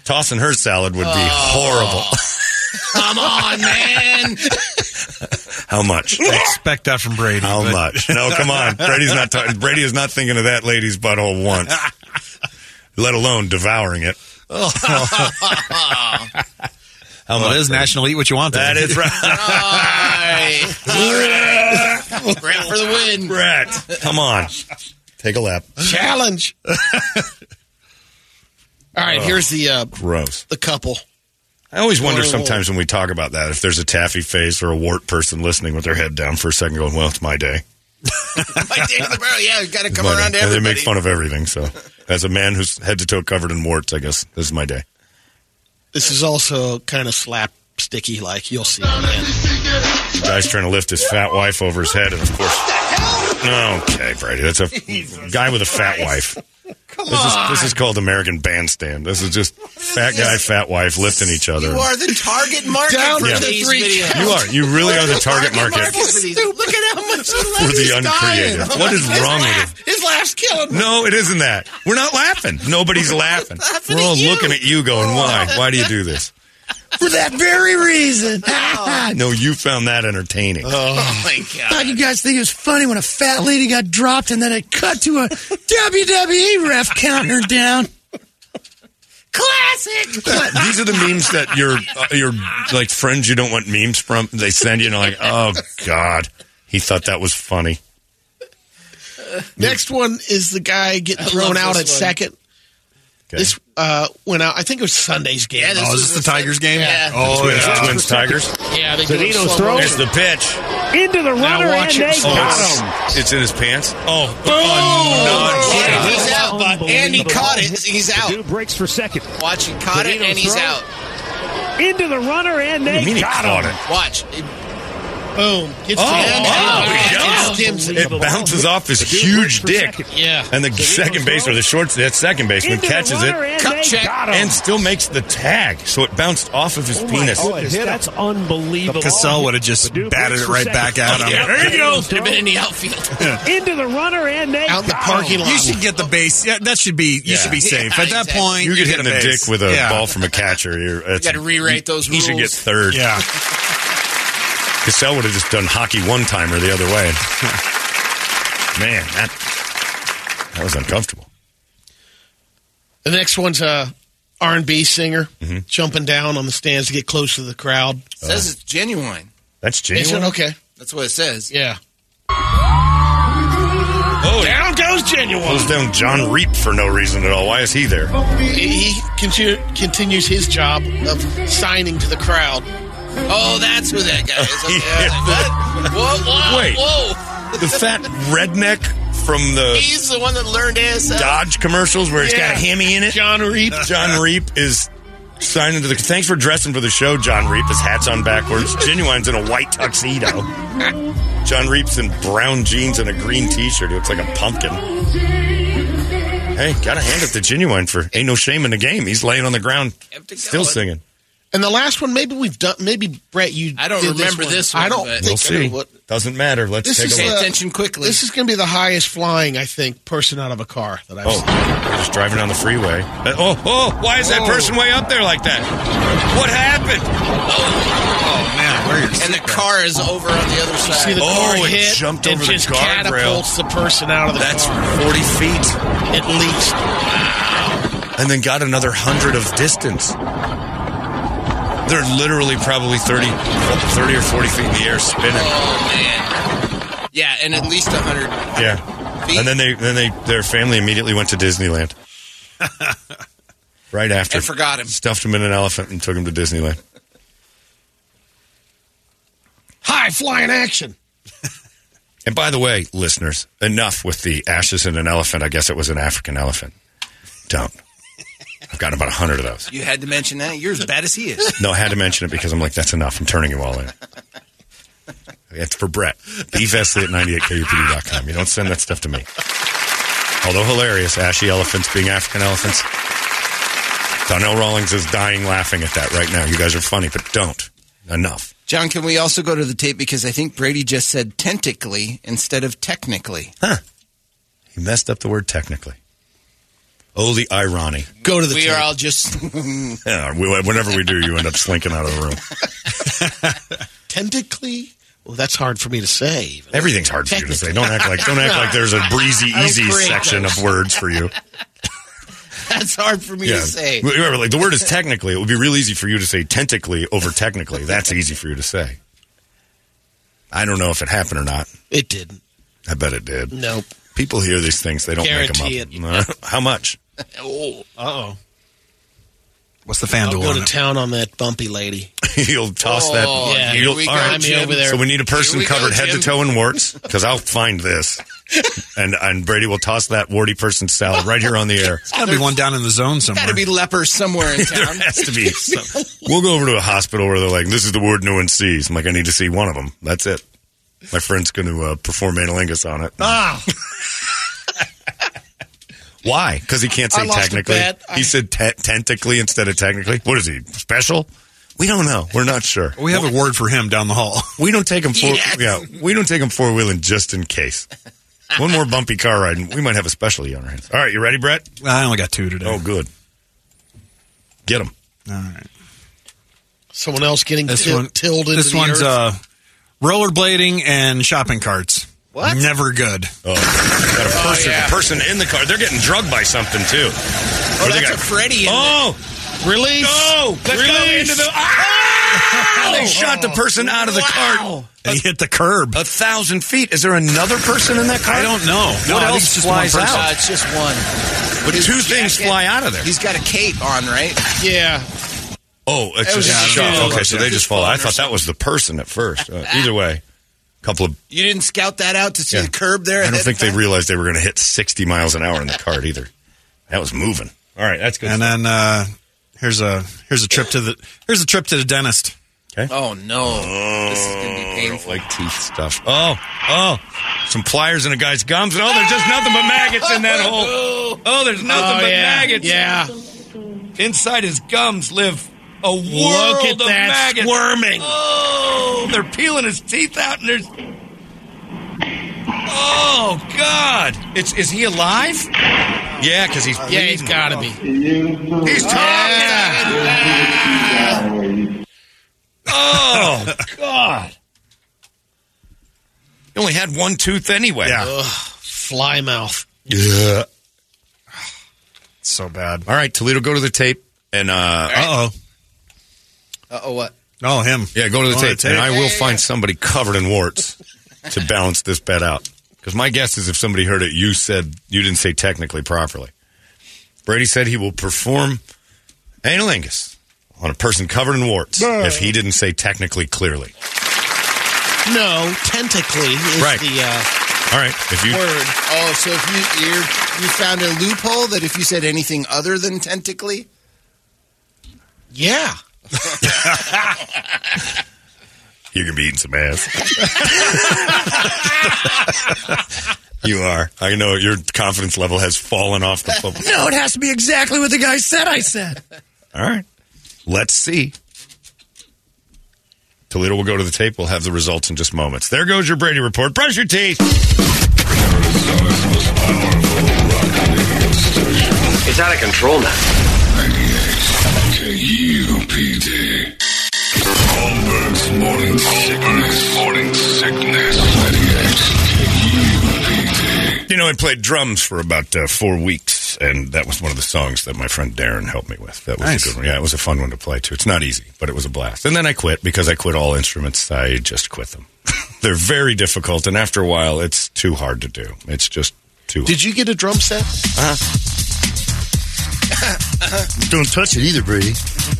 Tossing her salad would be horrible. Come on, man. How much? Expect that from Brady. How but- much? No, come on. Brady's not. Brady is not thinking of that lady's butthole once, let alone devouring it. How Well, much? it is National Eat What You Want. Day. That is right. All right. Brett for the win. Brett, come on. Take a lap. Challenge. All right, here's the uh, Gross. the couple. I always wonder Or- sometimes when we talk about that if there's a taffy face or a wart person listening with their head down for a second going, well, it's my day. My day of the barrel. Yeah, got to come around day. to And they make fun of everything. So, as a man who's head to toe covered in warts, I guess this is my day. This is also kind of slapsticky, like you'll see. in the. The guy's trying to lift his fat wife over his head, and of course. Okay, Brady. That's a guy with a fat wife. Come This is, on. this is called American Bandstand. This is just fat guy, fat wife lifting each other. You are the target market Down for to the these three videos. You are. You really are the target market for. Look at how much for the uncreative. What is wrong with it? His laugh's killing me. No, it isn't that. We're not laughing. Nobody's laughing. Laughing We're all at looking at you going, why? Why do you do this? For that very reason. no, you found that entertaining. Oh my god! thought you guys think it was funny when a fat lady got dropped and then it cut to a WWE ref counting her down. Classic. These are the memes that your uh, your like friends you don't want memes from. They send you and like, oh god, he thought that was funny. Next one is the guy getting I thrown love out this at one. second. Okay. This uh, went out. I think it was Sunday's game. Yeah, this Oh, was is this the the Tigers game? Yeah. Oh, Twins, yeah. Twins Tigers. yeah, they do it Sedino's slow throw. Here's motion. the pitch. Into the runner, and watch they slow. got Oh, him. it's, it's in his pants. Oh, Yeah, oh he's out, but and he caught it. He's out. Two breaks for second. Watch, he caught it, and he's throw. out. Into the runner, and no! What do they you mean he got caught him. it? Watch. Boom. Gets Oh, to end. oh, and he does. skims it. It bounces off his huge dick. Yeah. And the second base or the short that second baseman Into catches it and Cup check. and still makes the tag. So it bounced off of his Oh my penis. goodness, that's unbelievable. Cassell would have just Purdue batted it right back at him. Yeah. There you go. Could have been in the outfield. Into the runner and they Out the parking lot. You should get the base. Yeah, that should be. You Yeah. should be safe at that exactly. point. You get hit in the base. dick with a ball from a catcher. You're, it's- got to rewrite those rules. He should get third. Yeah. Cassell would have just done hockey one timer the other way. Man, that that was uncomfortable. The next one's a R&B singer Mm-hmm. jumping down on the stands to get close to the crowd. says it's genuine. That's Is it genuine. okay? That's what it says. Yeah. Oh, Down goes Ginuwine. Pulls down John Reap for no reason at all. Why is he there? He he continu- continues his job of signing to the crowd. Oh, that's who that guy is. Okay, I was like, what? Whoa, whoa, Wait. whoa. The fat redneck from the He's the one that learned ASL. Dodge commercials where it's got a hammy in it. John Reap. John Reap is signing to the. Thanks for dressing for the show, John Reap. His hat's on backwards. Ginuwine's in a white tuxedo. John Reap's in brown jeans and a green T-shirt. He looks like a pumpkin. Hey, gotta hand it to Genuine for ain't no shame in the game. He's laying on the ground, still going. singing. And the last one, maybe we've done. Maybe Brett, you. I don't did remember this this one. one, I don't but- think We'll I see. what. Doesn't matter. Let's This take is a Pay look. attention quickly. This is going to be the highest flying, I think, person out of a car that I've Oh, seen. they're just driving down the freeway. Uh, Oh, oh! Why is that Oh. person way up there like that? What happened? Oh man, where are and the car is over on the other side. See the Oh, car it hit jumped and over the just guardrail. catapults the person out of the That's car. forty feet. At least. and then got another hundred of distance. They're literally probably 30, 30 or 40 feet in the air spinning. Oh man. Yeah, and at least a hundred. Yeah. And then they then they their family immediately went to Disneyland. right after. And forgot him. Stuffed him in an elephant and took him to Disneyland. High flying action. And by the way, listeners, enough with the ashes in an elephant. I guess it was an African elephant. Don't. I've got about a hundred of those. You had to mention that. You're as bad as he is. No, I had to mention it because I'm like, that's enough. I'm turning you all in. It's for Brett. Beefesley at 98kupd.com. You don't send that stuff to me. Although hilarious, ashy elephants being African elephants. Donnell Rawlings is dying laughing at that right now. You guys are funny, but don't. Enough. John, can we also go to the tape because I think Brady just said tentacly instead of technically. Huh. He messed up the word technically. Oh, the irony. Go to the We tape. are all just Yeah, we- whenever we do, you end up slinking out of the room. Tentacly? Well, that's hard for me to say. Everything's hard for you to say. Don't act like don't act like there's a breezy, oh, easy section those. of words for you. that's hard for me to say. Remember, like the word is technically. It would be real easy for you to say tentacly over technically. That's easy for you to say. I don't know if it happened or not. It didn't. I bet it did. Nope. People hear these things. They don't Guarantee make them up. How much? Oh, Uh oh. What's the I'll FanDuel go to it? town on that bumpy lady. You'll toss that. Oh, yeah, You'll- here we all go, right, Jim. over there. So we need a person Here we go, covered head to toe in warts because I'll find this, and and Brady will toss that warty person salad right here on the air. There's got to be one down in the zone somewhere. got to be lepers somewhere in town. there town. has to be. Some. We'll go over to a hospital where they're like, "This is the word no one sees." I'm like, "I need to see one of them." That's it. My friend's going to uh, perform analingus on it. Ah, Why? Because he can't say I lost a technically. bet. I- He said te- tentacly instead of technically. What is he special? We don't know. We're not sure. we have a word for him down the hall. We don't take him four. Yes. Yeah, we don't take him four wheeling just in case. One more bumpy car ride, and we might have a specialty on our hands. All right, you ready, Brett? I only got two today. Oh, good. Get him. All right. someone else getting This til- one. tilled into This the one's earth. uh, rollerblading and shopping carts. What? Never good. Oh, got a person, yeah. person in the car. They're getting drugged by something too. Oh, that's a Freddy. In Oh, Release. no! Let go Release. into the. Ah! They shot the person out of the cart. He hit the curb. A thousand feet. Is there another person in that car? I don't know. What No, I else it's just flies one out? Uh, it's just one. But His two things fly out of there. He's got a cape on, right? Yeah. Oh, it's That was just just shot. a- Okay, so they just just fall. I thought that was the person at first. Uh, either way, a couple of. You didn't scout that out to see Yeah. the curb there. I don't think of they realized they were going to hit sixty miles an hour in the cart either. That was moving. All right, that's good. And then uh, here's a here's a trip to the here's a trip to the dentist. Okay. Oh no, this is gonna be painful. Like teeth stuff. Oh, oh, some pliers in a guy's gums. Oh, there's just nothing but maggots in that hole. Oh, there's nothing Oh, but yeah. maggots. Yeah. Inside his gums live a world Look at of that maggots. squirming. Oh, they're peeling his teeth out, and there's. Oh God! It's is he alive? Yeah, because he's Yeah, he's got to be. He's talking. Oh God! He only had one tooth anyway. Ugh, fly mouth. Yeah. So bad. All right, Toledo, go to the tape and uh Uh oh. Uh oh, what? Oh, him. yeah, go to the Go tape, and I will find somebody covered in warts to balance this bet out. Because my guess is if somebody heard it, you said you didn't say technically properly. Brady said he will perform analingus on a person covered in warts if he didn't say technically clearly. No, tentacly is Right. the uh, All right, if you Word. Oh, so if you you're, you found a loophole that if you said anything other than tentacly, yeah. You're gonna be eating some ass. you are. I know your confidence level has fallen off the football. No, it has to be exactly what the guy said I said. All right. Let's see. Toledo will go to the tape. We'll have the results in just moments. There goes your Brady report. Brush your teeth. It's out of control now. KUPD. Morning sickness. Morning sickness. You know, I played drums for about uh, four weeks, and that was one of the songs that my friend Darren helped me with. That was Nice. a good one. Yeah, it was a fun one to play too. It's not easy, but it was a blast. And then I quit because I quit all instruments. I just quit them. They're very difficult, and after a while, it's too hard to do. It's just too. hard. Did you get a drum set? Uh don't touch it either, Brady.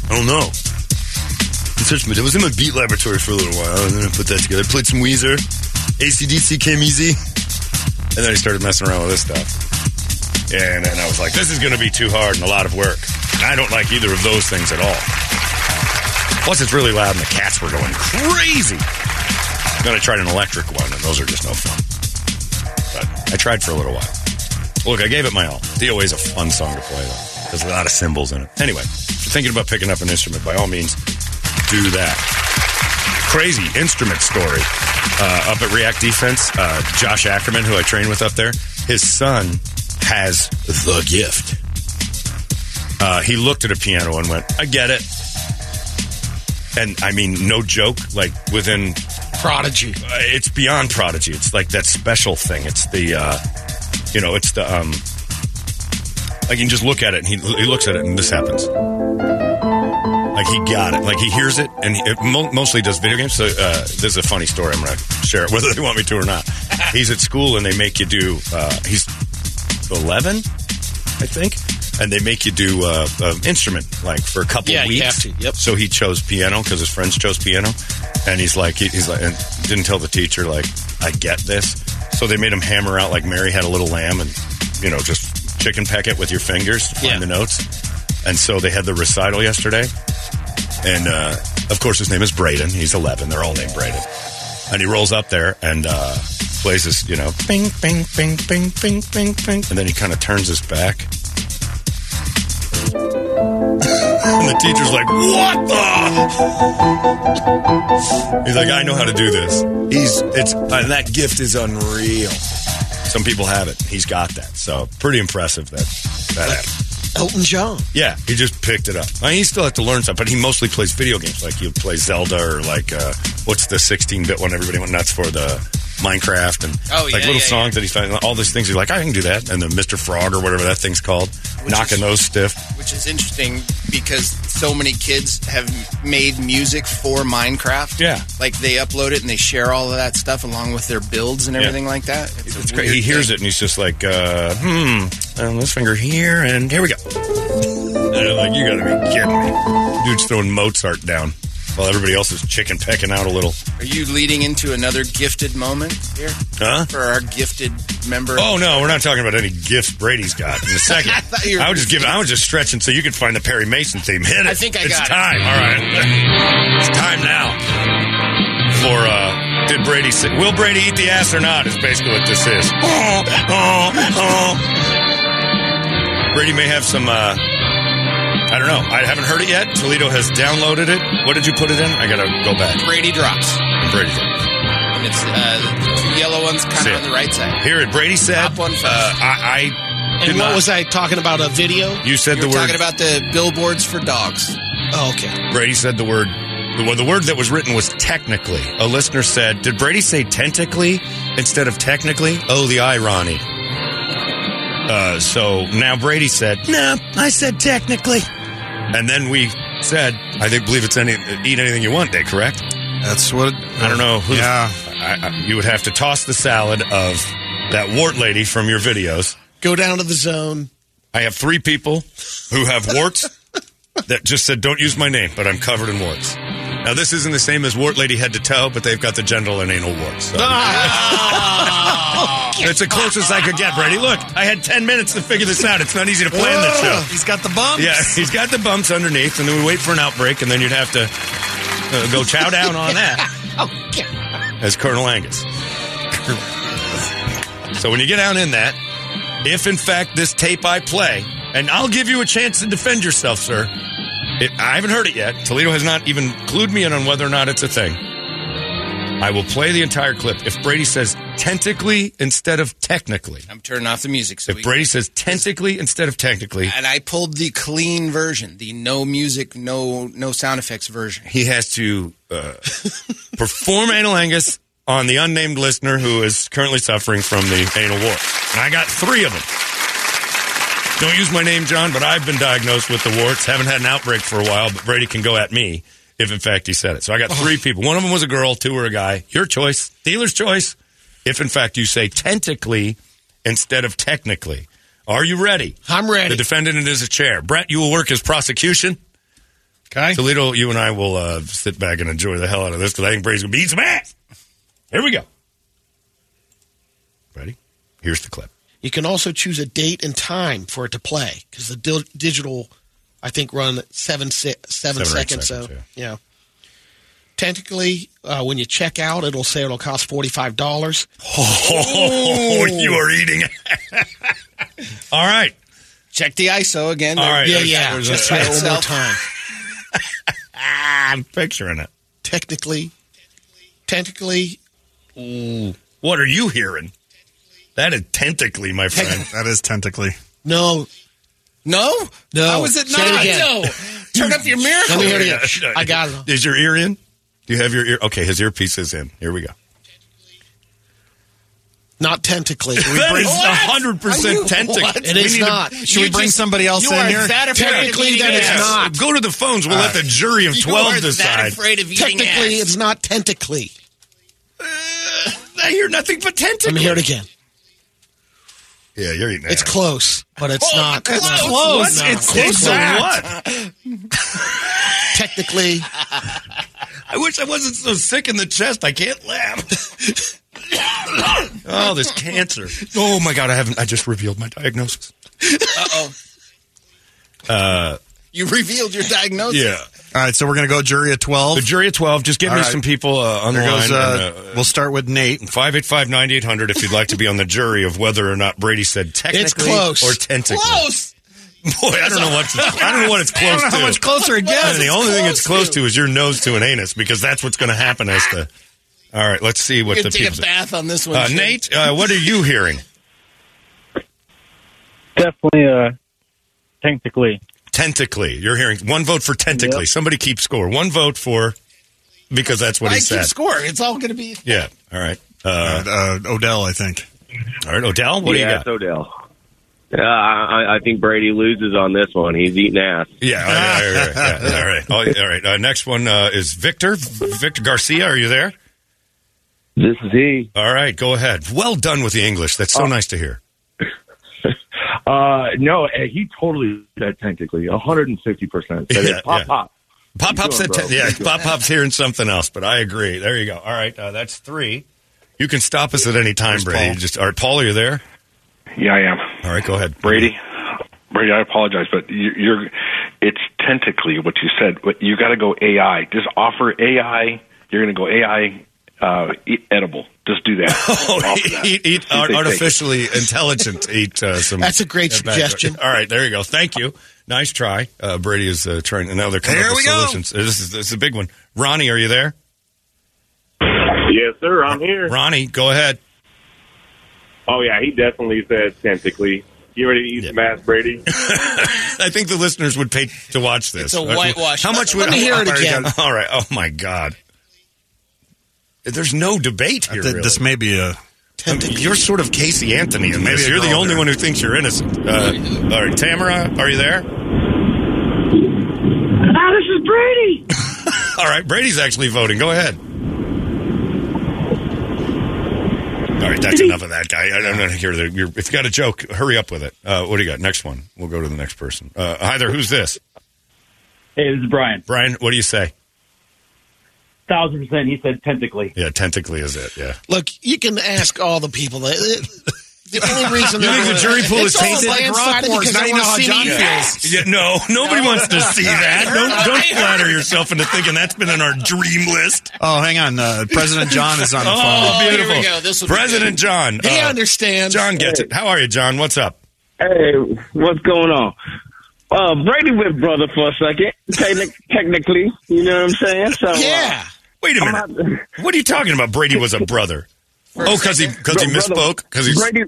I don't know. Don't touch me. It was in my beat laboratory for a little while, and then I put that together. Played some Weezer. ACDC came easy. And then I started messing around with this stuff. And then I was like, this is going to be too hard and a lot of work. I don't like either of those things at all. Plus, it's really loud and the cats were going crazy. Then I tried an electric one, and those are just no fun. But I tried for a little while. Look, I gave it my all. DOA is a fun song to play, though. There's a lot of cymbals in it. Anyway, if you're thinking about picking up an instrument, by all means, do that. Crazy instrument story uh, up at React Defense. Uh, Josh Ackerman, who I train with up there, his son has the gift. Uh, he looked at a piano and went, I get it. And I mean, no joke, like within Prodigy. uh, it's beyond prodigy. It's like that special thing. It's the, uh, you know, it's the, um, like you can just look at it and he, he looks at it and this happens. Like he got it. Like he hears it and he, it mo- mostly does video games. So, uh, this is a funny story. I'm going to share it whether they want me to or not. He's at school and they make you do, uh, he's 11, I think. And they make you do uh, uh, instrument like for a couple Yeah, you weeks. have to, yep. So he chose piano because his friends chose piano, and he's like, he, he's like, and didn't tell the teacher like, I get this. So they made him hammer out like Mary had a little lamb, and you know, just chicken peck it with your fingers to find the notes. And so they had the recital yesterday, and uh, of course his name is Braden. He's 11. They're all named Braden, and he rolls up there and uh, plays this, you know, bing, bing, bing, bing, bing, bing, bing, and then he kind of turns his back. And the teacher's like, "What the?" He's like, "I know how to do this." He's it's and that gift is unreal. Some people have it. He's got that. So pretty impressive that that happened. Elton John. Yeah, he just picked it up. I mean, he still has to learn stuff, but he mostly plays video games. Like you play Zelda or like uh, what's the 16-bit one everybody went nuts for the Minecraft and Oh, like little yeah, songs that he's finding. All these things he's like, I can do that. And the Mr. Frog or whatever that thing's called, knocking those stiff. which is interesting because so many kids have made music for Minecraft. Yeah. like they upload it and they share all of that stuff along with their builds and Yeah. everything like that. It's, It's great. He hears thing. it and he's just like, uh, hmm, and this finger here, and here we go. And I'm like, you gotta be kidding me. Dude's throwing Mozart down. While everybody else is chicken pecking out a little. Are you leading into another gifted moment here Huh? for our gifted member? Oh no, we're not talking about any gifts Brady's got in a second. I thought you were- I was just giving. I was just stretching so you could find the Perry Mason theme. Hit it. I think I it's got it. time. All right, it's time now for. uh Did Brady say? Will Brady eat the ass or not? Is basically what this is. Oh, oh, oh. Brady may have some. uh I don't know. I haven't heard it yet. Toledo has downloaded it. What did you put it in? I gotta go back. Brady drops. Brady. drops. And it's uh, the two yellow ones kind See of it. on the right side. Here it. Brady said. Top one first. Uh, I, I did And what not- was I talking about? A video? You said You the were word. talking about the billboards for dogs. Oh, okay. Brady said the word. The, well, the word that was written was technically. A listener said, "Did Brady say tentacly instead of technically?" Oh, the irony. Uh, so now Brady said, No, I said technically. And then we said, "I think believe it's any eat anything you want." Day, correct? That's what. I don't know. Who Yeah. I, I, you would have to toss the salad of that wart lady from your videos. Go down to the zone. I have three people who have warts that just said, "Don't use my name," but I'm covered in warts. Now, this isn't the same as wart lady head to toe, but they've got the genital and anal warts. So. it's the closest I could get, Brady. Look, I had ten minutes to figure this out. It's not easy to plan this show. He's got the bumps. Yeah, he's got the bumps underneath, and then we wait for an outbreak, and then you'd have to uh, go chow down on that oh, as Colonel Angus. so when you get down in that, if in fact this tape I play, and I'll give you a chance to defend yourself, sir. It, I haven't heard it yet. Toledo has not even clued me in on whether or not it's a thing. I will play the entire clip. If Brady says tentacly instead of technically, I'm turning off the music. So if Brady says tentacly instead of technically, and I pulled the clean version, the no music, no no sound effects version. he has to uh, perform anal angus on the unnamed listener who is currently suffering from the anal wart. And I got three of them. Don't use my name, John, but I've been diagnosed with the warts. Haven't had an outbreak for a while, but Brady can go at me if, in fact, he said it. So I got three people. One of them was a girl, two were a guy. Your choice, dealer's choice. If, in fact, you say tentacly instead of technically. Are you ready? I'm ready. The defendant is a chair. Brett, you will work as prosecution. Okay. Toledo, you and I will uh, sit back and enjoy the hell out of this because I think Brady's going to beat some ass. Here we go. Ready? Here's the clip. You can also choose a date and time for it to play because the dil- digital, I think, run seven se- seven, Seven seconds. seconds, so yeah. Technically, uh, when you check out, it'll say it'll cost forty five dollars. Oh, you are eating. All right. Check the ISO again. All right. Yeah, There's- yeah. there's Just a- try it one more time. I'm picturing it. Technically, technically, What are you hearing? That is tentacly, my friend. That is tentacly. no, No, No. How is it Say it not? again. No. Turn up your miracle. Let me hear it again. I got it. Is your ear in? Do you have your ear? Okay, his earpiece is in. Here we go. not technically. That is hundred percent tentacle. It is not. Should we bring somebody else You in are here? that afraid of Technically, eating that is not. Go to the phones. We'll let uh, the jury of You twelve are that decide. afraid of Technically, ass. it's not technically. Uh, I hear nothing but tentacle. Let me hear it again. Yeah, you're eating. It's ass. close, but it's Oh, not. it's not- Close. No. It's close to what? Technically, I wish I wasn't so sick in the chest. I can't laugh. oh, this cancer. Oh my god, I haven't. I just revealed my diagnosis. Uh-oh. Uh, You revealed your diagnosis. yeah. All right, so we're going to go jury at 12. The jury at twelve. Just give All me right. some people uh, on There the goes, line. uh, and, uh, we'll start with Nate. 585 9800 if you'd like to be on the jury of whether or not Brady said technically close. or tentacally. Close. Boy, I don't know what I don't know what it's close I don't know to. how much closer it gets. And the only thing it's close to is your nose to an anus because that's what's going to happen as the. All right, let's see what the can take people a say. bath on this one. Uh. Nate, uh, what are you hearing? Definitely, uh, technically. Tentacly. You're hearing one vote for tentacly. Yep. Somebody keep score. One vote for because that's what I he keep said. scoring. It's all going to be. Yeah. All right. Uh, Uh, Odell, I think. all right, Odell. What yeah, do you it's got? Odell. Uh, I, I think Brady loses on this one. He's eating ass. Yeah. All right. All right. yeah, all right. Oh, all right. Uh, next one uh, is Victor. Victor Garcia. Are you there? This is he. All right. Go ahead. Well done with the English. That's so nice to hear. Uh, no, uh, he totally said technically, 150%. Said Yeah. Pop, yeah. pop. Pop Pop doing, said, bro? yeah, Pop Pop's hearing something else, but I agree. There you go. All right, uh, that's three. You can stop us at any time, Where's Brady. Paul? Just, all right, Paul, are you there? Yeah, I am. All right, go ahead. Brady, Brady, I apologize, but you- you're it's tentacly what you said. But you got to go AI. Just offer AI. You're going to go AI uh, edible. Just do that. Oh, Offer that. eat, eat See if they art- take it. artificially intelligent. Eat uh, some. That's a great uh, suggestion. All right, there you go. Thank you. Nice try. Uh, Brady is uh, trying. And now they're coming There up with we go. This is, this is a big one. Ronnie, are you there? Yes, sir. I'm here. Ronnie, go ahead. Oh yeah, he definitely said tentacly. You ready to eat some ass, Brady? I think the listeners would pay to watch this. It's a whitewash. How much would Let me hear it again. All right. Oh my God. There's no debate here. Th- really. This may be a. I mean, you're sort of Casey Anthony in Maybe this. You're the only there. one who thinks you're innocent. Uh, all right, Tamara, are you there? Ah, this is Brady. All right, Brady's actually voting. Go ahead. All right, that's enough of that guy. I don't want to hear the. You're, if you got a joke, hurry up with it. Uh, what do you got? Next one. We'll go to the next person. Uh, hi there. Who's this? Hey, this is Brian. Brian, what do you say? Thousand percent. He said tentacly. Yeah, tentacly is it. Yeah. Look, you can ask all the people. That, the only reason You think the jury pool is it's all tainted? landsliding Rock wars. because Now they you know how John feels. Yeah, no, nobody wants to see that. Don't, don't flatter yourself into thinking that's been on our dream list. Oh, hang on. Uh, President John is on the Oh, phone. here we beautiful. go. This will be President John. He uh, understands. John gets it. How are you, John? What's up? Hey, what's going on? Uh, Brady with brother for a second. Technically, you know what I'm saying? So uh, Yeah. Wait a minute. not- What are you talking about? Brady was a brother. Oh, because he because he misspoke. Because he's. Brady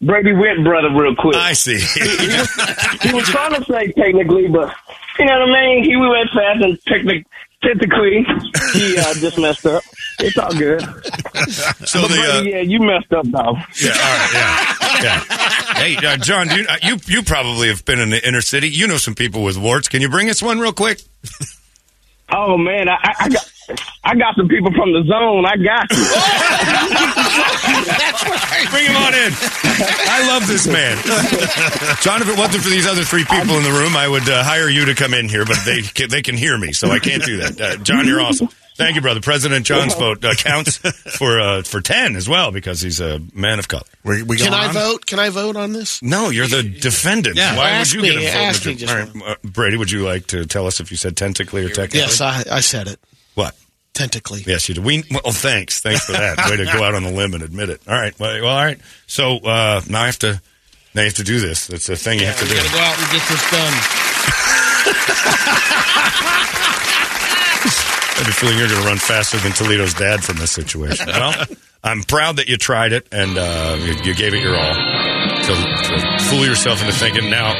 Brady went brother real quick. I see. he was trying to say technically, but you know what I mean. He went fast and technic- technically he uh, just messed up. It's all good. so but the. Uh, yeah, you messed up though. yeah. All right. Yeah. Yeah. Hey, uh, John, do you, uh, you you probably have been in the inner city. You know some people with warts. Can you bring us one real quick? Oh man, I, I, I got I got some people from the zone. I got you. That's right. Bring him on in. I love this man. John, if it wasn't for these other three people in the room, I would uh, hire you to come in here, but they can, they can hear me, so I can't do that. Uh, John, you're awesome. Thank you, brother. President John's vote uh, counts for uh, for ten as well because he's a man of color. We, we Can I on? vote? Can I vote on this? No, you're the defendant. Yeah. Why Ask would you me, get a vote? ask me just right, uh, Brady, would you like to tell us if you said tentacly or technically? Yes, I, I said it. What? Tentacly. Yes, you did. We, well, thanks. Thanks for that. Way to go out on the limb and admit it. All right. Well, well all right. So uh, now I have to. Now you have to do this. It's a thing you have to do. got to go out and get this done. I have a feeling you're going to run faster than Toledo's dad from this situation. Well, I'm proud that you tried it and uh, you, you gave it your all to, to fool yourself into thinking. Now,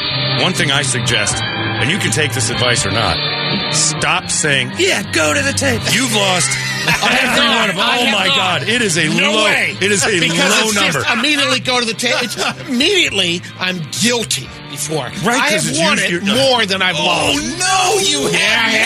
one thing I suggest, and you can take this advice or not, stop saying, Yeah, go to the tape. You've lost every one of them. I Oh my not. God! It is a No low. way. It is a because low it's number. Just immediately go to the table. Immediately, I'm guilty before. Right, I have won it more than I've Oh, lost. Oh no, you yeah, have I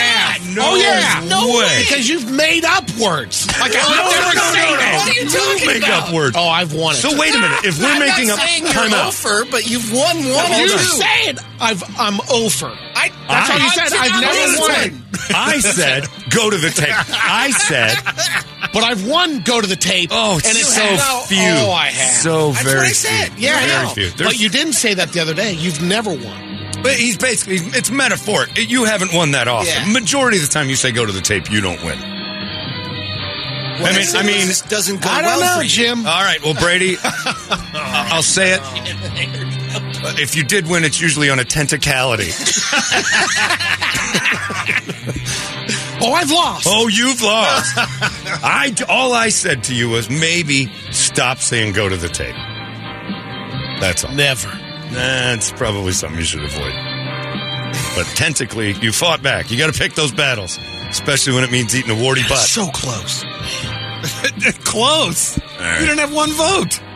have. not. oh yeah, No way. Because you've made up words. Like I No, no, never no, no, no. What are you You talking make about? up words. Oh, I've won it. So wait a minute. If we're I'm making not up saying you're time out. over, but you've won one you two. said I've I'm over. I, That's how you said. I've never won. I said, go to the tape. I said, But I've won. Go to the tape. oh, and it's so few. Oh, I have. So That's very what I said. few. Yeah, I know. few. But you didn't say that the other day. You've never won. But he's basically, it's metaphoric. You haven't won that often. Yeah. Majority of the time you say go to the tape, you don't win. I mean, I mean, this doesn't go I don't well know, for you. Jim. all right. Well, Brady, I'll say it. If you did win, it's usually on a tentacality. Oh, I've lost. Oh, you've lost. I all I said to you was maybe stop saying go to the tape. That's all. Never. That's probably something you should avoid. But tentacally, you fought back. You got to pick those battles, especially when it means eating a warty butt. So close. Close. right. You didn't have one vote.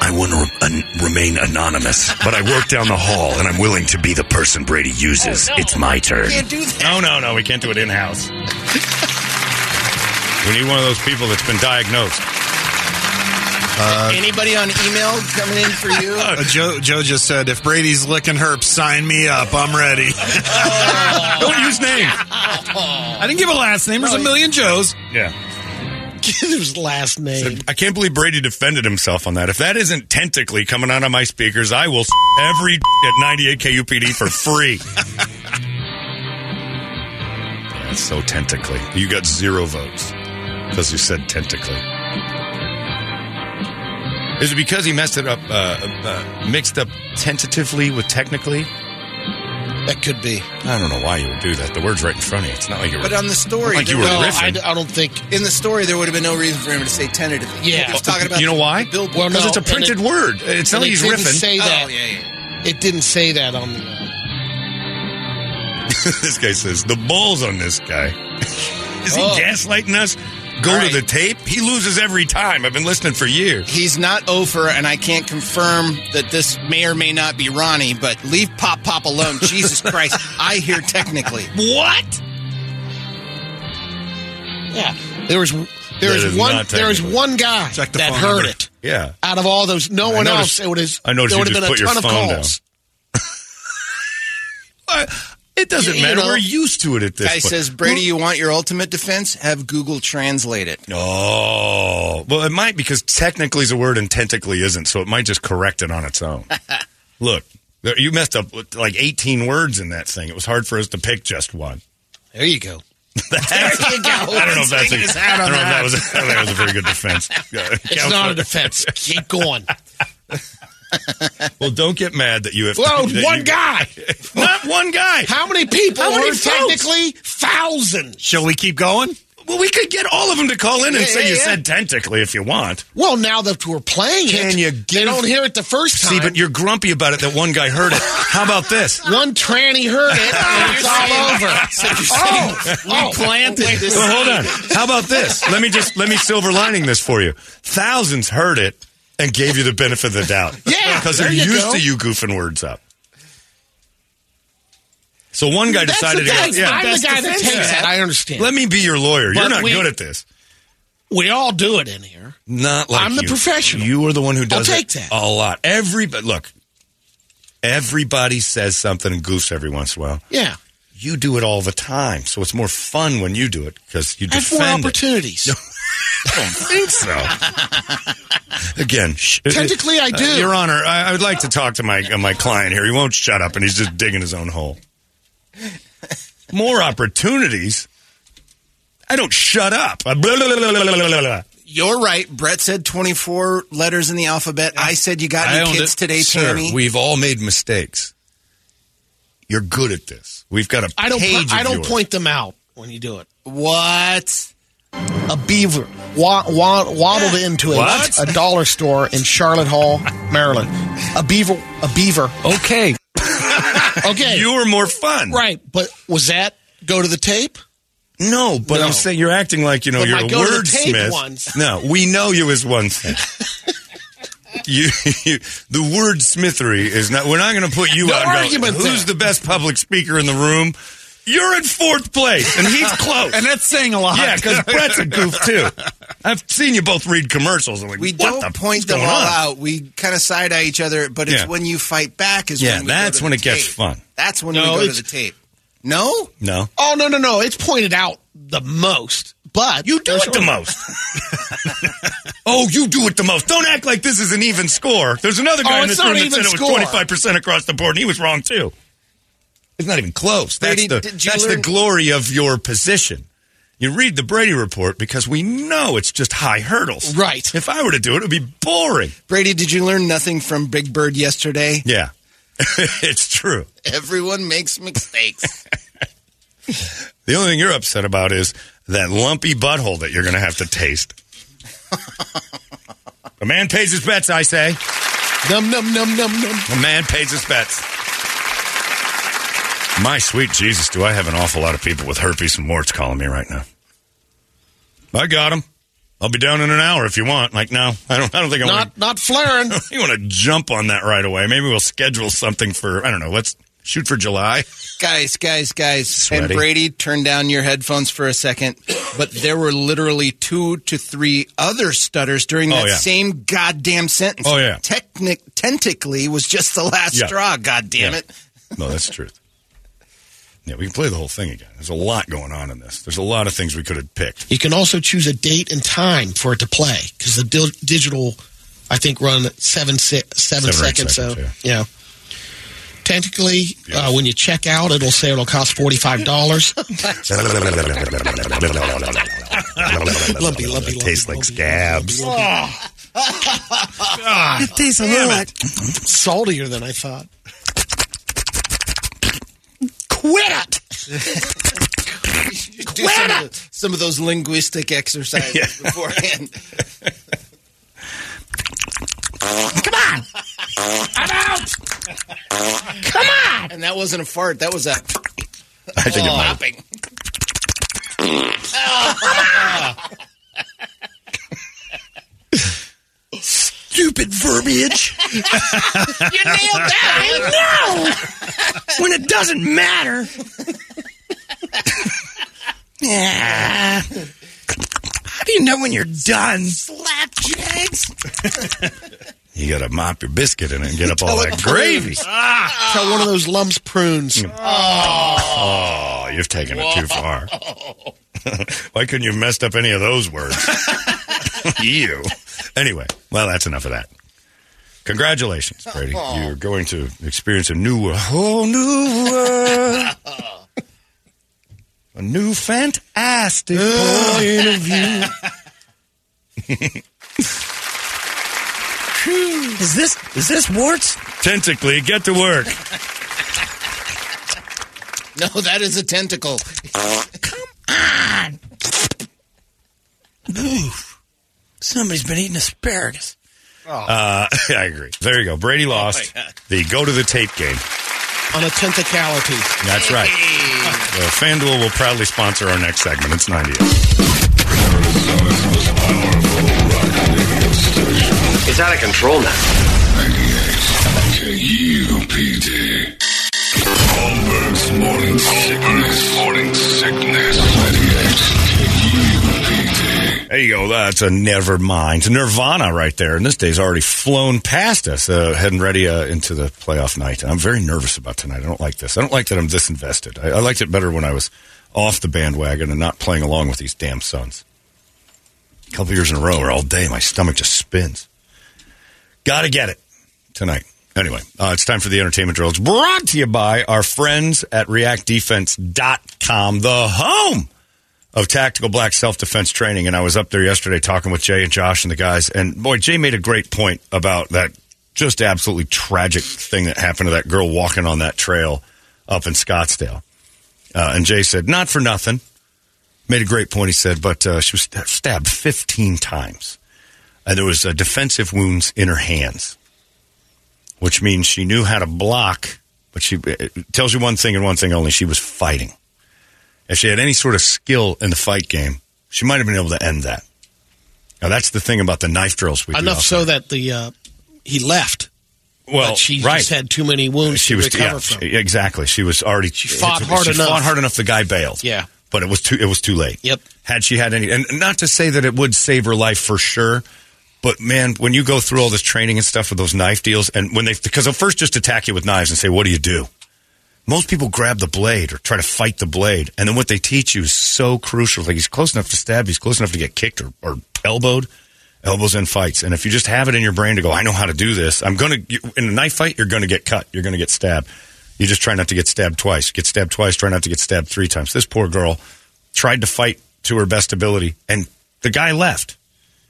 I want to re- an- remain anonymous, but I work down the hall and I'm willing to be the person Brady uses. Oh, it's my turn. Can't do that. No, no, no. We can't do it in house. we need one of those people that's been diagnosed. Uh, Anybody on email coming in for you? Uh, Joe, Joe just said, if Brady's licking herp, sign me up. I'm ready. Don't use names. I didn't give a last name. There's a million Joes. Yeah. Give His last name. I can't believe Brady defended himself on that. If that isn't tentacly coming out of my speakers, I will every at 98 KUPD for free. That's so tentacly. You got zero votes because you said tentacly. Is it because he messed it up, uh, uh, mixed up tentatively with technically? That could be. I don't know why you would do that. The word's right in front of you. It's not like you were. But on the story, like you were there- riffing. I, I don't think. in the story, there would have been no reason for him to say tentatively. Yeah. he was talking about. you know why? the billboard. Well, Because no, it's a printed it- word. It's not like he's it didn't riffing. say Oh, that. yeah, yeah. It didn't say that on the. Uh, this guy says the balls on this guy. Is he Oh. gaslighting us? Go All to the tape. He loses every time. I've been listening for years. He's not over, and I can't confirm that this may or may not be Ronnie, but leave Pop Pop alone. Jesus Christ. I hear technically. What? yeah. There was there is one there technically. one guy that heard number. it. Yeah. Out of all those, no I one noticed- else. It would have. I noticed there would have been a ton of calls. It doesn't You- you matter. know- We're used to it at this Guy point. says, Brady, you want your ultimate defense? Have Google translate it. Oh, well, it might because technically is a word and tentacly isn't, so it might just correct it on its own. Look, you messed up with like 18 words in that thing. It was hard for us to pick just one. There you go. There you go. I don't know if that's a, I don't know if that. was a, that was a very good defense. It's not a defense. Keep going. Well, don't get mad that you have. Well, that one you- guy. not one guy. How many people How many technically? Thousands. Shall we keep going? Well, we could get all of them to call in and Yeah, say yeah, you yeah. said tentacly if you want. Well, now that we're playing Can it, you they don't hear it the first time. See, but you're grumpy about it that one guy heard it. How about this? one tranny heard it, and it's all over. oh, oh, planted this. Well, hold on. How about this? Let me just let me silver lining this for you. Thousands heard it and gave you the benefit of the doubt. Yeah, because they're used go. to you goofing words up. So one guy That's decided to go. Yeah, I'm the guy that takes it. I understand. Let me be your lawyer. You're not we- good at this. we all do it in here. Not like I'm the professional. You are the one who does I'll take it that. a lot. Every but look, everybody says something and goofs every once in a while. Yeah. You do it all the time, so it's more fun when you do it because you I have more defend it. opportunities. I don't think so. Again, sh- Technically, I do. Uh, Your Honor, I, I would like to talk to my uh, my client here. He won't shut up, and he's just digging his own hole. More opportunities. I don't shut up. Blah, blah, blah, blah, blah, blah, blah, blah. You're right. Brett said 24 letters in the alphabet. I said you got I any kids it. today, Sir, Tammy? we've all made mistakes. You're good at this. We've got a I don't. page po- I don't yours. point them out when you do it. What? A beaver wa- wa- waddled into a, What? a dollar store in Charlotte Hall, Maryland. A beaver. A beaver. Okay. Okay. You were more fun. right, but was that go to the tape? No, but No. I'm saying you're acting like you know But you're my a go-to-tape wordsmith. ones. No, we know you as one thing. you, you, the wordsmithery is not. We're not going to put you No out. and go, argument Who's there. the best public speaker in the room? You're in fourth place, and he's close. And that's saying a lot. yeah, because Brett's a goof too. I've seen you both read commercials. And like, We what don't the point them all going on? out. We kind of side eye each other, but it's Yeah. when you fight back is Yeah, when we go that's to when the it gets fun. That's when No, we go to the tape. No? No, Oh no no no! It's pointed out the most, but you do it the most. oh, you do it the most. Don't act like this is an even score. There's another guy Oh, in it's this room not that even said it was 25 percent across the board, and he was wrong too. It's not even close. That's Brady, the that's the glory of your position. You read the Brady report because we know it's just high hurdles. Right. If I were to do it, it would be boring. Brady, did you learn nothing from Big Bird yesterday? Yeah, it's true. Everyone makes mistakes. The only thing you're upset about is that lumpy butthole that you're going to have to taste. A man pays his bets, I say. num num num num num. A man pays his bets. My sweet Jesus, do I have an awful lot of people with herpes and warts calling me right now? I got them. I'll be down in an hour if you want. Like, no, I don't. I don't think I. Not not flaring. You want to jump on that right away? Maybe we'll schedule something for. I don't know. Let's Shoot for July. Guys, guys, guys. Sweaty. And Brady, turn down your headphones for a second. But there were literally two to three other stutters during Oh, that yeah. same goddamn sentence. Oh, yeah. Technic- was just the last Yeah. straw, God damn Yeah. it. No, that's truth. Yeah, we can play the whole thing again. There's a lot going on in this. There's a lot of things we could have picked. You can also choose a date and time for it to play because the dil- digital, I think, run at seven, si- seven, Seven seconds. seconds, so, yeah. Technically, uh, when you check out, it'll say it'll cost forty-five dollars. lumpy, lumpy, It tastes like scabs. it tastes a little saltier than I thought. Quit it! Do some, of the- some of those linguistic exercises beforehand. Come on! I'm out! Come on! And that wasn't a fart. That was a. I think it oh, might. hopping. Stupid verbiage. you nailed that. I know. when it doesn't matter. yeah. How do you know when you're done? Slapjacks. You got to mop your biscuit in it and get up all that gravy. Ah. Tell one of those lumps prunes. Oh, you've taken it too far. Why couldn't you have messed up any of those words? you. Anyway, well, that's enough of that. Congratulations, oh. Brady. You're going to experience a new, a whole new world. A new fantastic point of view. Is this is this warts? Tentacly, get to work. No, that is a tentacle. Come on. Oof. Somebody's been eating asparagus. Uh, I agree. There you go. Brady lost the go to the tape game. On a tentacality. That's right. Uh, FanDuel will proudly sponsor our next segment. It's 98. It's out of control now. 98 KUPD. Holmberg's morning sickness. Morning sickness. 98 There you go. That's a never mind. Nirvana right there. And this day's already flown past us, uh, heading ready uh, into the playoff night. I'm very nervous about tonight. I don't like this. I don't like that I'm this invested. I, I liked it better when I was off the bandwagon and not playing along with these damn Suns. A couple years in a row or all day, my stomach just spins. Got to get it tonight. Anyway, uh, it's time for the entertainment drill. It's brought to you by our friends at reactdefense.com, the home of tactical black self defense training. And I was up there yesterday talking with Jay and Josh and the guys. And boy, Jay made a great point about that just absolutely tragic thing that happened to that girl walking on that trail up in Scottsdale. Uh, and Jay said, not for nothing. Made a great point, he said, but uh, she was stabbed 15 times. And there was uh, defensive wounds in her hands, which means she knew how to block, but she it tells you one thing and one thing only. She was fighting. If she had any sort of skill in the fight game, she might have been able to end that. Now, that's the thing about the knife drills we. Enough so that the uh, he left. Well, but she right. just had too many wounds she to was recover yeah, from. she- exactly. She was already she fought hard she enough. Fought hard enough. The guy bailed. Yeah. but it was too. It was too late. Yep. Had she had any, and not to say that it would save her life for sure, but man, when you go through all this training and stuff with those knife deals, and when they because they'll first just attack you with knives and say, "What do you do?" Most people grab the blade or try to fight the blade, and then what they teach you is so crucial. Like he's close enough to stab, he's close enough to get kicked or, or elbowed. Elbows in fights, and if you just have it in your brain to go, I know how to do this. I'm gonna in a knife fight, you're gonna get cut. You're gonna get stabbed. You just try not to get stabbed twice. Get stabbed twice. Try not to get stabbed three times. This poor girl tried to fight to her best ability, and the guy left.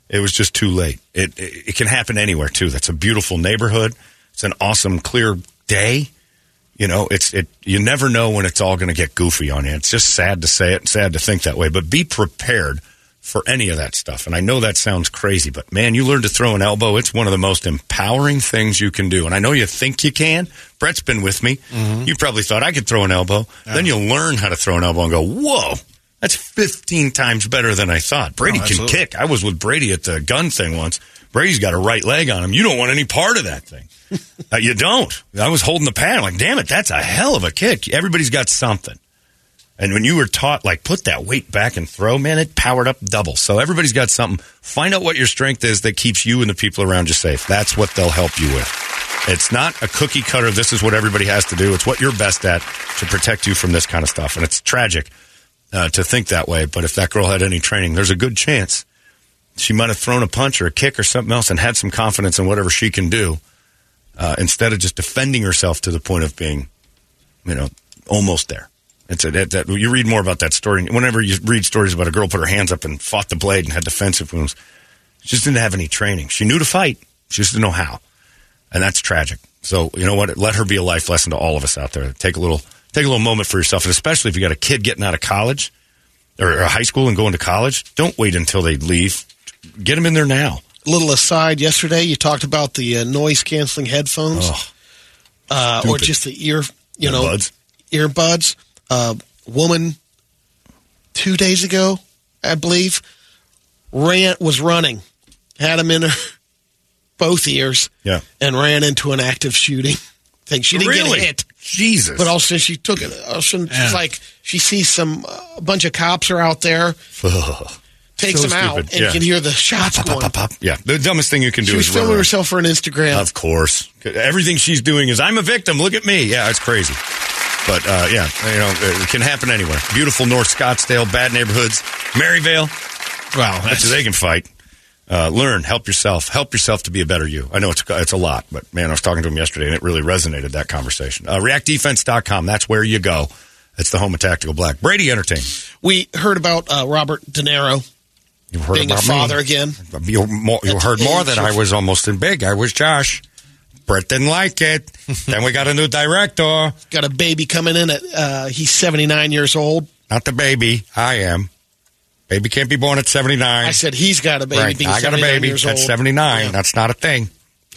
It was just too late. It, it it can happen anywhere too. That's a beautiful neighborhood. It's an awesome, clear day. You know, it's it. You never know when it's all going to get goofy on you. It's just sad to say it, and sad to think that way. But be prepared for any of that stuff. And I know that sounds crazy, but man, you learn to throw an elbow. It's one of the most empowering things you can do. And I know you think you can. Brett's been with me. Mm-hmm. You probably thought I could throw an elbow. Then you'll learn how to throw an elbow and go, whoa, That's 15 times better than I thought. Brady Oh, can kick. I was with Brady at the gun thing once. Brady's got a right leg on him. You don't want any part of that thing. uh, you don't. I was holding the pad. I'm like, damn it, that's a hell of a kick. Everybody's got something. And when you were taught, like, put that weight back and throw, man, it powered up double. So everybody's got something. Find out what your strength is that keeps you and the people around you safe. That's what they'll help you with. It's not a cookie cutter. This is what everybody has to do. It's what you're best at to protect you from this kind of stuff. And it's tragic uh, to think that way. But if that girl had any training, there's a good chance she might have thrown a punch or a kick or something else and had some confidence in whatever she can do uh, instead of just defending herself to the point of being, you know, almost there. It's a, that, that, you read more about that story. Whenever you read stories about a girl put her hands up and fought the blade and had defensive wounds, she just didn't have any training. She knew to fight, she just didn't know how, and that's tragic. So you know what? Let her be a life lesson to all of us out there. Take a little, take a little moment for yourself, and especially if you got a kid getting out of college or, high school and going to college, don't wait until they leave. Get them in there now. Little aside, yesterday you talked about the uh, noise canceling headphones, uh, or just the ear, you know, Earbuds. earbuds. Uh, woman, two days ago, I believe, rant was running, had them in her both ears, Yeah. and ran into an active shooting. Thing she didn't Really? get hit, Jesus. but all of a sudden she took it. All of a sudden Yeah. she's like she sees some uh, a bunch of cops are out there, takes So them out, and Yeah. you can hear the shots Pop, going. pop, pop, pop. Yeah, the dumbest thing you can do She is filming herself for an Instagram. Of course. Everything she's doing is, I'm a victim. Look at me. Yeah, it's crazy. But, uh, yeah, you know, it can happen anywhere. Beautiful North Scottsdale, bad neighborhoods, Maryvale. Wow, That's they can fight. Uh, learn, help yourself, help yourself to be a better you. I know it's it's a lot, but man, I was talking to him yesterday and it really resonated that conversation. Uh, ReactDefense.com, that's where you go. It's the home of Tactical Black. Brady Entertain. We heard about uh, Robert De Niro You've heard being a father me. again. You, more, you heard more than I was almost in big. I was Josh. Brett didn't like it. then we got a new director. Got a baby coming in at uh, he's seventy nine years old. Not the baby. I am. Baby can't be born at 79. I said he's got a baby. right. being I got a baby at 79. Yeah. That's not a thing.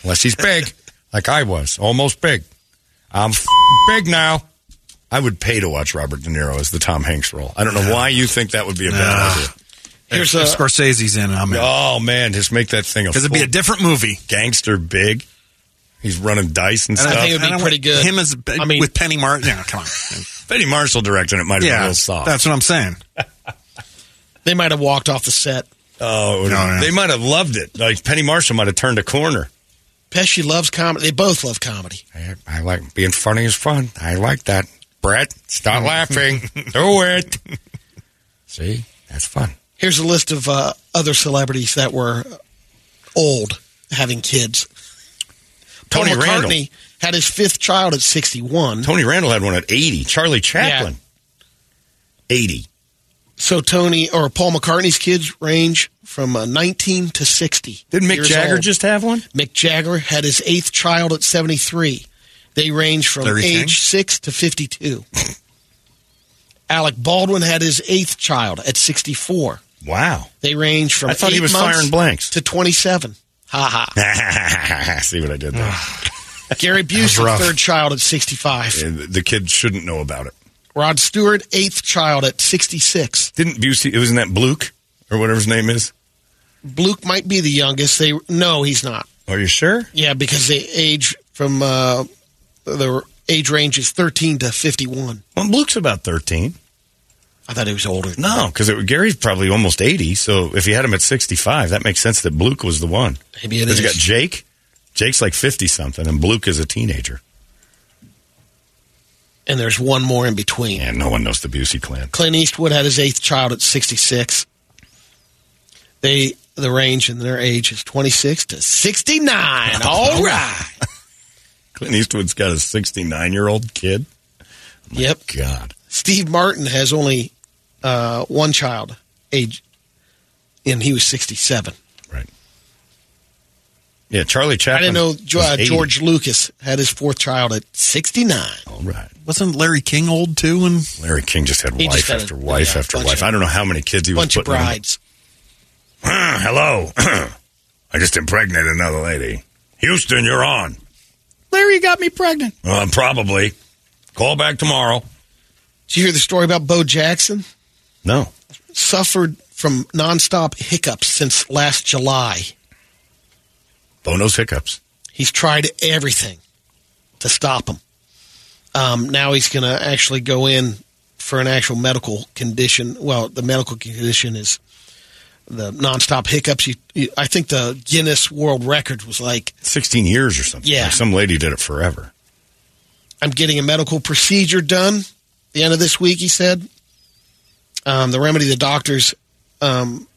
Unless he's big, like I was. Almost big. I'm f- big now. I would pay to watch Robert De Niro as the Tom Hanks role. I don't know why you think that would be a bad Nah. idea. Here's if a Scorsese's in. I'm in. Oh, man. Just make that thing a Because it'd be a different movie. gangster big. He's running dice and, And stuff. think it would be and pretty good. Him as I mean- with Penny Martin. Yeah, come on. Betty Marshall directing it might have been a little soft. that's what I'm saying. They might have walked off the set. Oh, it would- No, no. they might have loved it. Like Penny Marshall might have turned a corner. Pesci loves comedy. They both love comedy. I, I like being funny is fun. I like that. Brett, stop laughing. Do it. See, that's fun. Here's a list of uh, other celebrities that were old having kids. Paul Tony McCartney Randall. had his fifth child at 61. Tony Randall had one at 80. Charlie Chaplin, 80. So Tony or Paul McCartney's kids range from uh, 19 to 60. Didn't Mick Jagger old. just have one? Mick Jagger had his eighth child at 73. They range from Larry age 6 to 52. Alec Baldwin had his eighth child at 64. Wow. They range from I thought he was firing blanks. to 27. Ha ha. See what I did there? Gary Busey, rough. third child at 65. And the kid shouldn't know about it. Rod Stewart, eighth child at 66. Didn't Busey, it wasn't that Bluke or whatever his name is? Bluke might be the youngest. They No, he's not. Are you sure? Yeah, because they age from uh, the age range is 13 to 51. Well, Bluke's about 13. I thought he was older. than No, because Gary's probably almost 80. So if you had him at 65, that makes sense that Bluke was the one. Maybe it Because you got Jake. Jake's like 50 something, and Bluke is a teenager. And there's one more in between. And no one knows the Busey clan. Clint Eastwood had his eighth child at 66. They the range in their age is 26 to 69. All right. Clint Eastwood's got a 69 year old kid. Yep. God. Steve Martin has only uh, one child, age, and he was 67. Yeah, Charlie Chaplin. I didn't know uh, George Lucas had his fourth child at 69. All right. Wasn't Larry King old too? And Larry King just had He wife just had a- after wife yeah, after wife. of- I don't know how many kids he was Bunch of brides. Ah, hello. I just impregnated another lady. Houston, you're on. Larry got me pregnant. Uh, probably. Call back tomorrow. Did you hear the story about Bo Jackson? No. Suffered from nonstop hiccups since last July. Bo knows hiccups. He's tried everything to stop him. Um, now he's going to actually go in for an actual medical condition. Well, the medical condition is the nonstop hiccups. You, you, I think the Guinness World Record was like 16 years or something. Yeah. Like some lady did it forever. I'm getting a medical procedure done the end of this week, he said. Um, the remedy, the doctors, um,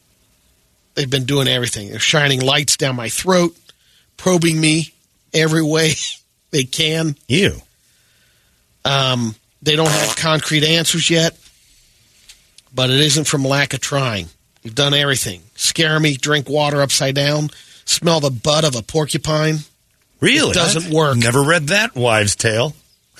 they've been doing everything. They're shining lights down my throat, probing me every way they can. You. Um, they don't have concrete answers yet, but it isn't from lack of trying. We've done everything. Scare me, drink water upside down, smell the butt of a porcupine. Really? It doesn't work. Never read that wives' tale.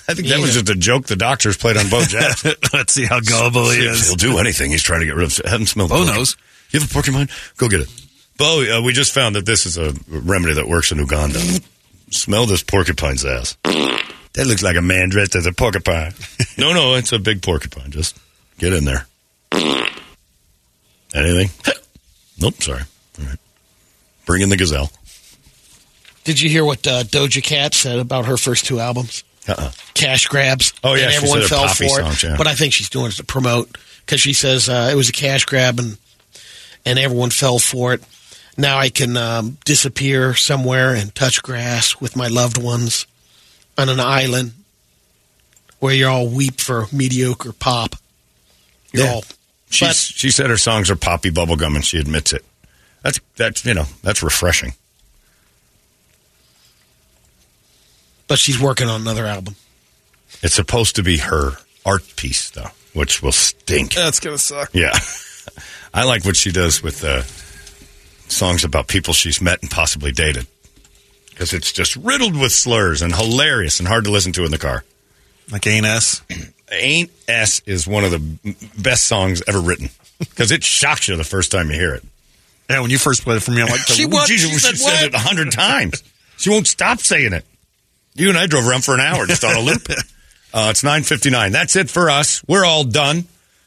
I think that was just a joke the doctors played on Bo Jackson. Let's see how gullible he is. He'll do anything. He's trying to get rid of. Have him smell. the Bo porcupine. knows. You have a porcupine? Go get it. Bo, uh, we just found that this is a remedy that works in Uganda. Smell this porcupine's ass. That looks like a man dressed as a porcupine. no, no, it's a big porcupine. Just get in there. Anything? nope. Sorry. All right. Bring in the gazelle. Did you hear what uh, Doja Cat said about her first two albums? Uh-uh. Cash grabs. Oh, yeah, everyone said fell for songs, it. yeah. But I think she's doing it to promote because she says uh, it was a cash grab and and everyone fell for it. Now I can um, disappear somewhere and touch grass with my loved ones on an island where you all weep for mediocre pop. You're Yeah. all She's, she said her songs are poppy bubblegum, and she admits it. That's that's you know that's refreshing. but she's working on another album. It's supposed to be her art piece, though, which will stink. That's gonna suck. Yeah, I like what she does with uh, songs about people she's met and possibly dated, because it's just riddled with slurs and hilarious and hard to listen to in the car. Like Ain't S. Ain't S is one of the best songs ever written because it shocks you the first time you hear it. Yeah, when you first played it for me, I'm like, She, what? Jesus, She she said said it a hundred times. She won't stop saying it. You and I drove around for an hour just on a loop. Uh, it's nine fifty nine. That's it for us. We're all done.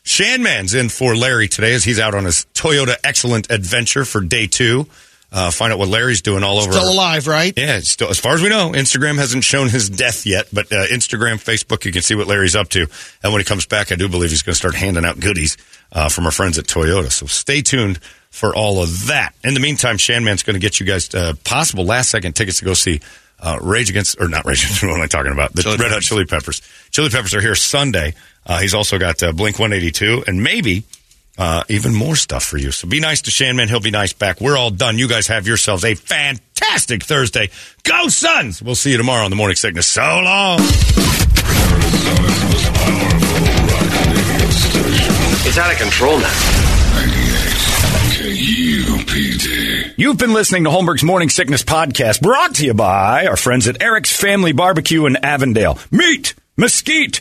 Shanman's in for Larry today as he's out on his Toyota Excellent adventure for day two. Uh, find out what Larry's doing all over. Still alive, right? Yeah, still, as far as we know, Instagram hasn't shown his death yet, but uh, Instagram, Facebook, you can see what Larry's up to. And when he comes back, I do believe he's going to start handing out goodies uh, from our friends at Toyota. So stay tuned for all of that. In the meantime, Shanman's going to get you guys uh, possible last second tickets to go see uh, Rage Against, or not Rage Against, what am I talking about? The Chili Red Hot Chili Peppers. Chili Peppers are here Sunday. Uh, he's also got uh, Blink 182 and maybe uh, even more stuff for you. So be nice to Shanman. He'll be nice back. We're all done. You guys have yourselves a fantastic Thursday. Go Suns! We'll see you tomorrow on the Morning Sickness. So long. It's out of control now. You've been listening to Holmberg's Morning Sickness Podcast, brought to you by our friends at Eric's Family Barbecue in Avondale. Meat, mesquite,